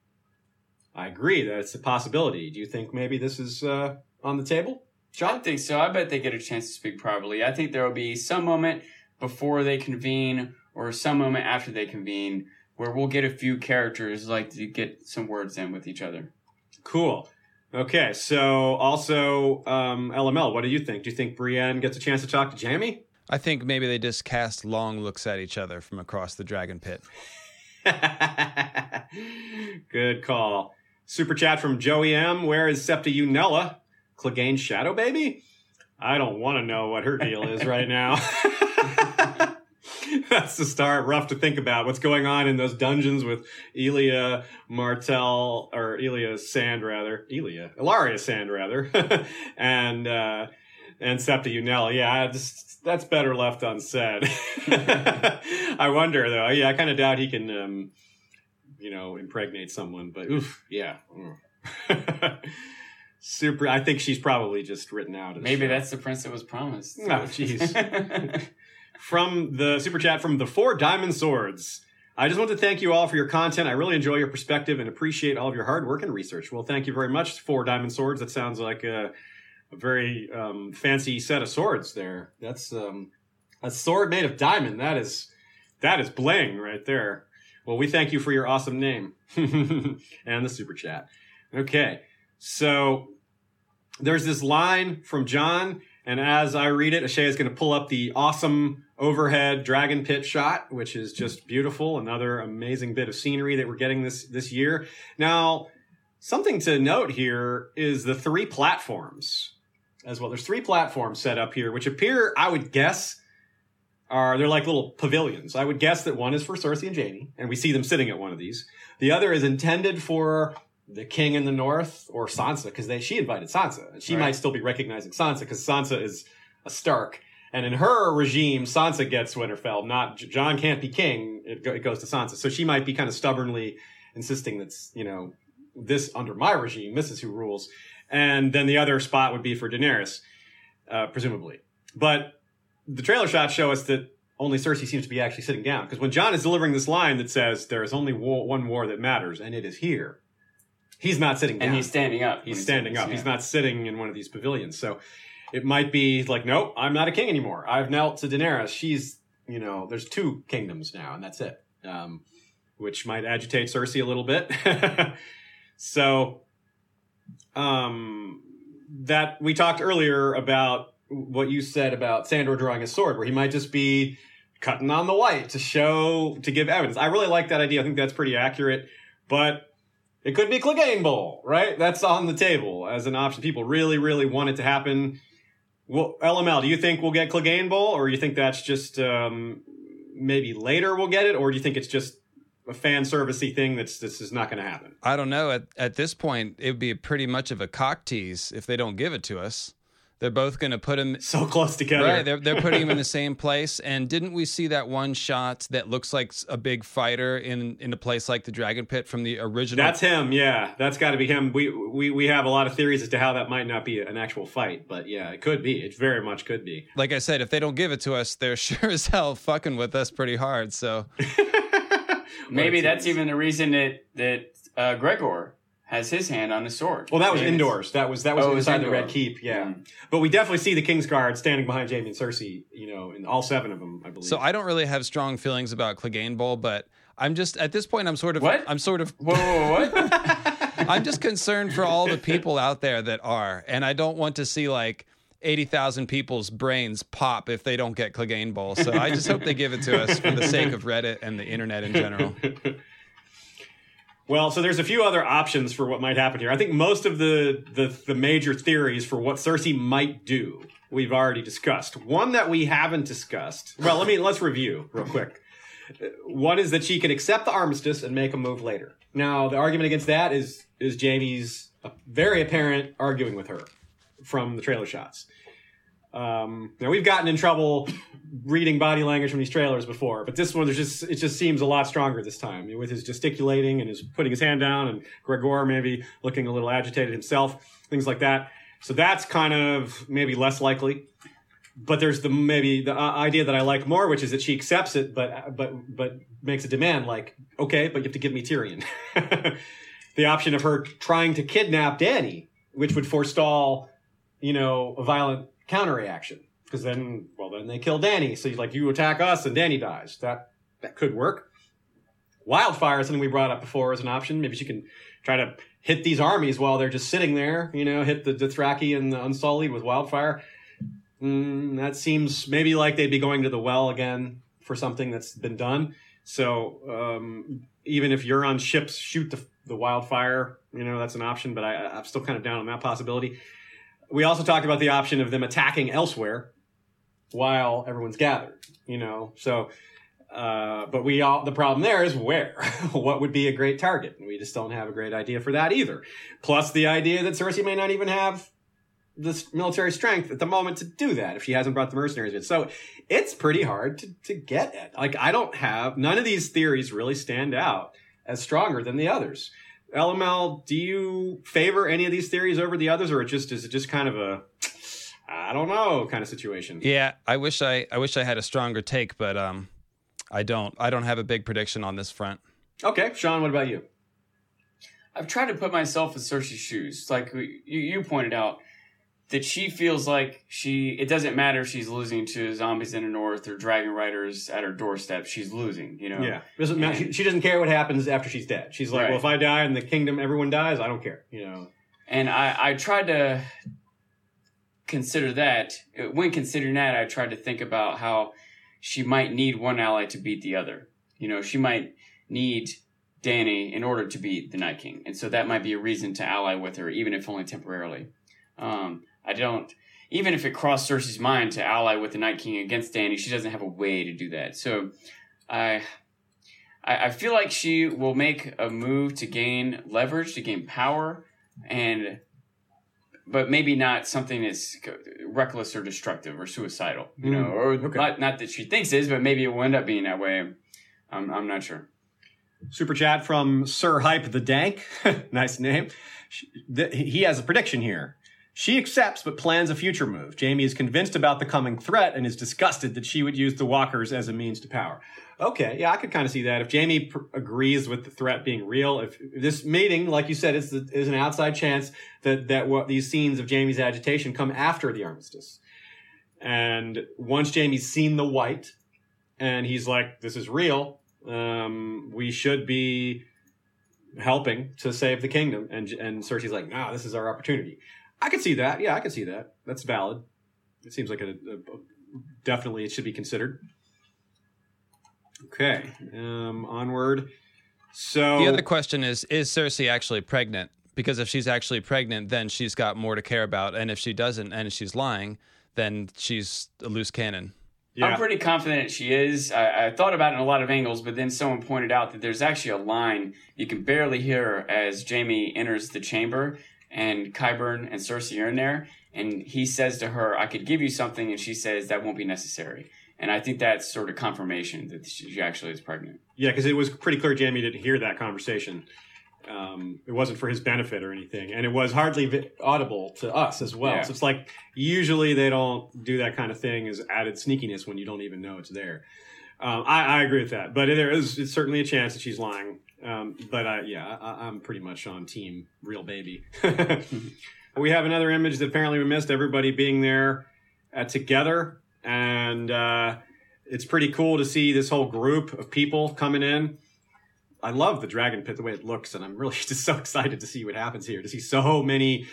I agree that it's a possibility. Do you think maybe this is uh, on the table, I John? think so. I bet they get a chance to speak privately. I think there will be some moment before they convene or some moment after they convene where we'll get a few characters like to get some words in with each other. Cool. Okay, so also um, LML, what do you think? Do you think Brienne gets a chance to talk to Jaime? I think maybe they just cast long looks at each other from across the dragon pit. Good call. Super chat from Joey M. Where is Septa Unella? Clegane's shadow baby? I don't want to know what her deal is right now. That's the start. Rough to think about what's going on in those dungeons with Elia Martell or Elia Sand rather. Elia. Ellaria Sand rather. and uh and Septa Unella. Yeah, just, that's better left unsaid. I wonder though. Yeah, I kind of doubt he can um you know, impregnate someone, but oof, yeah. Mm. Super. I think she's probably just written out. Maybe show. that's the prince that was promised. Oh, jeez. From the super chat from the Four Diamond Swords. I just want to thank you all for your content. I really enjoy your perspective and appreciate all of your hard work and research. Well, thank you very much, Four Diamond Swords. That sounds like a, a very um, fancy set of swords there. That's um, a sword made of diamond. That is that is bling right there. Well, we thank you for your awesome name and the super chat. Okay, so there's this line from Jon, and as I read it, Ashay is going to pull up the awesome overhead dragon pit shot, which is just beautiful. Another amazing bit of scenery that we're getting this this year. Now, something to note here is the three platforms as well. There's three platforms set up here, which appear, I would guess, are they're like little pavilions. I would guess that one is for Cersei and Jaime, and we see them sitting at one of these. The other is intended for the king in the north or Sansa because they she invited Sansa, and she Right. might still be recognizing Sansa because Sansa is a Stark. And in her regime, Sansa gets Winterfell. Not Jon can't be king. It, go, it goes to Sansa. So she might be kind of stubbornly insisting that's you know this under my regime. This is who rules. And then the other spot would be for Daenerys, uh, presumably. But the trailer shots show us that only Cersei seems to be actually sitting down. Because when Jon is delivering this line that says there is only war, one war that matters, and it is here, he's not sitting down. and he's standing up. He's standing up. this, He's not sitting in one of these pavilions. So it might be like, nope, I'm not a king anymore. I've knelt to Daenerys. She's, you know, there's two kingdoms now, and that's it. Um, which might agitate Cersei a little bit. so, um, that we talked earlier about what you said about Sandor drawing his sword, where he might just be cutting on the white to show to give evidence. I really like that idea. I think that's pretty accurate, but it could be Clegane Bowl, right? That's on the table as an option. People really, really want it to happen. Well, LML, do you think we'll get Clegane Bowl, or you think that's just um, maybe later we'll get it, or do you think it's just a fan servicey thing that's this is not going to happen? I don't know. At at this point, it would be pretty much of a cock tease if they don't give it to us. They're both going to put him So close together. right. They're they're putting him in the same place. And didn't we see that one shot that looks like a big fighter in in a place like the Dragon Pit from the original? That's him, yeah. That's got to be him. We, we we have a lot of theories as to how that might not be an actual fight, but yeah, it could be. It very much could be. like I said, if they don't give it to us, they're sure as hell fucking with us pretty hard. So Maybe that's even the reason that that uh, Gregor has his hand on the sword. Well, that was Maybe indoors. That was that was Oh, it was inside the. Red Keep. Yeah, Mm. but we definitely see the King's Guard standing behind Jaime and Cersei. You know, and all seven of them, I believe. so I don't really have strong feelings about Clegane Bowl, but I'm just at this point I'm sort of What? I'm sort of Whoa, whoa, whoa, what? I'm just concerned for all the people out there that are, and I don't want to see like. 80,000 people's brains pop if they don't get Clegane Bowl. So I just hope they give it to us for the sake of Reddit and the internet in general. Well, so there's a few other options for what might happen here. I think most of the, the the major theories for what Cersei might do we've already discussed. One that we haven't discussed. Well, let me let's review real quick. One is that she can accept the armistice and make a move later. Now, the argument against that is is Jaime's very apparent arguing with her from the trailer shots. Um, now we've gotten in trouble reading body language from these trailers before, but this one there's just it just seems a lot stronger this time with his gesticulating and his putting his hand down and Gregor maybe looking a little agitated himself, things like that. So that's kind of maybe less likely. but there's the maybe the uh, idea that I like more, which is that she accepts it, but but but makes a demand like, okay, but you have to give me Tyrion. the option of her trying to kidnap Dany, which would forestall, you know, a violent counterreaction. Because then, well, then they kill Dany. So like, you attack us and Dany dies. That that could work. Wildfire is something we brought up before as an option. Maybe she can try to hit these armies while they're just sitting there. You know, hit the Dothraki and the Unsullied with wildfire. Mm, that seems maybe like they'd be going to the well again for something that's been done. So um, even if you're on ships, shoot the, the wildfire. You know, that's an option, but I, I'm still kind of down on that possibility. We also talked about the option of them attacking elsewhere while everyone's gathered. You know, so. Uh, but we all the problem there is where what would be a great target and we just don't have a great idea for that either plus the idea that cersei may not even have the military strength at the moment to do that if she hasn't brought the mercenaries in. So it's pretty hard to, to get at. Like, I don't have, none of these theories really stand out as stronger than the others. LML, do you favor any of these theories over the others, or it just is it just kind of a I don't know kind of situation? Yeah, I wish I I wish I had a stronger take, but um, I don't. I don't have a big prediction on this front. Okay, Sean, what about you? I've tried to put myself in Cersei's shoes, like you, you pointed out that she feels like she it doesn't matter if she's losing to zombies in the north or dragon riders at her doorstep she's losing you know Yeah, doesn't matter. She, she doesn't care what happens after she's dead. She's like, Right. well, if I die and the kingdom, everyone dies, I don't care. You know. and i i tried to consider that when considering that i tried to think about how she might need one ally to beat the other you know she might need dany in order to beat the night king and so that might be a reason to ally with her even if only temporarily um, i don't even if it crossed cersei's mind to ally with the night king against dany she doesn't have a way to do that so i I I feel like she will make a move to gain leverage, to gain power, and but maybe not something that's reckless or destructive or suicidal, you mm, know, or okay. not not that she thinks is, but maybe it will end up being that way. I'm I'm not sure. Super chat from Sir Hype the Dank. nice name. He has a prediction here. She accepts but plans a future move. Jaime is convinced about the coming threat and is disgusted that she would use the walkers as a means to power. Okay, yeah, I could kind of see that. If Jaime pr- agrees with the threat being real, if this meeting, like you said, is, the, is an outside chance that, that what these scenes of Jaime's agitation come after the armistice. And once Jaime's seen the white and he's like, this is real, um, we should be helping to save the kingdom. And and Cersei's like, nah, this is our opportunity. I could see that. Yeah, I could see that. That's valid. It seems like a, a definitely it should be considered. Okay, um, onward. So The other question is: Is Cersei actually pregnant? Because if she's actually pregnant, then she's got more to care about, and if she doesn't, and she's lying, then she's a loose cannon. yeah, I'm pretty confident she is. I, I thought about it in a lot of angles, but then someone pointed out that there's actually a line you can barely hear as Jaime enters the chamber, and Qyburn and Cersei are in there, and he says to her, "I could give you something," and she says, "That won't be necessary." And I think that's sort of confirmation that she actually is pregnant. yeah, because it was pretty clear Jaime didn't hear that conversation. Um, it wasn't for his benefit or anything, and it was hardly vi- audible to us as well. Yeah. So it's like usually they don't do that kind of thing as added sneakiness when you don't even know it's there. Um, I, I agree with that, but there is it's certainly a chance that she's lying. Um, but yeah, I, I'm pretty much on team real baby. we have another image that apparently we missed everybody being there uh, together, and uh, it's pretty cool to see this whole group of people coming in. I love the dragon pit the way it looks, and I'm really just so excited to see what happens here. To see so many,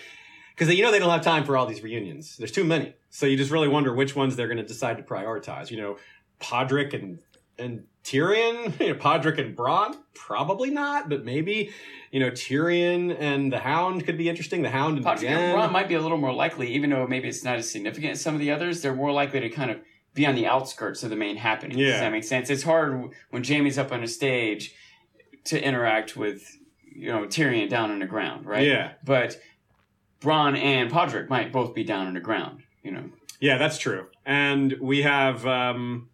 because you know they don't have time for all these reunions. There's too many, so you just really wonder which ones they're going to decide to prioritize. You know, Podrick and and Tyrion, you know, Podrick and Bronn, probably not, but maybe you know Tyrion and the Hound could be interesting. The Hound and Patrick Jen. and Bronn might be a little more likely, even though maybe it's not as significant as some of the others. They're more likely to kind of be on the outskirts of the main happening. Yeah. Does that make sense? It's hard when Jaime's up on a stage to interact with you know Tyrion down on the ground, right? Yeah. But Bronn and Podrick might both be down on the ground. You know. Yeah, that's true. And we have um,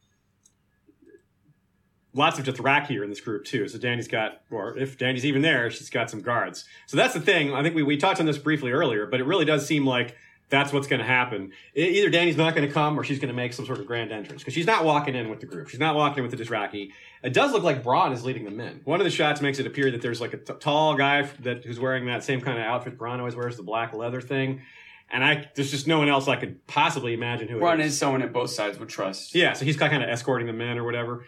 lots of Dothraki here in this group too. So Dany's got, or if Dany's even there, she's got some guards. So that's the thing. I think we, we talked on this briefly earlier, but it really does seem like that's what's going to happen. Either Dany's not going to come or she's going to make some sort of grand entrance because she's not walking in with the group. She's not walking in with the Dothraki. It does look like Bronn is leading them in. One of the shots makes it appear that there's like a t- tall guy that who's wearing that same kind of outfit Bronn always wears, the black leather thing. And I there's just no one else I could possibly imagine who Bronn is. is someone that both sides would trust. Yeah, so he's kind of escorting the men or whatever.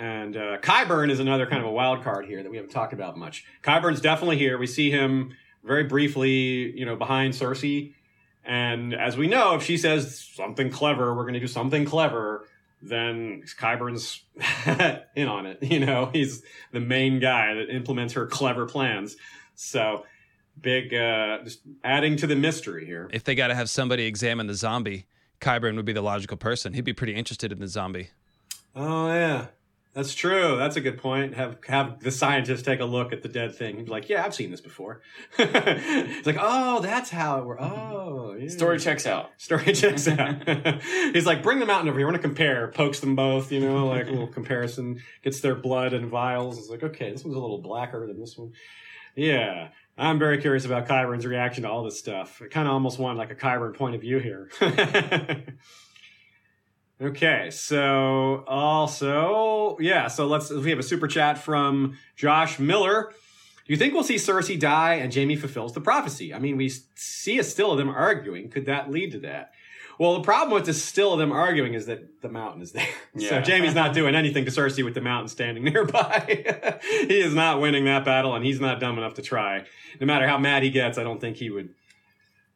And uh, Qyburn is another kind of a wild card here that we haven't talked about much. Qyburn's definitely here. We see him very briefly, you know, behind Cersei. And as we know, if she says something clever, we're going to do something clever, then Qyburn's in on it. You know, he's the main guy that implements her clever plans. So big, uh, just adding to the mystery here. If they got to have somebody examine the zombie, Qyburn would be the logical person. He'd be pretty interested in the zombie. Oh yeah, that's true. That's a good point. Have have the scientist take a look at the dead thing. He'd be like, "Yeah, I've seen this before." it's like, "Oh, that's how it works." Mm-hmm. Oh, yeah. Story checks out. story checks out. He's like, "Bring the mountain over here. I want to compare." Pokes them both, you know, like a little comparison. Gets their blood and vials. It's like, okay, this one's a little blacker than this one. Yeah. I'm very curious about Qyburn's reaction to all this stuff. I kind of almost want like a Qyburn point of view here. Okay, so also, yeah, so let's we have a super chat from Josh Miller. Do you think we'll see Cersei die and Jaime fulfills the prophecy? I mean, we see a still of them arguing. Could that lead to that? Well, the problem with the still of them arguing is that the mountain is there. So Yeah. Jaime's not doing anything to Cersei with the mountain standing nearby. he is not winning that battle, and he's not dumb enough to try. No matter how mad he gets, I don't think he would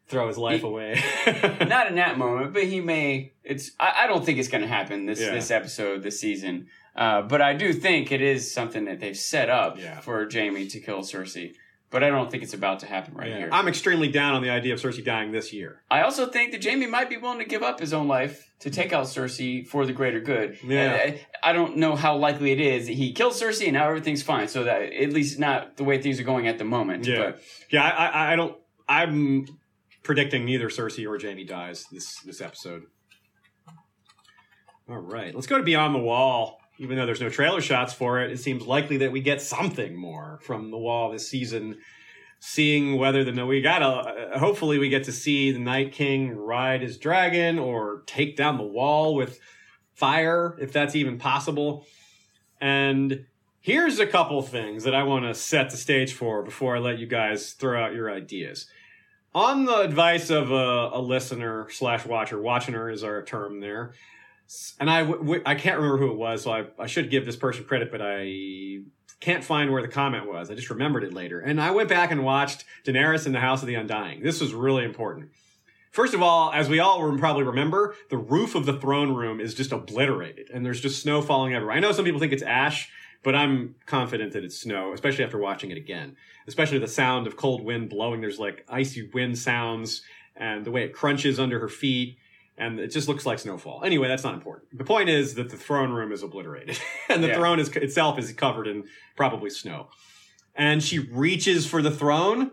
throw his life He- away. Not in that moment, but he may. It's. I, I don't think it's going to happen this Yeah. this episode, this season. Uh, but I do think it is something that they've set up Yeah. for Jaime to kill Cersei. But I don't think it's about to happen right Yeah. here. I'm extremely down on the idea of Cersei dying this year. I also think that Jaime might be willing to give up his own life to take out Cersei for the greater good. Yeah. I, I don't know how likely it is that he kills Cersei and now everything's fine. So that at least not the way things are going at the moment. Yeah. But Yeah, I, I, I don't. I'm predicting neither Cersei or Jaime dies this this episode. All right, let's go to Beyond the Wall. Even though there's no trailer shots for it, it seems likely that we get something more from the Wall this season. Seeing whether the we gotta. Uh, hopefully, we get to see the Night King ride his dragon or take down the wall with fire, if that's even possible. And here's a couple things that I want to set the stage for before I let you guys throw out your ideas. On the advice of a, a listener slash watcher, watching her is our term there. And I can't remember who it was, so I, I should give this person credit, but I can't find where the comment was. I just remembered it later. And I went back and watched Daenerys in the House of the Undying. This was really important. First of all, as we all probably remember, the roof of the throne room is just obliterated, and there's just snow falling everywhere. I know some people think it's ash, but I'm confident that it's snow, especially after watching it again. Especially the sound of cold wind blowing. There's like icy wind sounds, and the way it crunches under her feet, and it just looks like snowfall. Anyway, that's not important. The point is that the throne room is obliterated, and the Yeah. throne is itself is covered in probably snow. And she reaches for the throne,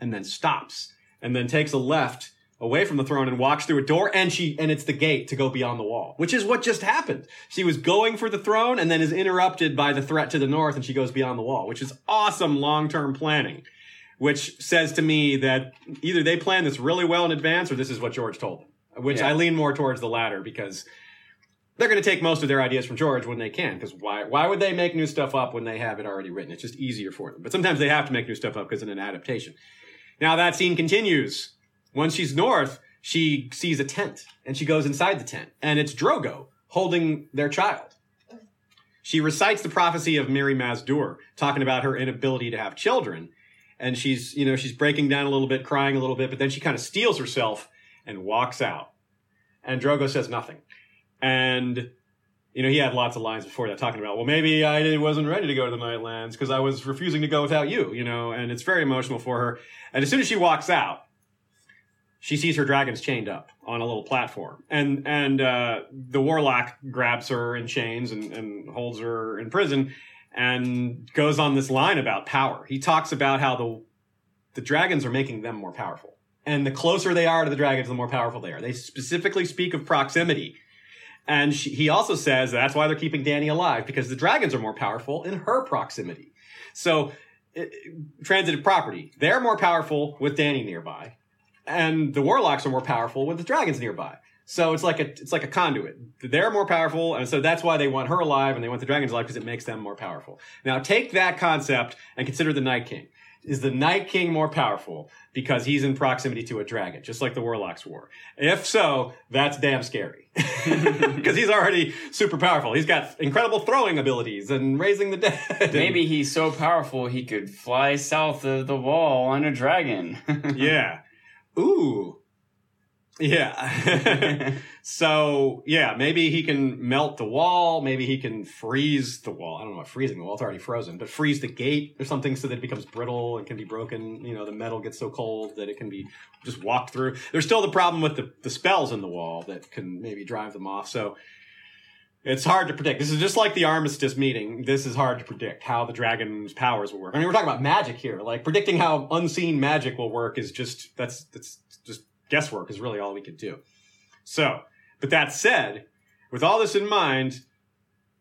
and then stops, and then takes a left away from the throne and walks through a door and she and it's the gate to go beyond the wall which is what just happened she was going for the throne and then is interrupted by the threat to the north and she goes beyond the wall which is awesome long-term planning which says to me that either they planned this really well in advance or this is what george told them which Yeah. i lean more towards the latter because they're going to take most of their ideas from George when they can, because why? Why would they make new stuff up when they have it already written? It's just easier for them. But sometimes they have to make new stuff up because in an adaptation. Now that scene continues. Once she's north, she sees a tent and she goes inside the tent, and it's Drogo holding their child. She recites the prophecy of Mirri Maz Duur, talking about her inability to have children, and she's you know she's breaking down a little bit, crying a little bit, but then she kind of steels herself and walks out. And Drogo says nothing. And you know, he had lots of lines before that talking about, well, maybe I wasn't ready to go to the Nightlands because I was refusing to go without you, you know, and it's very emotional for her. And as soon as she walks out, she sees her dragons chained up on a little platform. And and uh, the warlock grabs her in chains and, and holds her in prison and goes on this line about power. He talks about how the the dragons are making them more powerful. And the closer they are to the dragons, the more powerful they are. They specifically speak of proximity. And she, he also says that's why they're keeping Dany alive because the dragons are more powerful in her proximity. So, uh, transitive property, they're more powerful with Dany nearby. And the warlocks are more powerful with the dragons nearby. So it's like a it's like a conduit. They're more powerful, and so that's why they want her alive and they want the dragons alive because it makes them more powerful. Now take that concept and consider the Night King. Is the Night King more powerful because he's in proximity to a dragon, just like the warlocks were? If so, that's damn scary because he's already super powerful. He's got incredible throwing abilities and raising the dead. Maybe he's so powerful he could fly south of the wall on a dragon. yeah. Ooh. Yeah. so yeah, maybe he can melt the wall. Maybe he can freeze the wall. I don't know what freezing the wall. It's already frozen, but freeze the gate or something so that it becomes brittle and can be broken. You know, the metal gets so cold that it can be just walked through. There's still the problem with the, the spells in the wall that can maybe drive them off. So it's hard to predict. This is just like the armistice meeting. This is hard to predict how the dragon's powers will work. I mean, we're talking about magic here. Like predicting how unseen magic will work is just that's that's just guesswork is really all we could do. So, but that said, with all this in mind,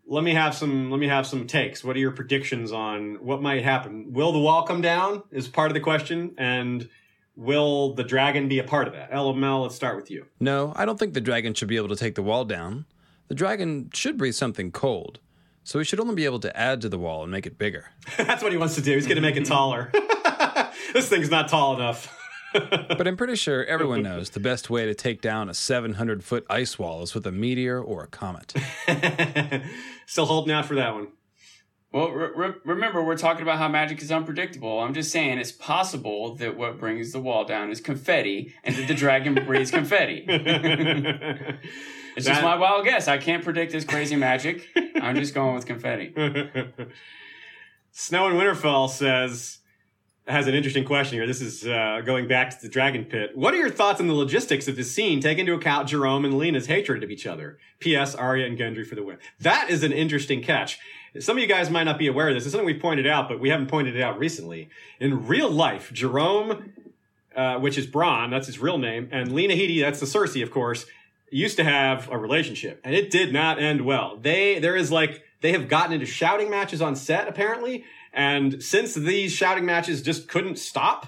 let me have some let me have some takes. What are your predictions on what might happen? Will the wall come down is part of the question and will the dragon be a part of that? LML, let's start with you. No, I don't think the dragon should be able to take the wall down. The dragon should breathe something cold, so he should only be able to add to the wall and make it bigger. That's what he wants to do. He's going to make it mm-hmm. taller. this thing's not tall enough. but I'm pretty sure everyone knows the best way to take down a 700 foot ice wall is with a meteor or a comet. Still holding out for that one. Well, re- re- remember, we're talking about how magic is unpredictable. I'm just saying it's possible that what brings the wall down is confetti and that the dragon breathes confetti. It's just my wild guess. I can't predict this crazy magic. I'm just going with confetti. Snow and Winterfell says has an interesting question here. This is uh, going back to the dragon pit. What are your thoughts on the logistics of this scene? Take into account Jerome and Lena's hatred of each other. P.S. Arya and Gendry for the win. That is an interesting catch. Some of you guys might not be aware of this. It's something we've pointed out, but we haven't pointed it out recently. In real life, Jerome, uh, which is Bronn, that's his real name, and Lena Headey, that's the Cersei, of course, used to have a relationship, and it did not end well. They there is like they have gotten into shouting matches on set apparently, and since these shouting matches just couldn't stop,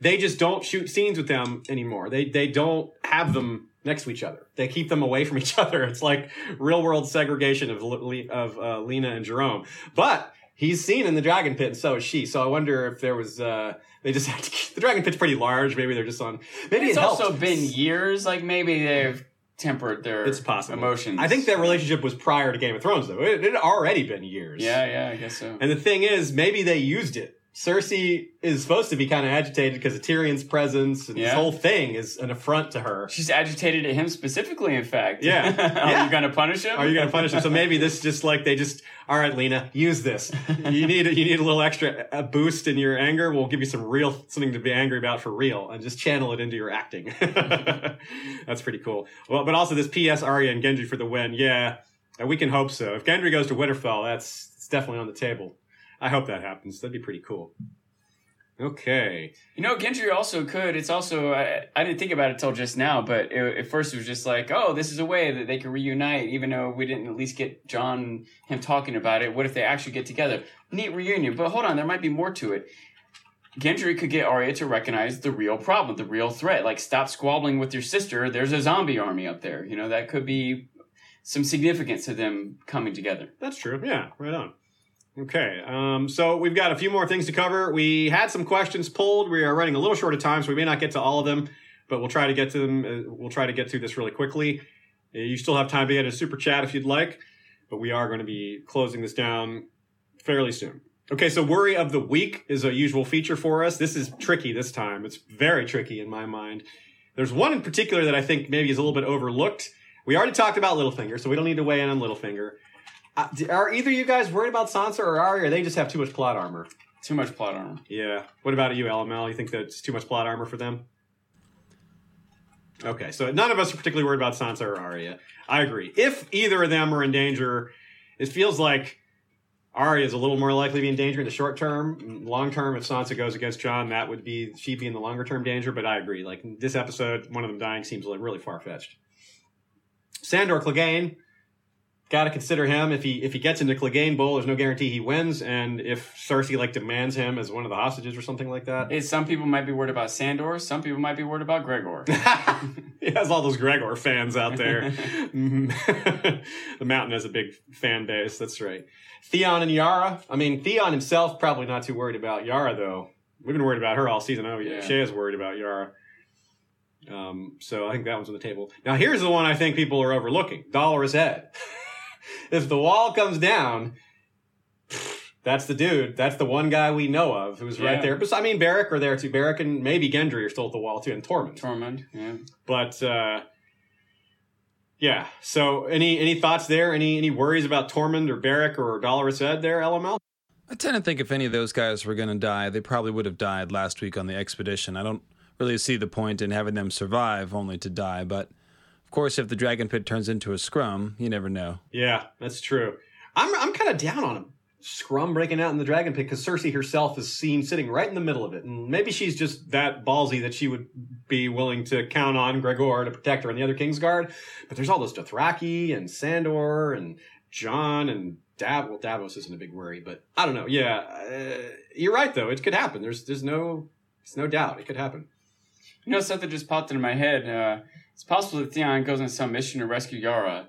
they just don't shoot scenes with them anymore. They they don't have them next to each other. They keep them away from each other. It's like real world segregation of of uh, Lena and Jerome. But he's seen in the dragon pit, and so is she. So I wonder if there was. Uh, they just had to keep, the dragon pit's pretty large. Maybe they're just on. Maybe It's it also been years. Like maybe they've tempered their It's possible. emotions. I think their relationship was prior to Game of Thrones, though. It, it had already been years. Yeah, yeah, I guess so. And the thing is, maybe they used it. Cersei is supposed to be kind of agitated because of Tyrion's presence, and this whole thing is an affront to her. She's agitated at him specifically. In fact, Yeah. Are Yeah. you going to punish him? Are you going to punish him? So maybe this is just like they just, all right, Lena, use this. You need you need a little extra a boost in your anger. We'll give you some real something to be angry about for real, and just channel it into your acting. That's pretty cool. Well, but also this P.S. Arya and Gendry for the win. Yeah, we can hope so. If Gendry goes to Winterfell, that's it's definitely on the table. I hope that happens. That'd be pretty cool. Okay. You know, Gendry also could. It's also I, I didn't think about it till just now, but it, at first it was just like, oh, this is a way that they could reunite, even though we didn't at least get Jon him talking about it. What if they actually get together? Neat reunion. But hold on, there might be more to it. Gendry could get Arya to recognize the real problem, the real threat. Like, stop squabbling with your sister. There's a zombie army up there. You know, that could be some significance to them coming together. That's true. Yeah, right on. Okay, um, so we've got a few more things to cover. We had some questions pulled. We are running a little short of time, so we may not get to all of them, but we'll try to get to them. Uh, we'll try to get through this really quickly. Uh, You still have time to get a super chat if you'd like, but we are going to be closing this down fairly soon. Okay, so worry of the week is a usual feature for us. This is tricky this time. It's very tricky in my mind. There's one in particular that I think maybe is a little bit overlooked. We already talked about Littlefinger, so we don't need to weigh in on Littlefinger. Uh, are either you guys worried about Sansa or Arya? Or they just have too much plot armor. Too much plot armor. Yeah. What about you, LML? You think that's too much plot armor for them? Okay, so none of us are particularly worried about Sansa or Arya. I agree. If either of them are in danger, it feels like Arya is a little more likely to be in danger in the short term. Long term, if Sansa goes against Jon, that would be she'd be in the longer term danger. But I agree. Like this episode, one of them dying seems like really far fetched. Sandor Clegane, got to consider him if he if he gets into Clegane Bowl. There's no guarantee he wins, and if Cersei like demands him as one of the hostages or something like that. Hey, some people might be worried about Sandor. Some people might be worried about Gregor. he has all those Gregor fans out there. the mountain has a big fan base. That's right. Theon and Yara. I mean, Theon himself probably not too worried about Yara though. We've been worried about her all season. Oh, yeah. Shea is worried about Yara. Um, so I think that one's on the table. Now here's the one I think people are overlooking: Dolorous Ed. if the wall comes down, that's the dude. That's the one guy we know of who's right there. But I mean, Beric are there too. Beric and maybe Gendry are still at the wall too, and Tormund. Tormund, yeah. But uh, yeah. So any any thoughts there? Any any worries about Tormund or Beric or Dolorous Ed there? LML. I tend to think if any of those guys were going to die, they probably would have died last week on the expedition. I don't really see the point in having them survive only to die, but of course, if the dragon pit turns into a scrum, you never know. Yeah, that's true. I'm I'm kind of down on him. Scrum breaking out in the dragon pit because Cersei herself is seen sitting right in the middle of it, and maybe she's just that ballsy that she would be willing to count on Gregor to protect her and the other Kingsguard. But there's all those Dothraki and Sandor and Jon and Dav. Well, Davos isn't a big worry, but I don't know. Yeah, uh, you're right though. It could happen. There's there's no there's no doubt it could happen. You know, something just popped into my head. Uh, it's possible that Theon goes on some mission to rescue Yara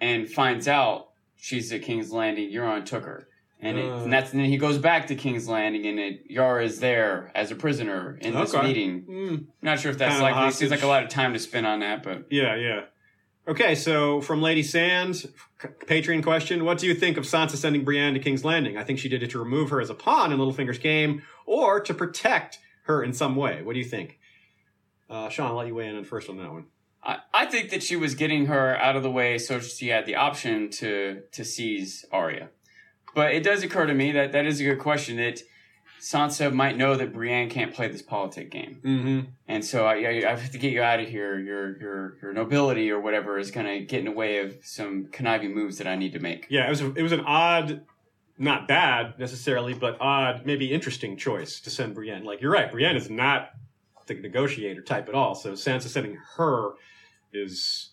and finds out she's at King's Landing. Euron took her. And, it, Uh. and that's and then he goes back to King's Landing, and it, Yara is there as a prisoner in this Okay. meeting. Mm, Not sure if that's Kind likely. It seems like a lot of time to spend on that, but Yeah, yeah. Okay, so from Lady Sands, Patreon question: What do you think of Sansa sending Brienne to King's Landing? I think she did it to remove her as a pawn in Littlefinger's game, or to protect her in some way. What do you think? Uh, Sean, I'll let you weigh in on first on that one. I, I think that she was getting her out of the way so she had the option to to seize Arya. But it does occur to me that that is a good question. That Sansa might know that Brienne can't play this politic game, Mm-hmm. and so I, I I have to get you out of here. Your your your nobility or whatever is going to get in the way of some conniving moves that I need to make. Yeah, it was a, it was an odd, not bad necessarily, but odd, maybe interesting choice to send Brienne. Like you're right, Brienne is not the negotiator type at all. So Sansa sending her is.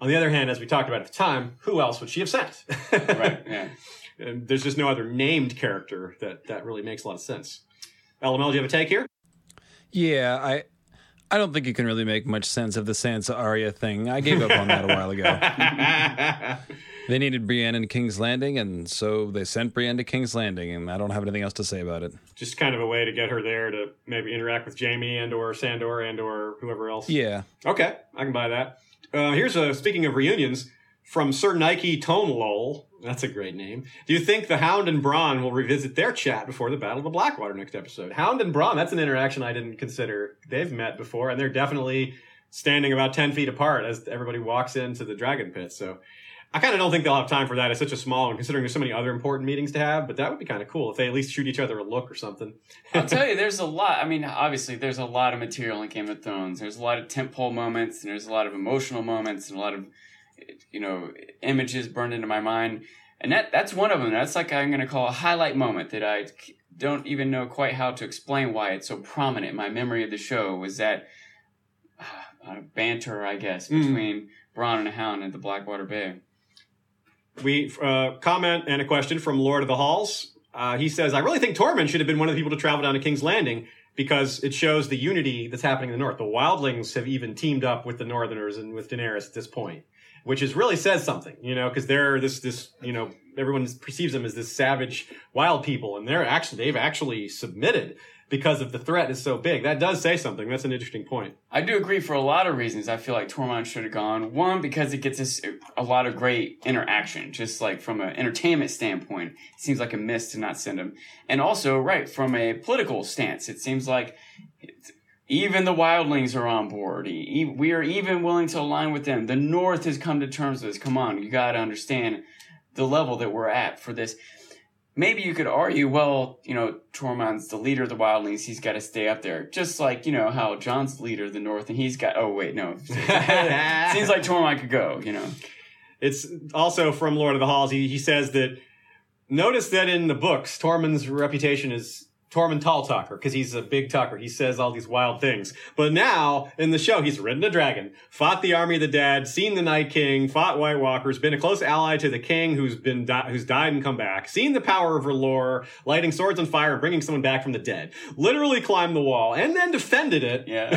On the other hand, as we talked about at the time, who else would she have sent? Right? Yeah. and there's just no other named character that that really makes a lot of sense. LML, do you have a take here? Yeah, I. I don't think you can really make much sense of the Sansa Arya thing. I gave up on that a while ago. They needed Brienne in King's Landing, and so they sent Brienne to King's Landing, and I don't have anything else to say about it. just kind of a way to get her there to maybe interact with Jaime and or Sandor and or whoever else. Yeah. Okay, I can buy that. Uh, here's a speaking of reunions from Sir Nike Tone Lowell. That's a great name. Do you think the Hound and Bronn will revisit their chat before the Battle of the Blackwater next episode? Hound and Bronn, that's an interaction I didn't consider. They've met before, and they're definitely standing about 10 feet apart as everybody walks into the Dragon Pit. So I kind of don't think they'll have time for that. It's such a small one, considering there's so many other important meetings to have, but that would be kind of cool if they at least shoot each other a look or something. I'll tell you, there's a lot. I mean, obviously, there's a lot of material in Game of Thrones. There's a lot of tentpole moments, and there's a lot of emotional moments, and a lot of, you know, images burned into my mind. And that that's one of them. That's like I'm going to call a highlight moment that I don't even know quite how to explain why it's so prominent in my memory of the show. Was that uh, banter, I guess, Mm. between Bronn and Hound at the Blackwater Bay? We uh, comment and a question from Lord of the Halls. Uh, he says, "I really think Tormund should have been one of the people to travel down to King's Landing because it shows the unity that's happening in the North. The Wildlings have even teamed up with the Northerners and with Daenerys at this point, which is really says something, you know, because they're this this you know everyone perceives them as this savage wild people, and they're actually they've actually submitted because of the threat is so big. That does say something. That's an interesting point. I do agree for a lot of reasons. I feel like Tormund should have gone. One, because it gets us a lot of great interaction, just like from an entertainment standpoint. It seems like a miss to not send him. And also, right, from a political stance, it seems like even the wildlings are on board. We are even willing to align with them. The North has come to terms with this. Come on, you got to understand the level that we're at for this. Maybe you could argue, well, you know, Tormund's the leader of the wildlings. He's got to stay up there. Just like, you know, how Jon's the leader of the North and he's got, oh, wait, no. Seems like Tormund could go, you know. It's also from Lord of the Halls. He, he says that notice that in the books, Tormund's reputation is Tormund Tall Talker because he's a big talker. He says all these wild things. But now in the show, he's ridden a dragon, fought the army of the dead, seen the Night King, fought White Walkers, been a close ally to the king who's been di- who's died and come back, seen the power of R'hllor, lighting swords on fire bringing someone back from the dead. Literally climbed the wall and then defended it. Yeah.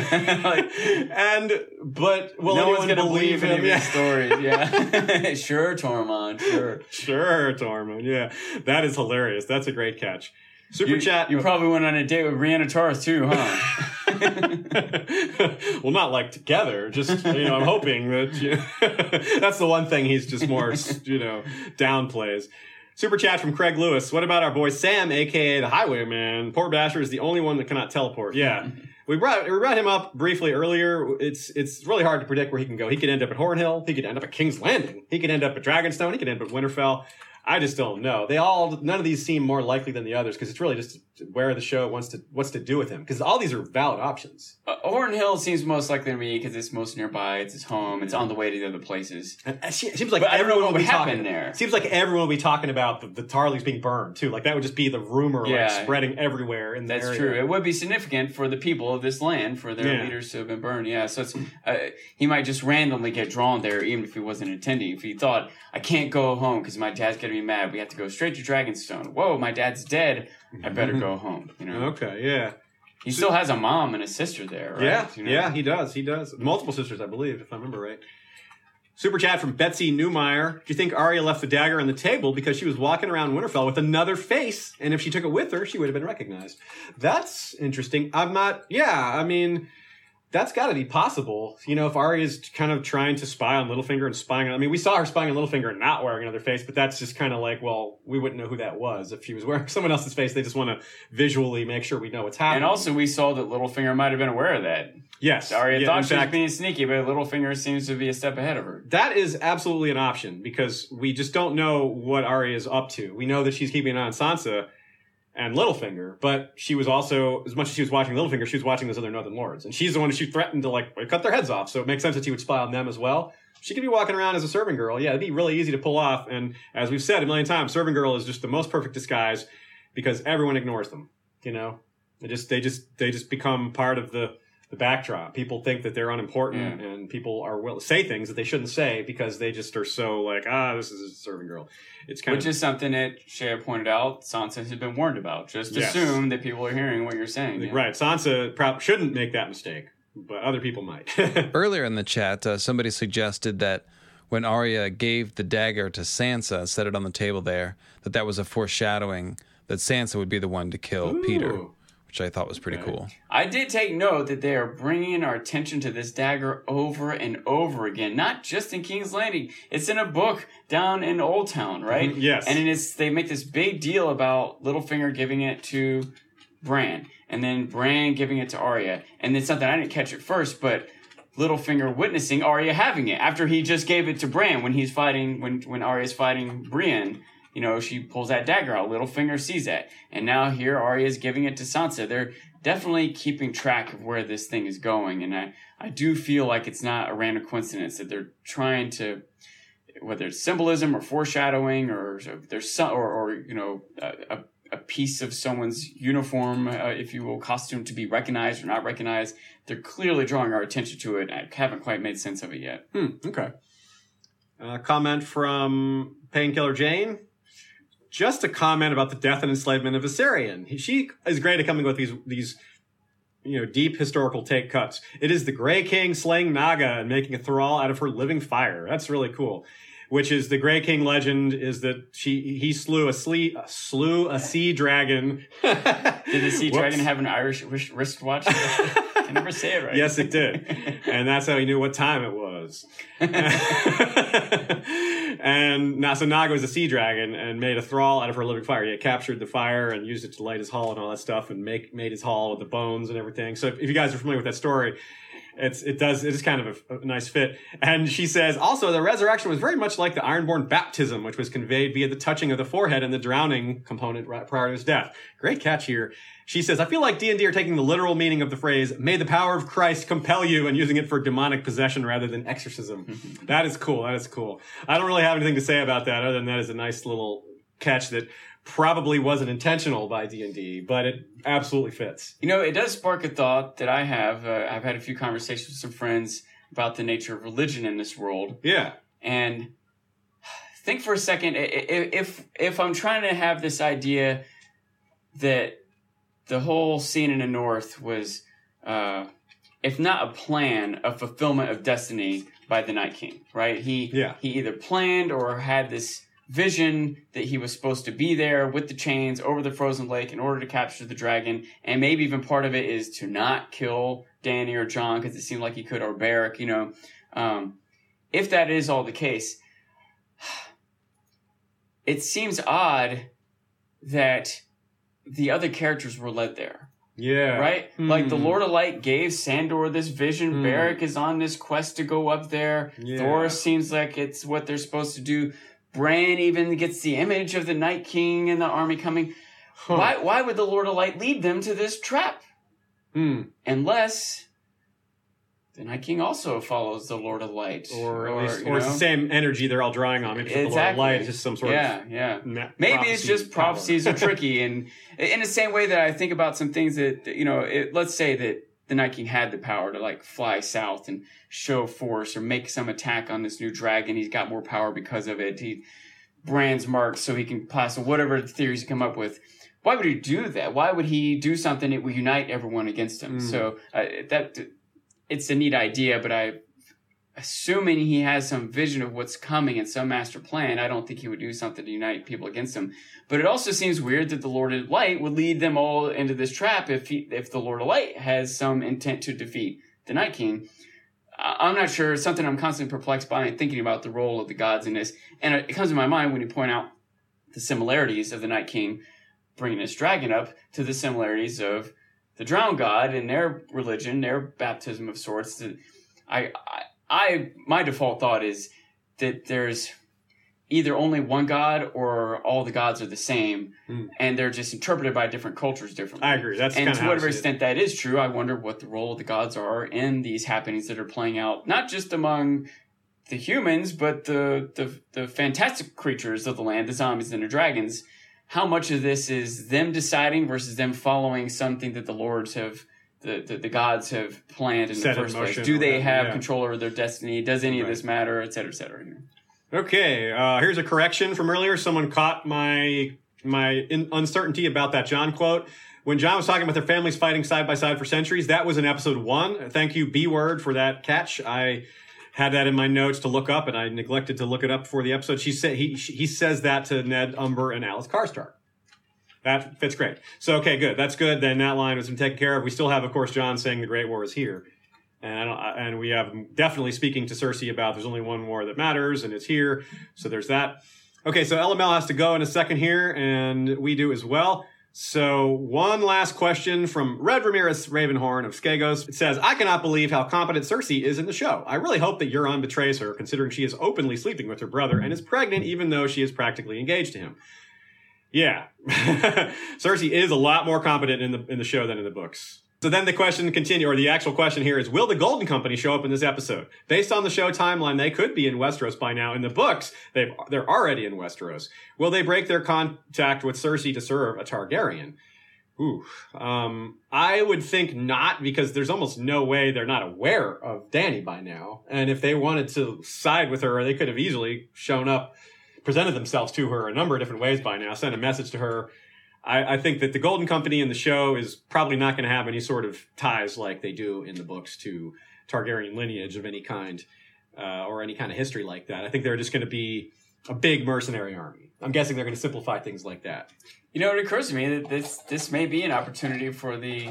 like, And but will no one's anyone believe believe any him? of Yeah. these stories. Yeah. sure, Tormund. Sure. Sure, Tormund. Yeah, that is hilarious. That's a great catch. Super You, chat. you probably went on a date with Brianna Torres too, huh? well, not like together. Just you know, I'm hoping that you that's the one thing he's just more you know downplays. Super chat from Craig Lewis. What about our boy Sam, aka the Highwayman? Poor Basher is the only one that cannot teleport. Yeah. We brought we brought him up briefly earlier. It's it's really hard to predict where he can go. He could end up at Horn Hill. He could end up at King's Landing. He could end up at Dragonstone. He could end up at Winterfell. I just don't know. They all none of these seem more likely than the others because it's really just where the show wants to wants to do with him because all these are valid options. Uh, Horn Hill seems most likely to me because it's most nearby. It's his home. It's on the way to the other places. And it seems like But I don't know everyone what will be talking there. Seems like everyone will be talking about the, the Tarleys being burned too. Like that would just be the rumor Yeah. like spreading everywhere in the That's area. true. It would be significant for the people of this land, for their Yeah. leaders to have been burned. Yeah, so it's uh, he might just randomly get drawn there, even if he wasn't intending. If he thought, "I can't go home because my dad's gonna be mad. We have to go straight to Dragonstone." Whoa, my dad's dead. I better go mm-hmm. home. You know, Okay, yeah, he still has a mom and a sister there, right? yeah, You know? yeah. He does. He does. Multiple sisters, I believe, if I remember right. Super chat from Betsy Newmeyer. Do you think Arya left the dagger on the table because she was walking around Winterfell with another face, and if she took it with her, she would have been recognized? That's interesting. I'm not. Yeah, I mean, that's got to be possible. You know, if Arya's kind of trying to spy on Littlefinger and spying on. I mean, we saw her spying on Littlefinger and not wearing another face, but that's just kind of like, well, we wouldn't know who that was if she was wearing someone else's face. They just want to visually make sure we know what's happening. And also, we saw that Littlefinger might have been aware of that. yes, Arya Yeah, thought she was being sneaky, but Littlefinger seems to be a step ahead of her. That is absolutely an option because we just don't know what Arya is up to. We know that she's keeping an eye on Sansa and Littlefinger, but she was also, as much as she was watching Littlefinger, she was watching those other Northern Lords, and she's the one who she threatened to like cut their heads off. So it makes sense that she would spy on them as well. She could be walking around as a serving girl. Yeah, it'd be really easy to pull off. And as we've said a million times, serving girl is just the most perfect disguise because everyone ignores them. You know, they just they just they just become part of the the backdrop. People think that they're unimportant, and people are will say things that they shouldn't say because they just are so like, ah, this is a serving girl. It's kind Which of is something that Shea pointed out, Sansa has been warned about. Just Yes. assume that people are hearing what you're saying. yeah. right. Sansa prob- shouldn't make that mistake, but other people might. Earlier in the chat, uh, somebody suggested that when Arya gave the dagger to Sansa, and set it on the table there, that that was a foreshadowing that Sansa would be the one to kill Peter, Ooh. Which I thought was pretty Okay. cool. I did take note that they are bringing our attention to this dagger over and over again, not just in King's Landing. It's in a book down in Oldtown, right? Mhm, yes. And it's they make this big deal about Littlefinger giving it to Bran, and then Bran giving it to Arya, and then something I didn't catch at first, but Littlefinger witnessing Arya having it after he just gave it to Bran when he's fighting when when Arya's fighting Brienne. You know, she pulls that dagger out. Littlefinger sees that, and now here Arya is giving it to Sansa. They're definitely keeping track of where this thing is going, and I I do feel like it's not a random coincidence that they're trying to whether it's symbolism or foreshadowing or there's some or, or you know a, a, a piece of someone's uniform, uh, if you will, costume to be recognized or not recognized. They're clearly drawing our attention to it. I haven't quite made sense of it yet. Hmm, okay. Uh, comment from Painkiller Jane. Just a comment about the death and enslavement of. He- She is great at coming with these these you know deep historical take cuts. It is the Grey King slaying Nagga and making a thrall out of her living fire. That's really cool. Which is the Grey King legend is that she he slew a slee, slew a sea dragon. Did the sea Whoops. dragon have an Irish wrist- wristwatch? I never say it right. Yes, it did. and that's how he knew what time it was. and Nasanaga was a sea dragon and made a thrall out of her living fire. He had captured the fire and used it to light his hall and all that stuff and make made his hall with the bones and everything. So if, if you guys are familiar with that story, it's it does it is kind of a, a nice fit. And she says also the resurrection was very much like the Ironborn baptism, which was conveyed via the touching of the forehead and the drowning component right prior to his death. Great catch here. She says, I feel like D&D are taking the literal meaning of the phrase, may the power of Christ compel you and using it for demonic possession rather than exorcism. that is cool. That is cool. I don't really have anything to say about that other than that is a nice little catch that probably wasn't intentional by D&D, but it absolutely fits. You know, it does spark a thought that I have. Uh, I've had a few conversations with some friends about the nature of religion in this world, Yeah. and think for a second if if I'm trying to have this idea that the whole scene in the North was, uh, if not a plan, a fulfillment of destiny by the Night King, right? He Yeah. he either planned or had this vision that he was supposed to be there with the chains over the frozen lake in order to capture the dragon and maybe even part of it is to not kill dany or jon because it seemed like he could or Beric, you know um, if that is all the case it seems odd that the other characters were led there Yeah. right? Like the. Lord of Light gave Sandor this vision. Hmm. Beric is on this quest to go up there. Yeah. Thor seems like it's what they're supposed to do. Bran even gets the image of the Night King and the army coming. Huh. Why? Why would the Lord of Light lead them to this trap? Hmm. Unless the Night King also follows the Lord of Light, Or at least, or it's the same energy they're all drawing on. Maybe it's the Lord of Exactly. Light, it's just some sort yeah, yeah. of ma- Maybe it's just prophecies are tricky, and in the same way that I think about some things that that, you know, it, let's say that the Night King had the power to like fly south and show force or make some attack on this new dragon. He's got more power because of it. He brands marks so he can pass whatever theories you come up with. Why would he do that? Why would he do something that would unite everyone against him? Mm. So uh, that it's a neat idea, but I assuming he has some vision of what's coming and some master plan, I don't think he would do something to unite people against him. But it also seems weird that the Lord of Light would lead them all into this trap if he, if the Lord of Light has some intent to defeat the Night King. I'm not sure. It's something I'm constantly perplexed by and thinking about the role of the gods in this. And it comes to my mind when you point out the similarities of the Night King bringing this dragon up to the similarities of the drowned god and their religion, their baptism of sorts. I, I, I, my default thought is that there's either only one god or all the gods are the same, Hmm. and they're just interpreted by different cultures differently. I agree. That's and to whatever extent that is true, I wonder what the role of the gods are in these happenings that are playing out, not just among the humans, but the the, the fantastic creatures of the land, the zombies and the dragons. How much of this is them deciding versus them following something that the lords have, the, the, the gods have planned in Set the first motion place? Do they have yeah. control over their destiny? Does any of this matter, et cetera, et cetera? Okay, uh, here's a correction from earlier. Someone caught my my in- uncertainty about that Jon quote. When Jon was talking about their families fighting side by side for centuries, that was in episode one. Thank you, B word, for that catch. I had that in my notes to look up, and I neglected to look it up for the episode. She said he he says that to Ned Umber and Alys Karstark. That fits great. So okay, good. That's good. Then that line has been taken care of. We still have, of course, Jon saying the Great War is here. And and we have definitely speaking to Cersei about there's only one war that matters and it's here. So there's that. Okay, so LML has to go in a second here, and we do as well. So one last question from Red Ramirez Ravenhorn of Skagos. It says, I cannot believe how competent Cersei is in the show. I really hope that Euron betrays her, considering she is openly sleeping with her brother and is pregnant, even though she is practically engaged to him. Yeah, Cersei is a lot more competent in the in the show than in the books. So then the question continue, or the actual question here is: Will the Golden Company show up in this episode? Based on the show timeline, they could be in Westeros by now. In the books, they've they're already in Westeros. Will they break their contact with Cersei to serve a Targaryen? Ooh, um, I would think not because there's almost no way they're not aware of Dany by now. And if they wanted to side with her, they could have easily shown up, presented themselves to her a number of different ways by now, sent a message to her. I, I think that the Golden Company in the show is probably not going to have any sort of ties like they do in the books to Targaryen lineage of any kind uh, or any kind of history like that. I think they're just going to be a big mercenary army. I'm guessing they're going to simplify things like that. You know, it occurs to me that this this may be an opportunity for the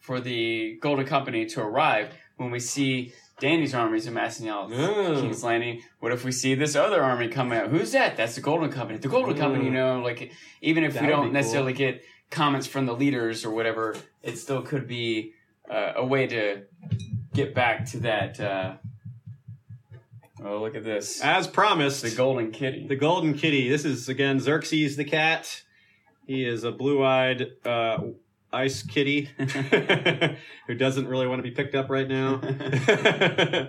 for the Golden Company to arrive when we see Dany's armies amassing out Oh. King's Landing. What if we see this other army come out? Who's that? That's the Golden Company. The Golden Company, you know, like even if That we don't be cool. necessarily get comments from the leaders or whatever, it still could be uh, a way to get back to that. Uh, oh, look at this. As promised, The Golden Kitty. The golden kitty. This is again Xerxes the cat. He is a blue-eyed uh, ice kitty who doesn't really want to be picked up right now.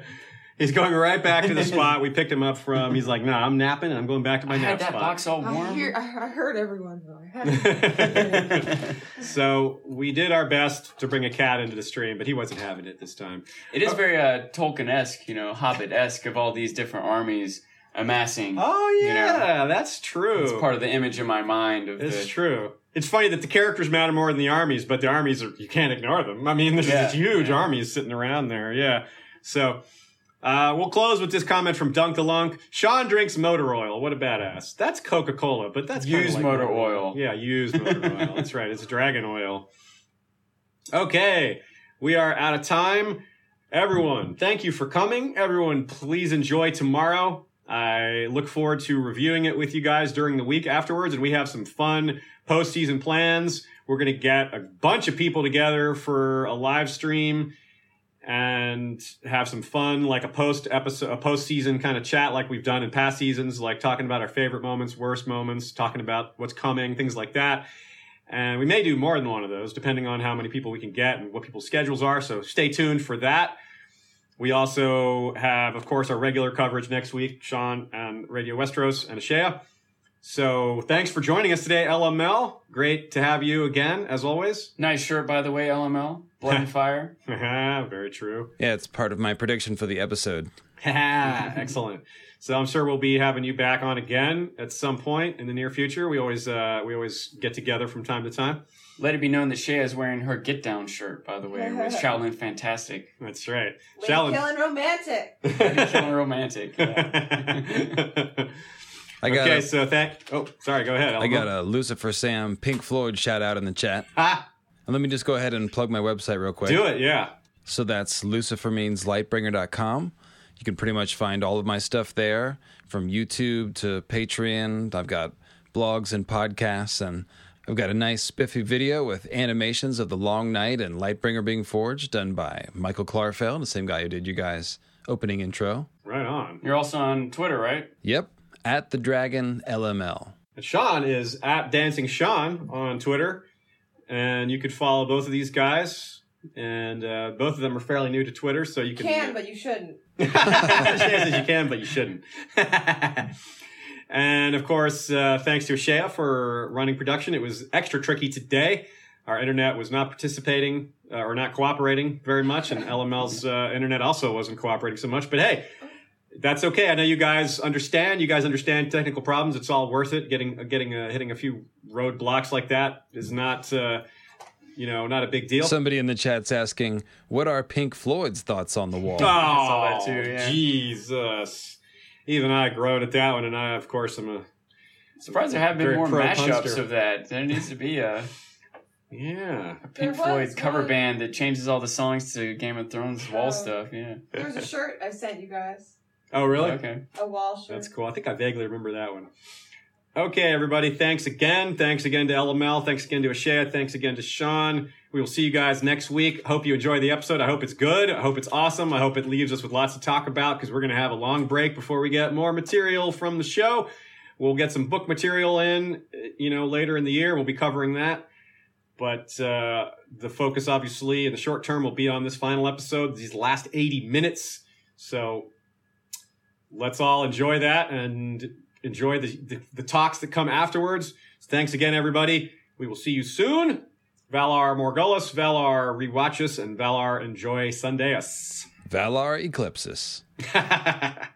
He's going right back to the spot we picked him up from. He's like, "Nah, I'm napping and I'm going back to my I nap had that spot." box all I, warm. hear, I I heard everyone though. I had so we did our best to bring a cat into the stream, but he wasn't having it this time. It is very uh, Tolkien-esque, you know, Hobbit-esque of all these different armies amassing. Oh You know, yeah, that's true. It's part of the image in my mind of It's the. true. It's funny that the characters matter more than the armies, but the armies are you can't ignore them. I mean, there's Yeah, these huge yeah. armies sitting around there. Yeah. So uh, we'll close with this comment from Dunk the Lunk. Sean drinks motor oil. What a badass. That's Coca Cola, but that's Used like motor oil. Yeah, used motor oil. That's right. It's dragon oil. Okay, we are out of time. Everyone, thank you for coming. Everyone, please enjoy tomorrow. I look forward to reviewing it with you guys during the week afterwards, and we have some fun postseason plans. We're going to get a bunch of people together for a live stream and have some fun, like a post episode, a postseason kind of chat, like we've done in past seasons, like talking about our favorite moments, worst moments, talking about what's coming, things like that. And we may do more than one of those, depending on how many people we can get and what people's schedules are. So stay tuned for that. We also have, of course, our regular coverage next week, Sean and Radio Westeros and Ashea. So thanks for joining us today, LML. Great to have you again, as always. Nice shirt, by the way, LML. Blood and Fire. Very true. Yeah, it's part of my prediction for the episode. Excellent. So I'm sure we'll be having you back on again at some point in the near future. We always uh, we always get together from time to time. Let it be known that Shea is wearing her Get Down shirt, by the way, with Shaolin Fantastic. That's right. Lady Shallon- killing romantic. Killing romantic. yeah. I got okay, a, so thank. Oh, sorry. Go ahead. I got a Lucifer Sam Pink Floyd shout out in the chat. Ah, And let me just go ahead and plug my website real quick. do it. Yeah. So that's lucifermeanslightbringer.com. You can pretty much find all of my stuff there from YouTube to Patreon. I've got blogs and podcasts, and I've got a nice spiffy video with animations of the long night and Lightbringer being forged done by Michael Klarfeld, the same guy who did you guys' opening intro. Right on. You're also on Twitter, right? Yep, at the Dragon LML. And Sean is at Dancing Sean on Twitter, and you could follow both of these guys. And uh, both of them are fairly new to Twitter, so you You can. can, but you shouldn't. Shea says you can, but you shouldn't. and of course, uh, thanks to Shea for running production. It was extra tricky today. Our internet was not participating uh, or not cooperating very much, and LML's uh, internet also wasn't cooperating so much. But hey, that's okay. I know you guys understand. You guys understand technical problems. It's all worth it. Getting getting uh, hitting a few roadblocks like that is not. Uh, you know, not a big deal. Somebody in the chat's asking, what are Pink Floyd's thoughts on the wall? Oh, saw that too, yeah. Jesus. Even I groaned at that one, and I, of course, am a. Surprised there haven't been more mashups punster. of that. There needs to be a, Yeah. a Pink Floyd cover one. band that changes all the songs to Game of Thrones wall Oh. stuff. Yeah. There's a shirt I sent you guys. Oh, really? Okay. A wall shirt. That's cool. I think I vaguely remember that one. Okay, everybody. Thanks again. Thanks again to LML. Thanks again to Ashea. Thanks again to Sean. We will see you guys next week. Hope you enjoy the episode. I hope it's good. I hope it's awesome. I hope it leaves us with lots to talk about because we're going to have a long break before we get more material from the show. We'll get some book material in, you know, later in the year. We'll be covering that. But uh, the focus, obviously, in the short term will be on this final episode, these last 80 minutes. So let's all enjoy that and enjoy the, the, the talks that come afterwards. So thanks again, everybody. We will see you soon. Valar Morghulis, Valar Rewatch us, and Valar Enjoy Sunday us. Valar Eclipsis.